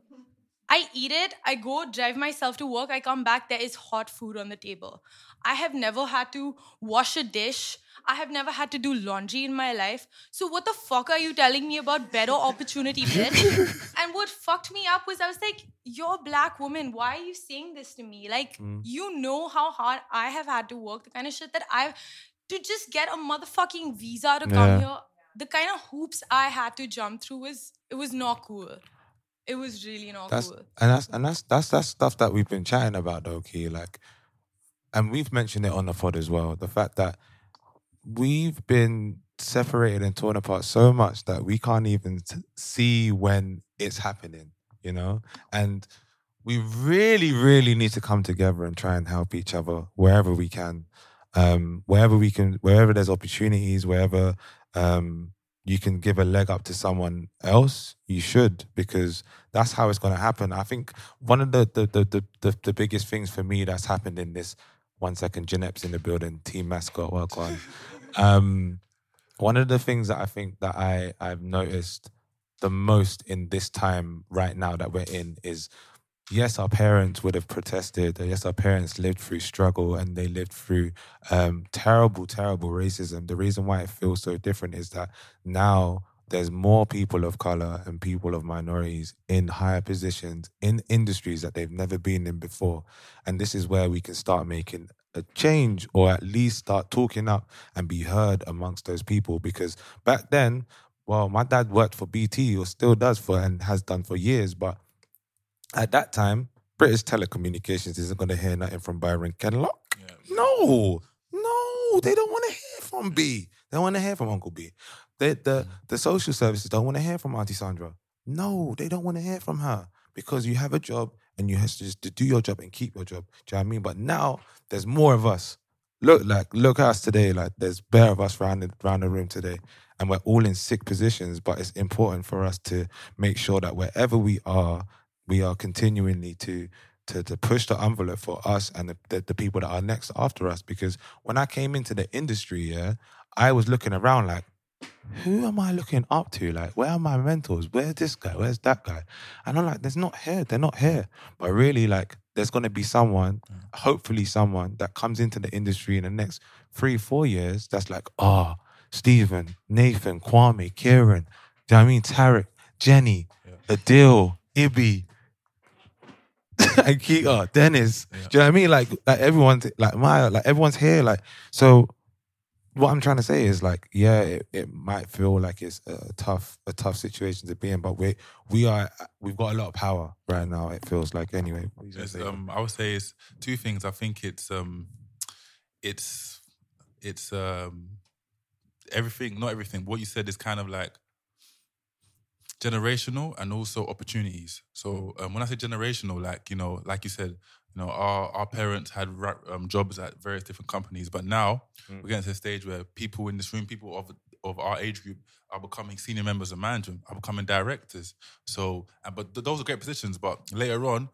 I eat it, I go drive myself to work, I come back, there is hot food on the table. I have never had to wash a dish. I have never had to do laundry in my life. So what the fuck are you telling me about better opportunity, bitch? and what fucked me up was I was like, you're a black woman. Why are you saying this to me? Like, Mm. you know how hard I have had to work, the kind of shit that I've to just get a motherfucking visa to come Yeah. here. The kind of hoops I had to jump through was it was not cool. It was really not That's cool. and that's and that's that's that's stuff that we've been chatting about though, Key. Like and we've mentioned it on the pod as well. The fact that we've been separated and torn apart so much that we can't even t- see when it's happening, you know? And we really, really need to come together and try and help each other wherever we can. Um, wherever we can, wherever there's opportunities, wherever um, you can give a leg up to someone else, you should because that's how it's going to happen. I think one of the the, the the the the biggest things for me that's happened in this one second, Jeanette's in the building, team mascot, work on. Um, one of the things that I think that I I've noticed the most in this time right now that we're in is yes, our parents would have protested. Yes, our parents lived through struggle and they lived through um, terrible, terrible racism. The reason why it feels so different is that now there's more people of color and people of minorities in higher positions in industries that they've never been in before. And this is where we can start making a change or at least start talking up and be heard amongst those people. Because back then, well, my dad worked for BT or still does for and has done for years, but at that time, British Telecommunications isn't going to hear nothing from Byron Kenlock. No, no, they don't want to hear from B. They don't want to hear from Uncle B. They, the mm. the social services don't want to hear from Auntie Sandra. No, they don't want to hear from her because you have a job and you have to just do your job and keep your job. Do you know what I mean? But now there's more of us. Look, like look at us today. Like there's bare of us around the, around the room today, and we're all in sick positions. But it's important for us to make sure that wherever we are, we are continually to to, to push the envelope for us and the, the, the people that are next after us. Because when I came into the industry, yeah, I was looking around like, who am I looking up to? Like, where are my mentors? Where's this guy? Where's that guy? And I'm like, there's not here. They're not here. But really, like, there's going to be someone, hopefully, someone that comes into the industry in the next three, four years that's like, ah, oh, Stephen, Nathan, Kwame, Kieran, do you know what I mean? Tariq, Jenny, Adil, Ibby, and Keita, Dennis. Do you know what I mean? Like, like everyone's like Maya, like everyone's here. Like, so what I'm trying to say is like, yeah, it, it might feel like it's a tough, a tough situation to be in, but we we are we've got a lot of power right now. It feels like anyway. What you gonna Yes, um, I would say it's two things. I think it's um, it's it's um, everything. Not everything. What you said is kind of like generational and also opportunities. So um, when I say generational, like you know, like you said, you know, our our parents had um, jobs at various different companies, but now Mm. we're getting to a stage where people in this room, people of of our age group, are becoming senior members of management, are becoming directors. So, and, but th- those are great positions. But later on,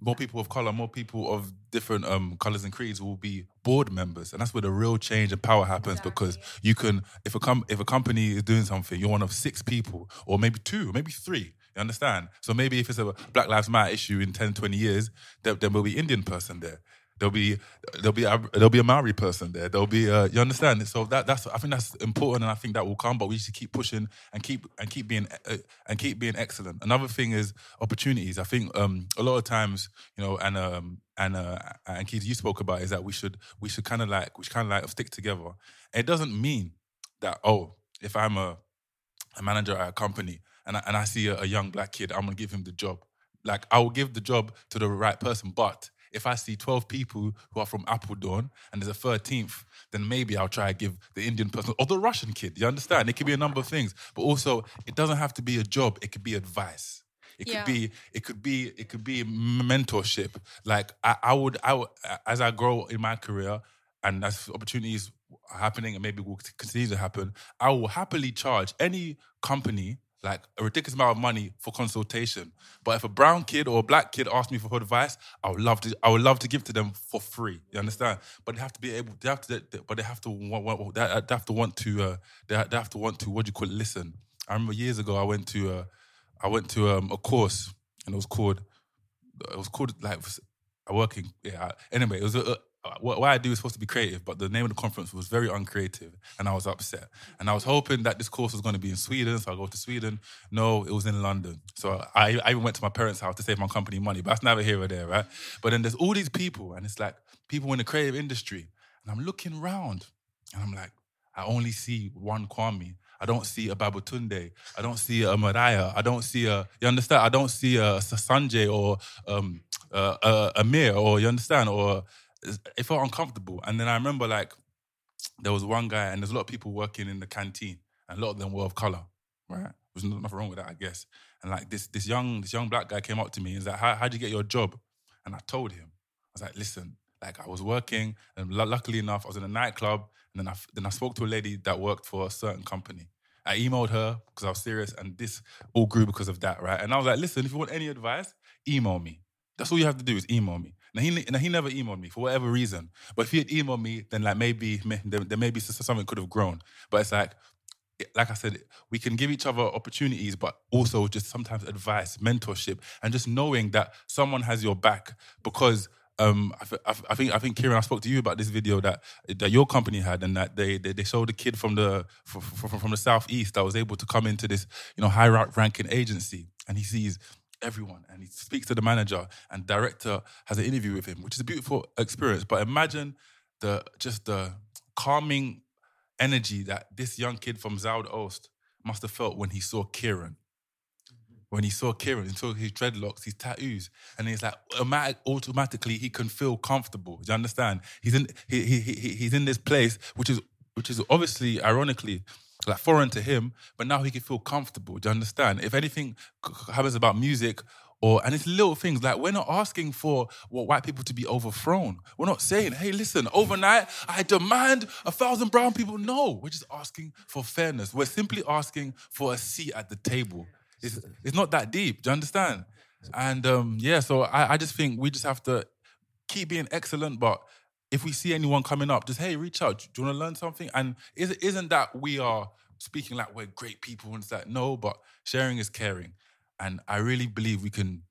more people of color, more people of different um, colors and creeds will be board members, and that's where the real change and power happens. Because you can, if a com- if a company is doing something, you're one of six people, or maybe two, maybe three. You understand? So maybe if it's a Black Lives Matter issue in 10, 20 years, there, there will be Indian person there. There'll be there'll be a, there'll be a Maori person there. There'll be uh, you understand. So that that's I think that's important, and I think that will come. But we should keep pushing and keep and keep being uh, and keep being excellent. Another thing is opportunities. I think um, a lot of times, you know, and um, and uh, and Keith, you spoke about is that we should we should kind of like we should kind of like stick together. It doesn't mean that oh, if I'm a a manager at a company and I, and I see a, a young black kid, I'm gonna give him the job. Like I will give the job to the right person, but if I see 12 people who are from Apeldoorn and there's a 13th, then maybe I'll try to give the Indian person or the Russian kid. You understand? It could be a number of things, but also it doesn't have to be a job. It could be advice. It could Yeah. be, it could be, it could be mentorship. Like I, I would, I would, as I grow in my career and as opportunities are happening and maybe will continue to happen, I will happily charge any company like a ridiculous amount of money for consultation. But if a brown kid or a black kid asks me for advice, I would love to. I would love to give to them for free. You understand? But they have to be able. They have to. But they have to want. want they they have to want to. Uh, they they have to want to. What do you call it? Listen. I remember years ago. I went to. Uh, I went to um, a course, and it was called. It was called like a working. Yeah. Anyway, it was a. what, what I do is supposed to be creative, but the name of the conference was very uncreative, and I was upset. And I was hoping that this course was going to be in Sweden, so I go to Sweden. No, it was in London. So I, I even went to my parents' house to save my company money, but that's never here or there, right? But then there's all these people, and it's like people in the creative industry, and I'm looking around, and I'm like, I only see one Kwame. I don't see a Babatunde. I don't see a Mariah. I don't see a, you understand? I don't see a Sanjay or um, uh, uh, Amir, or you understand? Or it felt uncomfortable. And then I remember like there was one guy, and there's a lot of people working in the canteen, and a lot of them were of color, right? There's nothing wrong with that, I guess. And like this this young this young black guy came up to me and was like, How, how'd you get your job? And I told him, I was like, listen, like I was working, and lu- luckily enough, I was in a nightclub, and then I then I spoke to a lady that worked for a certain company. I emailed her because I was serious, and this all grew because of that, right? And I was like, listen, if you want any advice, email me. That's all you have to do is email me. Now he, now he never emailed me for whatever reason. But if he had emailed me, then like maybe may- there, there maybe something could have grown. But it's like, like I said, we can give each other opportunities, but also just sometimes advice, mentorship, and just knowing that someone has your back. Because um, I, I th- I think I think Kieran, I spoke to you about this video that that your company had, and that they they, they showed a kid from the from, from, from the southeast that was able to come into this you know high ra- ranking agency, and he sees everyone, and he speaks to the manager, and director has an interview with him, which is a beautiful experience. But imagine the just the calming energy that this young kid from Zuid-Oost must have felt when he saw Kieran mm-hmm. when he saw Kieran, he saw his dreadlocks, his tattoos, and he's like, automatic, automatically he can feel comfortable. Do you understand? He's in he, he, he, he's in this place which is which is obviously, ironically, like foreign to him, but now he can feel comfortable. Do you understand? If anything happens about music. Or and it's little things like we're not asking for what white people to be overthrown. We're not saying, "Hey, listen, overnight I demand a thousand brown people." No, we're just asking for fairness. We're simply asking for a seat at the table. It's, it's not that deep. Do you understand? And um, yeah, so I, I just think we just have to keep being excellent. But if we see anyone coming up, just hey, reach out. Do you want to learn something? And is, isn't that we are speaking like we're great people and it's like no, but sharing is caring. And I really believe we can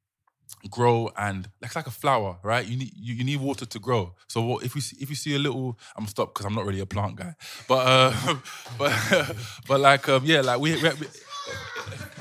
grow and it's like a flower, right? You need you, you need water to grow. So what, if you see, if you see a little, I'm gonna stop because I'm not really a plant guy, but uh, but but like um, yeah, like we, we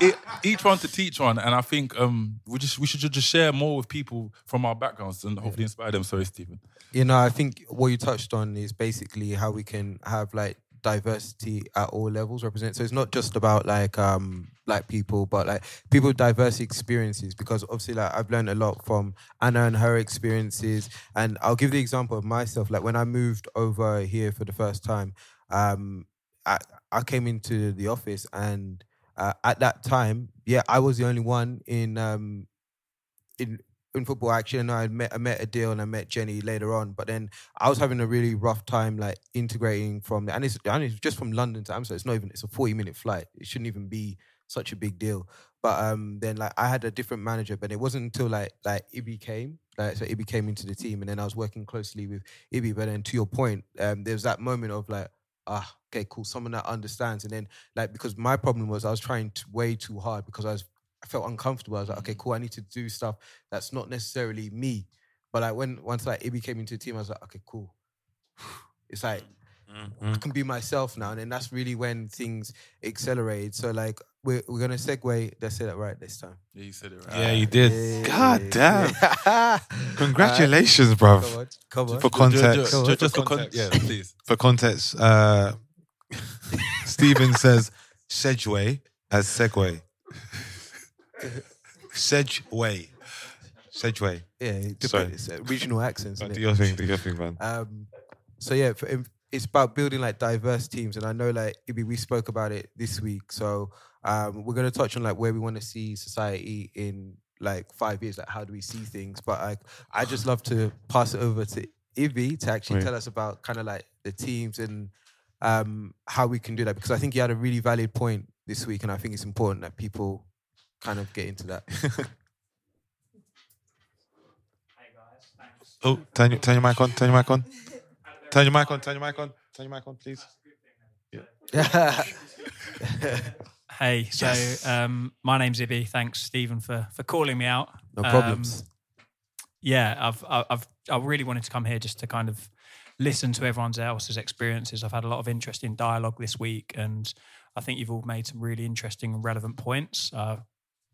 it, each one to teach one, and I think um, we just we should just share more with people from our backgrounds and hopefully inspire them. Sorry, Stephen. You know, I think what you touched on is basically how we can have like diversity at all levels represent. So it's not just about like um black people, but like people with diverse experiences. Because obviously, like I've learned a lot from Anna and her experiences. And I'll give the example of myself. Like when I moved over here for the first time, um, I I came into the office and uh, at that time, yeah, I was the only one in um in in football actually and I met I met Adil and I met Jenny later on but then I was having a really rough time like integrating from and it's, and it's just from London to Amsterdam. It's not even it's a 40 minute flight. It shouldn't even be such a big deal. But um then like I had a different manager but it wasn't until like like Ibi came like so Ibi came into the team and then I was working closely with Ibi. But then to your point um there's that moment of like ah okay cool someone that understands and then like because my problem was I was trying to way too hard because I was I felt uncomfortable. I was like, okay, cool. I need to do stuff that's not necessarily me. But like when once like Ibi came into the team, I was like, okay, cool. It's like I can be myself now, and then that's really when things accelerate. So like we're we're gonna segue. Let's say that right this time. Yeah, you said it right. Yeah, you did. Yeah, God damn. Congratulations, Alright. bruv. Come on, come on. For context, Ju- ju- just for con- yeah, please. For context, uh, Stephen says Sedgway as Segway. Sedgway. Sedgway. Yeah, it Sorry. It's, uh, regional accents. But innit? do your thing, do your thing, man. Um, so yeah, for, it's about building like diverse teams, and I know like Ibi, we spoke about it this week. So um, we're gonna touch on like where we want to see society in like five years. Like how do we see things? But like, I just love to pass it over to Ibi to actually Right. tell us about kind of like the teams and um, how we can do that because I think you had a really valid point this week, and I think it's important that people kind of get into that. Oh, turn your, turn your mic on, turn your mic on. Turn your mic on, turn your mic on, turn your mic on, please. Yeah. Hey, so Yes. um, my name's Ibby. Thanks, Stephen, for for calling me out. No Um, problems. yeah, I've I- I've I really wanted to come here just to kind of listen to everyone else's experiences. I've had a lot of interesting dialogue this week, and I think you've all made some really interesting and relevant points. Uh,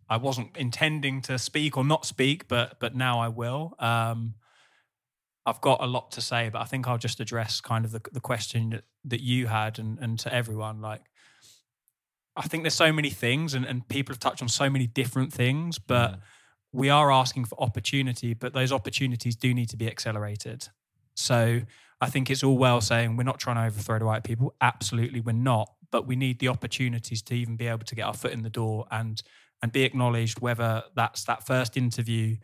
I wasn't intending to speak or not speak, but but now I will. Um, I've got a lot to say, but I think I'll just address kind of the, the question that, that you had and, and to everyone. Like, I think there's so many things, and, and people have touched on so many different things, but mm. we are asking for opportunity, but those opportunities do need to be accelerated. So I think it's all well saying we're not trying to overthrow the white people. Absolutely, we're not. But we need the opportunities to even be able to get our foot in the door and and be acknowledged, whether that's that first interview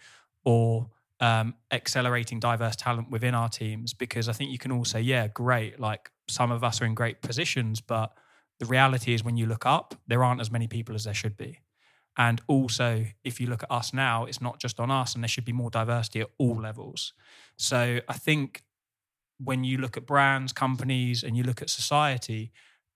or um, accelerating diverse talent within our teams. Because I think you can all say, yeah, great. Like some of us are in great positions, but the reality is when you look up, there aren't as many people as there should be. And also, if you look at us now, it's not just on us, and there should be more diversity at all levels. So I think when you look at brands, companies, and you look at society,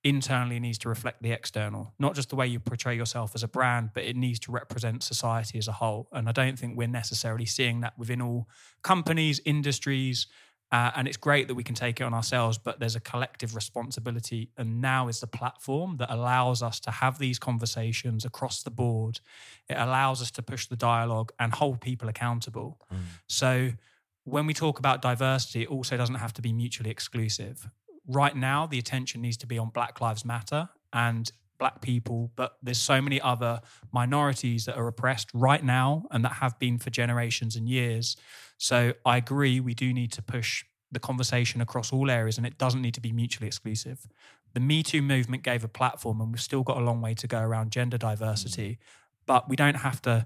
internally needs to reflect the external, not just the way you portray yourself as a brand, but it needs to represent society as a whole. And I don't think we're necessarily seeing that within all companies, industries. Uh, and it's great that we can take it on ourselves, but there's a collective responsibility. And now is the platform that allows us to have these conversations across the board. It allows us to push the dialogue and hold people accountable. So when we talk about diversity, it also doesn't have to be mutually exclusive. Right now, the attention needs to be on Black Lives Matter and Black people, but there's so many other minorities that are oppressed right now and that have been for generations and years. So I agree, we do need to push the conversation across all areas and it doesn't need to be mutually exclusive. The Me Too movement gave a platform and we've still got a long way to go around gender diversity, but we don't have to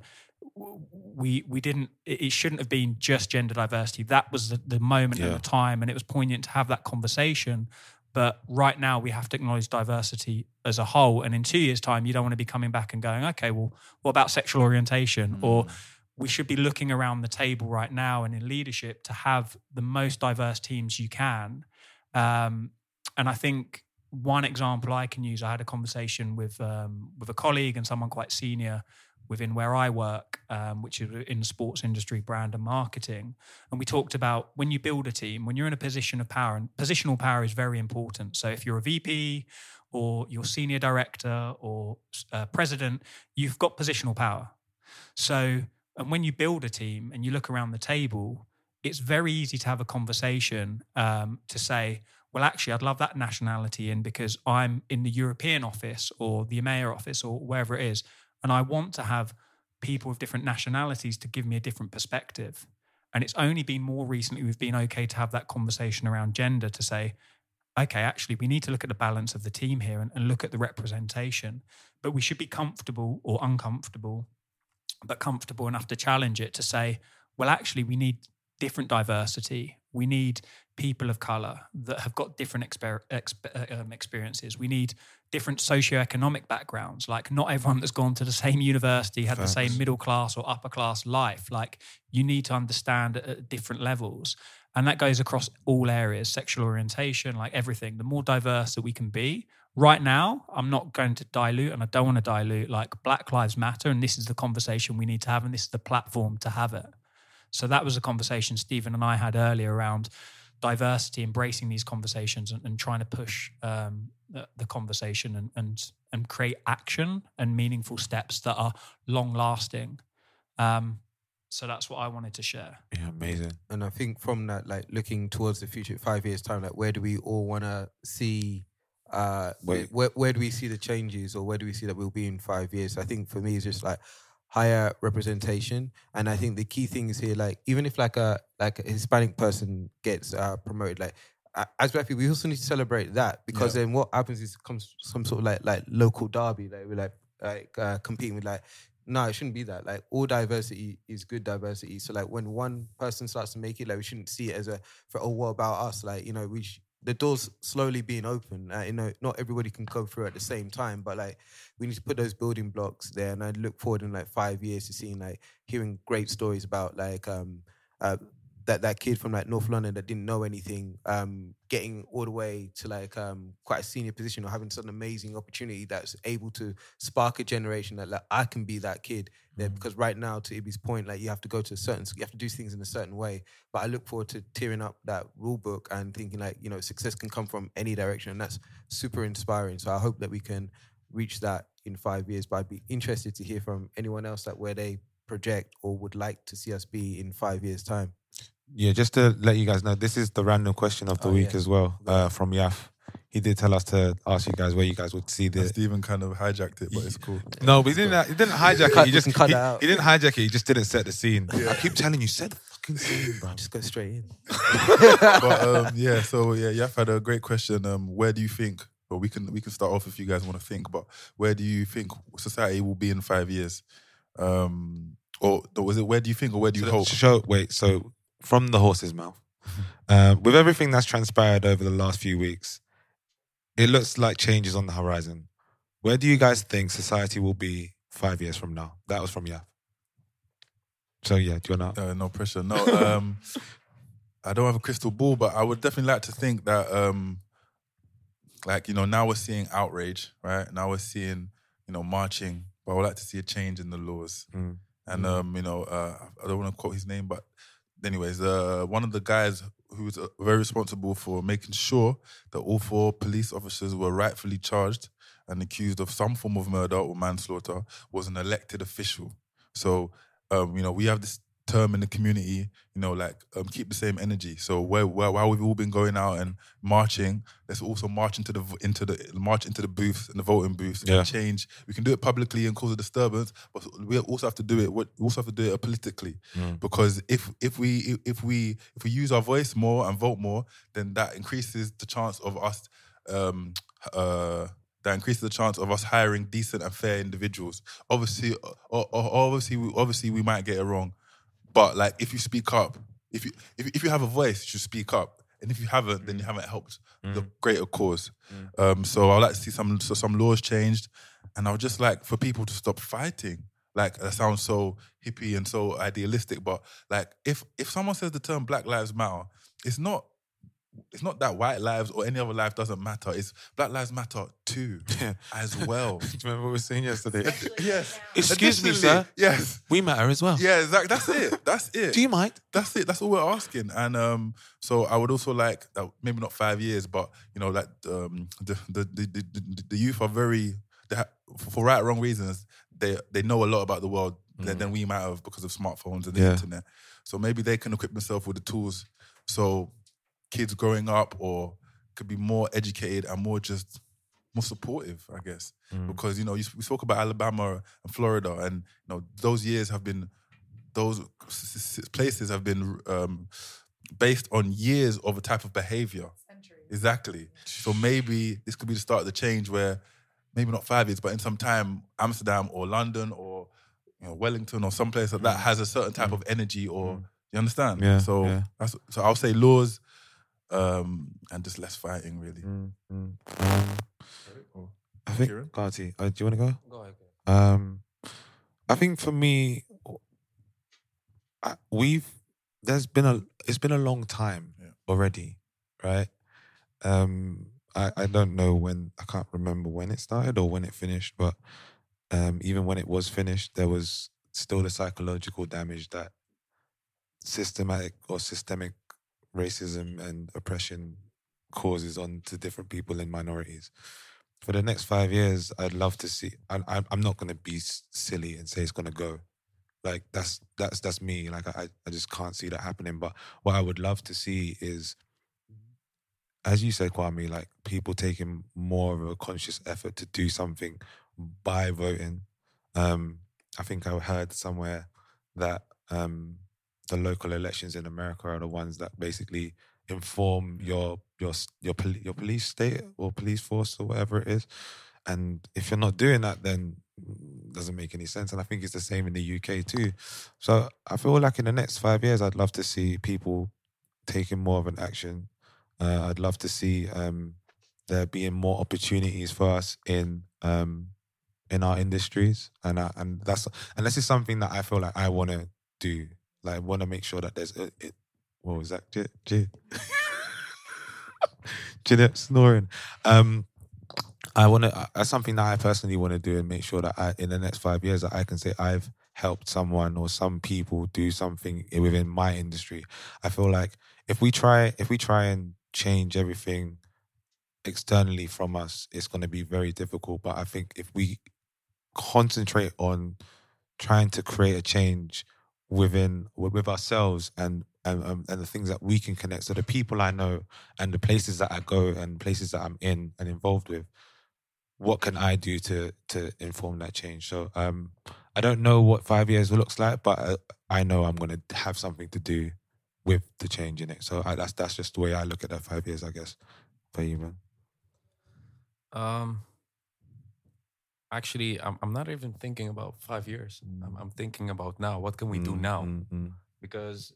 we we didn't it shouldn't have been just gender diversity. That was the, the moment and the time and it was poignant to have that conversation. But right now we have to acknowledge diversity as a whole. And in two years time you don't want to be coming back and going okay well what about sexual orientation? Or we should be looking around the table right now and in leadership to have the most diverse teams you can. Um, and i think one example i can use i had a conversation with um, with a colleague and someone quite senior within where I work, um, which is in the sports industry, brand and marketing. And we talked about when you build a team, when you're in a position of power, and positional power is very important. So if you're a VP or you're senior director or uh, president, you've got positional power. So, and when you build a team and you look around the table, it's very easy to have a conversation um, to say, well, actually, I'd love that nationality in because I'm in the European office or the EMEA office or wherever it is. And I want to have people of different nationalities to give me a different perspective. And it's only been more recently we've been okay to have that conversation around gender to say, okay, actually, we need to look at the balance of the team here and, and look at the representation. But we should be comfortable or uncomfortable, but comfortable enough to challenge it to say, well, actually, we need different diversity. We need people of color that have got different exper- exp- uh, um, experiences. We need different socioeconomic backgrounds. Like, not everyone that's gone to the same university had the same middle class or upper class life. Like, you need to understand at different levels. And that goes across all areas sexual orientation, like everything. The more diverse that we can be, right now, I'm not going to dilute and I don't want to dilute like Black Lives Matter. And this is the conversation we need to have, and this is the platform to have it. So that was a conversation Stephen and I had earlier around diversity, embracing these conversations and, and trying to push um, the, the conversation and, and and create action and meaningful steps that are long lasting. Um, so that's what I wanted to share. Yeah, amazing. And I think from that, like looking towards the future, five years time, like where do we all want to see? Uh, Wait. where where do we see the changes, or where do we see that we'll be in five years? I think for me, it's just like higher representation, and I think the key thing is here, like even if like a like a Hispanic person gets uh, promoted, like as black people, we also need to celebrate that because Yeah. then what happens is comes some sort of like like local derby, like we're like like uh, competing with like no, it shouldn't be that. Like all diversity is good diversity. So like when one person starts to make it, like we shouldn't see it as a for oh what about us? Like you know we sh- the doors slowly being open. Uh, you know not everybody can go through at the same time, but like we need to put those building blocks there. And I look forward in like five years to seeing like hearing great stories about like um uh that that kid from like North London that didn't know anything, um, getting all the way to like um quite a senior position or having such an amazing opportunity that's able to spark a generation that like I can be that kid Because right now, to Ibby's point, like you have to go to a certain, you have to do things in a certain way. But I look forward to tearing up that rule book and thinking like you know success can come from any direction, and that's super inspiring. So I hope that we can reach that in five years. But I'd be interested to hear from anyone else that where they project or would like to see us be in five years' time. Yeah, just to let you guys know, this is the random question of the Oh, week yeah. as well uh, from Yaf. He did tell us to ask you guys where you guys would see the. Stephen kind of hijacked it, but it's cool. No, but he didn't. He didn't hijack it. He just you cut he, that out. he didn't hijack it. He just didn't set the scene. Yeah. I keep telling you, set the fucking scene, bro. Just go straight in. but um, yeah, so yeah, Yaf had a great question. Um, where do you think? Well, we can we can start off if you guys want to think. But where do you think society will be in five years? Um, or was it where do you think, or where do you So, hope? Show, wait, so from the horse's mouth, uh, with everything that's transpired over the last few weeks, it looks like changes on the horizon. Where do you guys think society will be five years from now? That was from Yaf. So yeah, do you want to? Uh, no pressure. No, um, I don't have a crystal ball, but I would definitely like to think that um, like you know now we're seeing outrage, right? Now we're seeing you know marching, but I would like to see a change in the laws. Mm. And um, you know, uh, I don't want to quote his name, but anyways, uh, one of the guys who was uh, very responsible for making sure that all four police officers were rightfully charged and accused of some form of murder or manslaughter was an elected official. So, um, you know, we have this term in the community, you know, like um, keep the same energy. So where, where while we've all been going out and marching, let's also march into the into the march into the booths and the voting booths Yeah. and change. We can do it publicly and cause a disturbance, but we also have to do it. We also have to do it politically, Mm. because if if we if we if we use our voice more and vote more, then that increases the chance of us. Um, uh, that increases the chance of us hiring decent and fair individuals. Obviously, obviously, we, obviously, we might get it wrong, but like if you speak up, if you if, if you have a voice, you should speak up, and if you haven't, then you mm. haven't helped mm. the greater cause. Mm. Um, so I'd like to see some so some laws changed, and I would just like for people to stop fighting. Like that sounds so hippie and so idealistic, but like if if someone says the term Black Lives Matter, it's not it's not that white lives or any other life doesn't matter. It's Black Lives Matter too, as well. Do you remember what we were saying yesterday? yes. Excuse me, sir. Yes. We matter as well. Yeah, exactly. That's it. That's it. Do you mind? That's it. That's all we're asking. And um, so I would also like uh, maybe not five years, but you know, like um, the, the, the the the the youth are very they ha- for right or wrong reasons. They they know a lot about the world than, than we might have because of smartphones and the Yeah. internet. So maybe they can equip themselves with the tools. So kids growing up or could be more educated and more just more supportive, I guess. Mm. Because you know, you, we spoke about Alabama and Florida, and you know, those years have been those s- s- places have been um, based on years of a type of behavior. Exactly. So maybe this could be the start of the change where maybe not five years, but in some time, Amsterdam or London or you know, Wellington or someplace like that mm. has a certain type mm. of energy or you understand? Yeah, So yeah. that's so I'll say laws um, and just less fighting really. Um, I think, Kieran? Garty, uh, do you want to go? Go ahead. Um, I think for me, I, we've there's been a it's been a long time already, right? Um, I I don't know when I can't remember when it started or when it finished, but um, even when it was finished, there was still the psychological damage that systematic or systemic racism and oppression causes on to different people and minorities. For the next five years, I'd love to see. I, I'm not going to be silly and say it's going to go. Like that's that's that's me. Like I I just can't see that happening. But what I would love to see is, as you said, Kwame, like people taking more of a conscious effort to do something by voting. Um, I think I heard somewhere that um, the local elections in America are the ones that basically inform your your your your police state or police force or whatever it is. And if you're not doing that, then it doesn't make any sense. And I think it's the same in the UK too. So I feel like in the next five years, I'd love to see people taking more of an action. Uh, I'd love to see um, there being more opportunities for us in um, in our industries, and I, and that's and this is something that I feel like I want to do. Like, want to make sure that there's a, it. What was that? J- J- Jeanette snoring. Um, I want to. That's something that I personally want to do and make sure that I, in the next five years, that I can say I've helped someone or some people do something within my industry. I feel like if we try, if we try and change everything externally from us, it's going to be very difficult. But I think if we concentrate on trying to create a change within with ourselves and and um, and the things that we can connect. So the people I know and the places that I go and places that I'm in and involved with, what can I do to to inform that change? So um, I don't know what five years looks like, but uh, I know I'm going to have something to do with the change in it. So I, that's that's just the way I look at that five years, I guess. For you, man. Um, actually, I'm I'm not even thinking about five years. I'm, I'm thinking about now. What can we do Mm, now? mm, mm. Because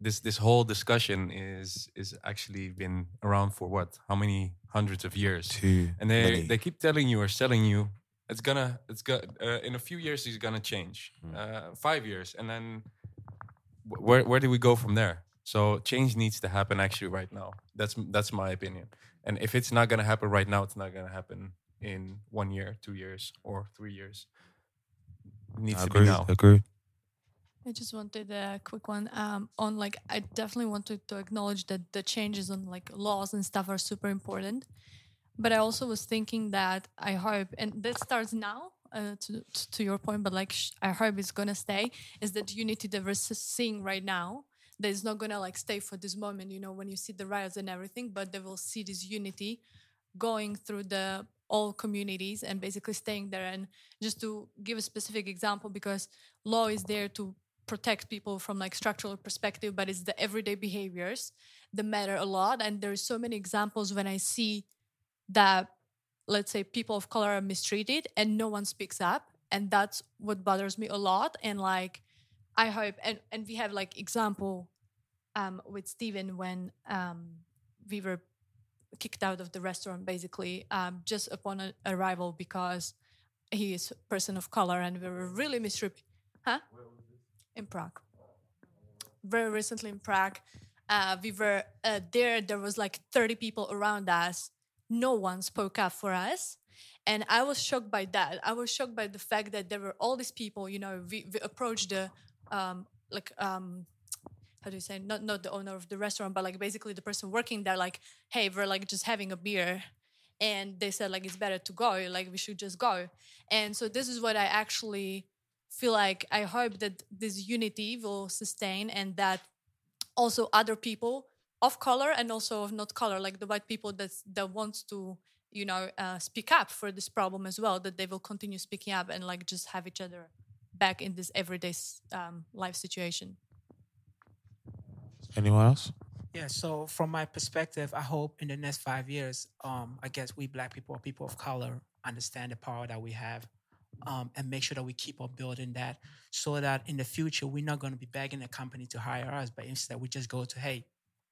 this this whole discussion is is actually been around for what? How many hundreds of years? Too and they many. they keep telling you or selling you it's gonna it's got uh, in a few years it's gonna change. Uh, five years, and then where where do we go from there? So change needs to happen actually right now. That's that's my opinion. And if it's not gonna happen right now, it's not gonna happen in one year, two years, or three years. It needs I to agree. be now. Agree. I just wanted a quick one um, on like I definitely wanted to acknowledge that the changes on like laws and stuff are super important, but I also was thinking that I hope and that starts now uh, to to your point, but like sh- I hope it's gonna stay is that unity that we're seeing right now that is not gonna like stay for this moment. You know when you see the riots and everything, but they will see this unity going through the all communities and basically staying there. And just to give a specific example because law is there to protect people from like structural perspective but it's the everyday behaviors that matter a lot. And there's so many examples when i see that let's say people of color are mistreated and no one speaks up. And that's what bothers me a lot. And like i hope and and we have like example um with Steven when um we were kicked out of the restaurant basically um just upon arrival because he is a person of color and we were really mistreated huh? In prague. Very recently in prague. Uh, we were uh, there there was like 30 people around us. No one spoke up for us. And i was shocked by that. I was shocked by the fact that there were all these people you know we, we approached the um, like um, how do you say not not the owner of the restaurant but like basically the person working there like hey we're like just having a beer. And they said like it's better to go like we should just go. And so this is what i actually feel like i hope that this unity will sustain and that also other people of color and also of not color like the white people that that wants to you know uh, speak up for this problem as well that they will continue speaking up and like just have each other back in this everyday um, life situation Anyone else? Yeah, so from my perspective, I hope in the next five years, um, I guess we black people or people of color understand the power that we have um, and make sure that we keep on building that so that in the future, we're not going to be begging a company to hire us, but instead we just go to, hey,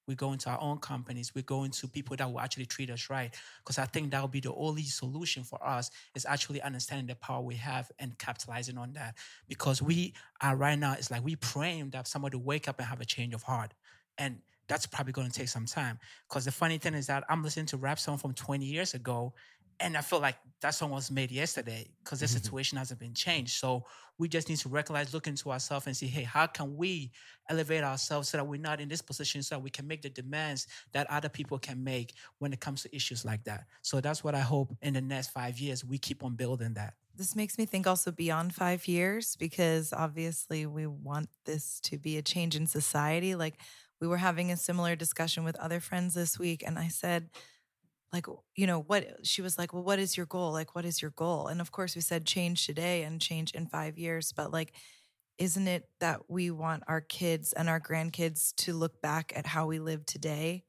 we go into our own companies, we go into people that will actually treat us right. Because I think that will be the only solution for us is actually understanding the power we have and capitalizing on that. Because we are right now, it's like we praying that somebody wake up and have a change of heart. And that's probably going to take some time. Because the funny thing is that I'm listening to rap song from 20 years ago, and I feel like that song was made yesterday because the mm-hmm. situation hasn't been changed. So we just need to recognize, look into ourselves, and see, hey, how can we elevate ourselves so that we're not in this position, so that we can make the demands that other people can make when it comes to issues like that. So that's what I hope in the next five years we keep on building that. This makes me think also beyond five years because obviously we want this to be a change in society. Like we were having a similar discussion with other friends this week, and I said, like, you know, what she was like, well, what is your goal? Like, what is your goal? And of course, we said change today and change in five years, but like, isn't it that we want our kids and our grandkids to look back at how we live today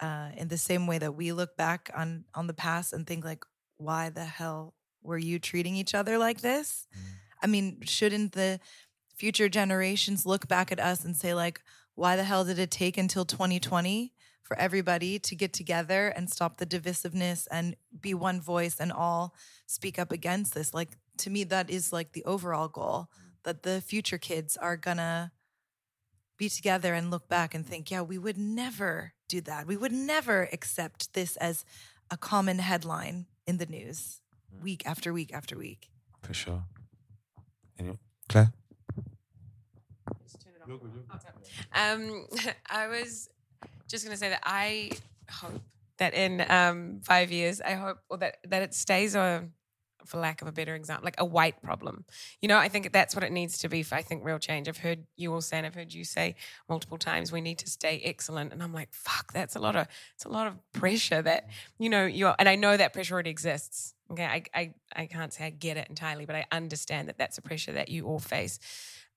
uh, in the same way that we look back on on the past and think like, why the hell were you treating each other like this? I mean, shouldn't the future generations look back at us and say like, why the hell did it take until 2020 for everybody to get together and stop the divisiveness and be one voice and all speak up against this? Like to me, that is like the overall goal that the future kids are gonna be together and look back and think, yeah, we would never do that. We would never accept this as a common headline in the news mm. week after week after week. For sure. Anyone? Claire? Um, I was just going to say that I hope that in um, five years, I hope or that that it stays a, for lack of a better example, like a white problem. You know, I think that's what it needs to be for I think real change. I've heard you all say, and I've heard you say multiple times, we need to stay excellent, and I'm like, fuck, that's a lot of it's a lot of pressure that you know you're, and I know that pressure already exists. Okay, I I I can't say I get it entirely, but I understand that that's a pressure that you all face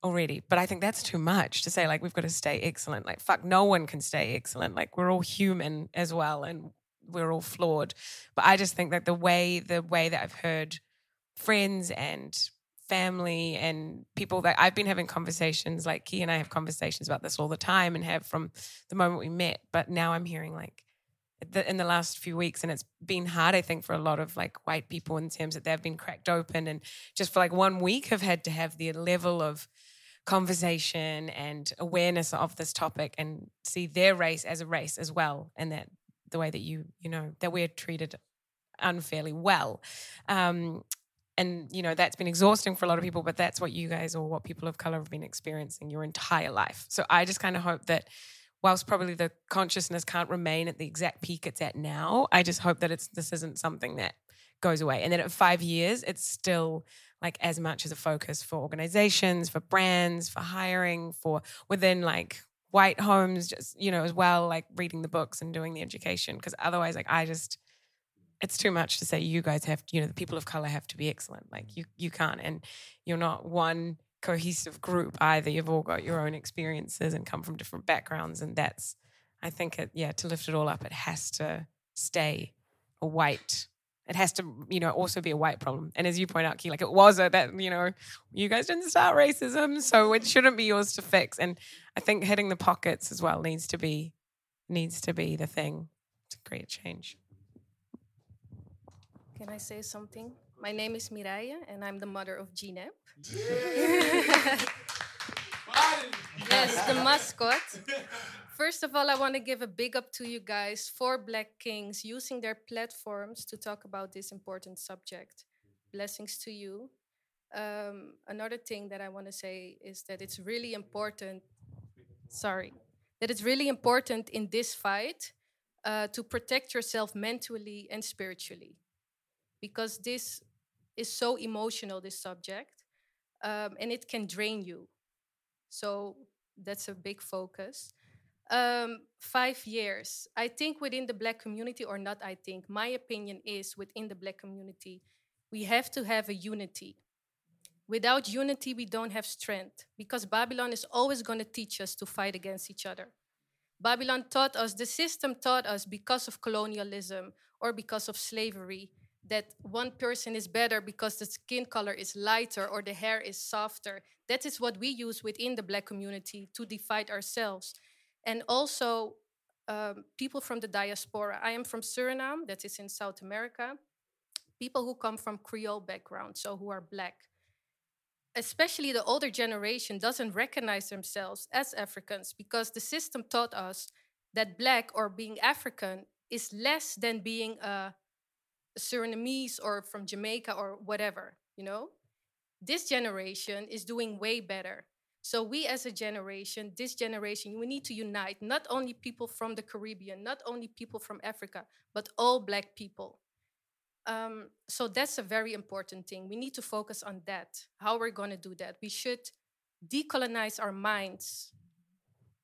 already. But I think that's too much to say, like, we've got to stay excellent. Like, fuck, no one can stay excellent. Like, we're all human as well and we're all flawed. But I just think that the way, the way that I've heard friends and family and people that I've been having conversations, like Key and I have conversations about this all the time and have from the moment we met. But now I'm hearing like, the, in the last few weeks and it's been hard i think for a lot of like white people in terms that they've been cracked open and just for like one week have had to have the level of conversation and awareness of this topic and see their race as a race as well and that the way that you you know that we're treated unfairly well. Um, and you know that's been exhausting for a lot of people but that's what you guys or what people of color have been experiencing your entire life so i just kind of hope that whilst probably the consciousness can't remain at the exact peak it's at now i just hope that it's this isn't something that goes away. And then at five years it's still like as much as a focus for organizations for brands for hiring for within like white homes just you know as well like reading the books and doing the education. Because otherwise like i just it's too much to say you guys have you know the people of color have to be excellent. Like you you can't. And you're not one cohesive group either. You've all got your own experiences and come from different backgrounds. And that's i think it yeah to lift it all up it has to stay a white it has to you know also be a white problem and as you point out key like it was a that you know you guys didn't start racism so it shouldn't be yours to fix and i think hitting the pockets as well needs to be needs to be the thing to create change Can I say something? My name is Miraya, and I'm the mother of Ginep. yes, the mascot. First of all, I want to give a big up to you guys for Black Kings using their platforms to talk about this important subject. Blessings to you. Um, another thing that I want to say is that it's really important. Sorry, that it's really important in this fight uh, to protect yourself mentally and spiritually because this is so emotional, this subject, um, and it can drain you. So that's a big focus. Um, five years. I think within the black community, or not, I think, my opinion is within the black community, we have to have a unity. Without unity, we don't have strength because Babylon is always going to teach us to fight against each other. Babylon taught us, the system taught us because of colonialism or because of slavery, that one person is better because the skin color is lighter or the hair is softer. That is what we use within the black community to divide ourselves. And also, um, people from the diaspora. I am from Suriname, that is in South America. People who come from Creole background, so who are black. Especially the older generation doesn't recognize themselves as Africans because the system taught us that black or being African is less than being a Surinamese or from Jamaica or whatever, you know? This generation is doing way better. So we as a generation, this generation, we need to unite not only people from the Caribbean, not only people from Africa, but all black people. Um, so that's a very important thing. We need to focus on that, how we're going to do that. We should decolonize our minds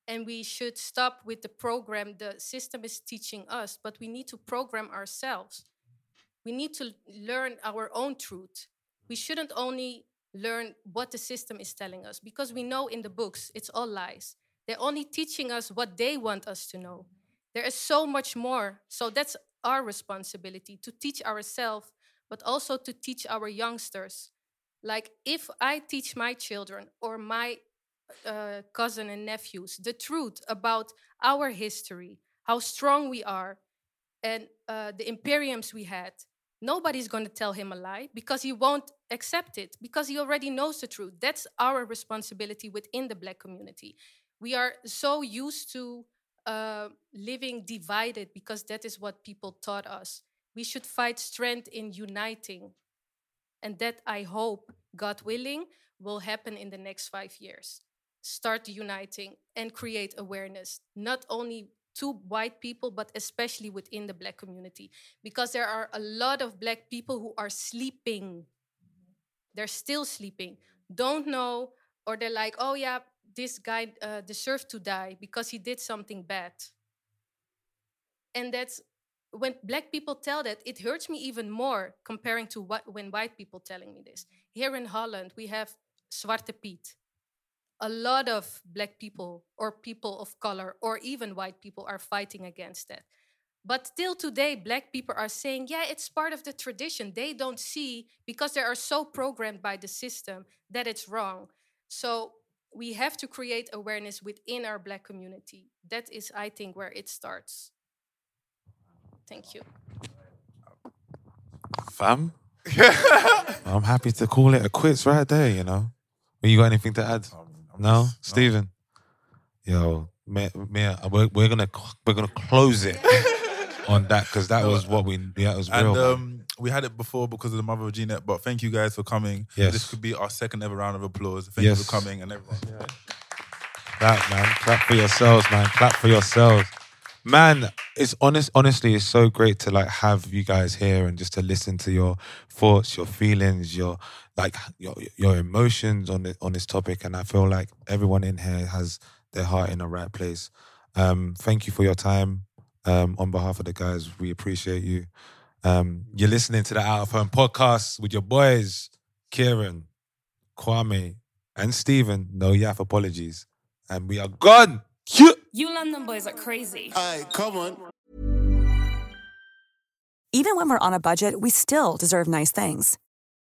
and we should stop with the program the system is teaching us, but we need to program ourselves. We need to learn our own truth. We shouldn't only learn what the system is telling us because we know in the books it's all lies. They're only teaching us what they want us to know. There is so much more. So that's our responsibility to teach ourselves, but also to teach our youngsters. Like if I teach my children or my uh, cousin and nephews the truth about our history, how strong we are, and uh, the imperiums we had, nobody's going to tell him a lie because he won't accept it because he already knows the truth. That's our responsibility within the black community. We are so used to uh, living divided because that is what people taught us. We should fight strength in uniting. And that I hope, God willing, will happen in the next five years. Start uniting and create awareness, not only to white people, but especially within the black community. Because there are a lot of black people who are sleeping. They're still sleeping, don't know, or they're like, oh yeah, this guy uh, deserved to die because he did something bad. And that's when black people tell that, it hurts me even more comparing to what when white people telling me this. Here in Holland, we have Zwarte Piet a lot of black people or people of color or even white people are fighting against that. But still today, black people are saying, yeah, it's part of the tradition. They don't see because they are so programmed by the system that it's wrong. So we have to create awareness within our black community. That is, I think, where it starts. Thank you. Fam, I'm happy to call it a quits right there. You know, you got anything to add? No, Stephen. Yo, Mia, Mia, we're, we're gonna we're gonna close it. on that because that was what we yeah it was. And man. um, we had it before because of the mother of Jeanette, but thank you guys for coming. Yes. This could be our second ever round of applause. Thank you for coming and everyone. Clap, man. Clap for yourselves, man. Clap for yourselves. Man, it's honest honestly, it's so great to like have you guys here and just to listen to your thoughts, your feelings, your like your your emotions on it on this topic. And I feel like everyone in here has their heart in the right place. Um, thank you for your time. Um, on behalf of the guys, we appreciate you. Um, you're listening to the Out of Home podcast with your boys, Kieran, Kwame, and Stephen. No Yaf apologies. And we are gone. You London boys are crazy. Aye, come on. Even when we're on a budget, we still deserve nice things.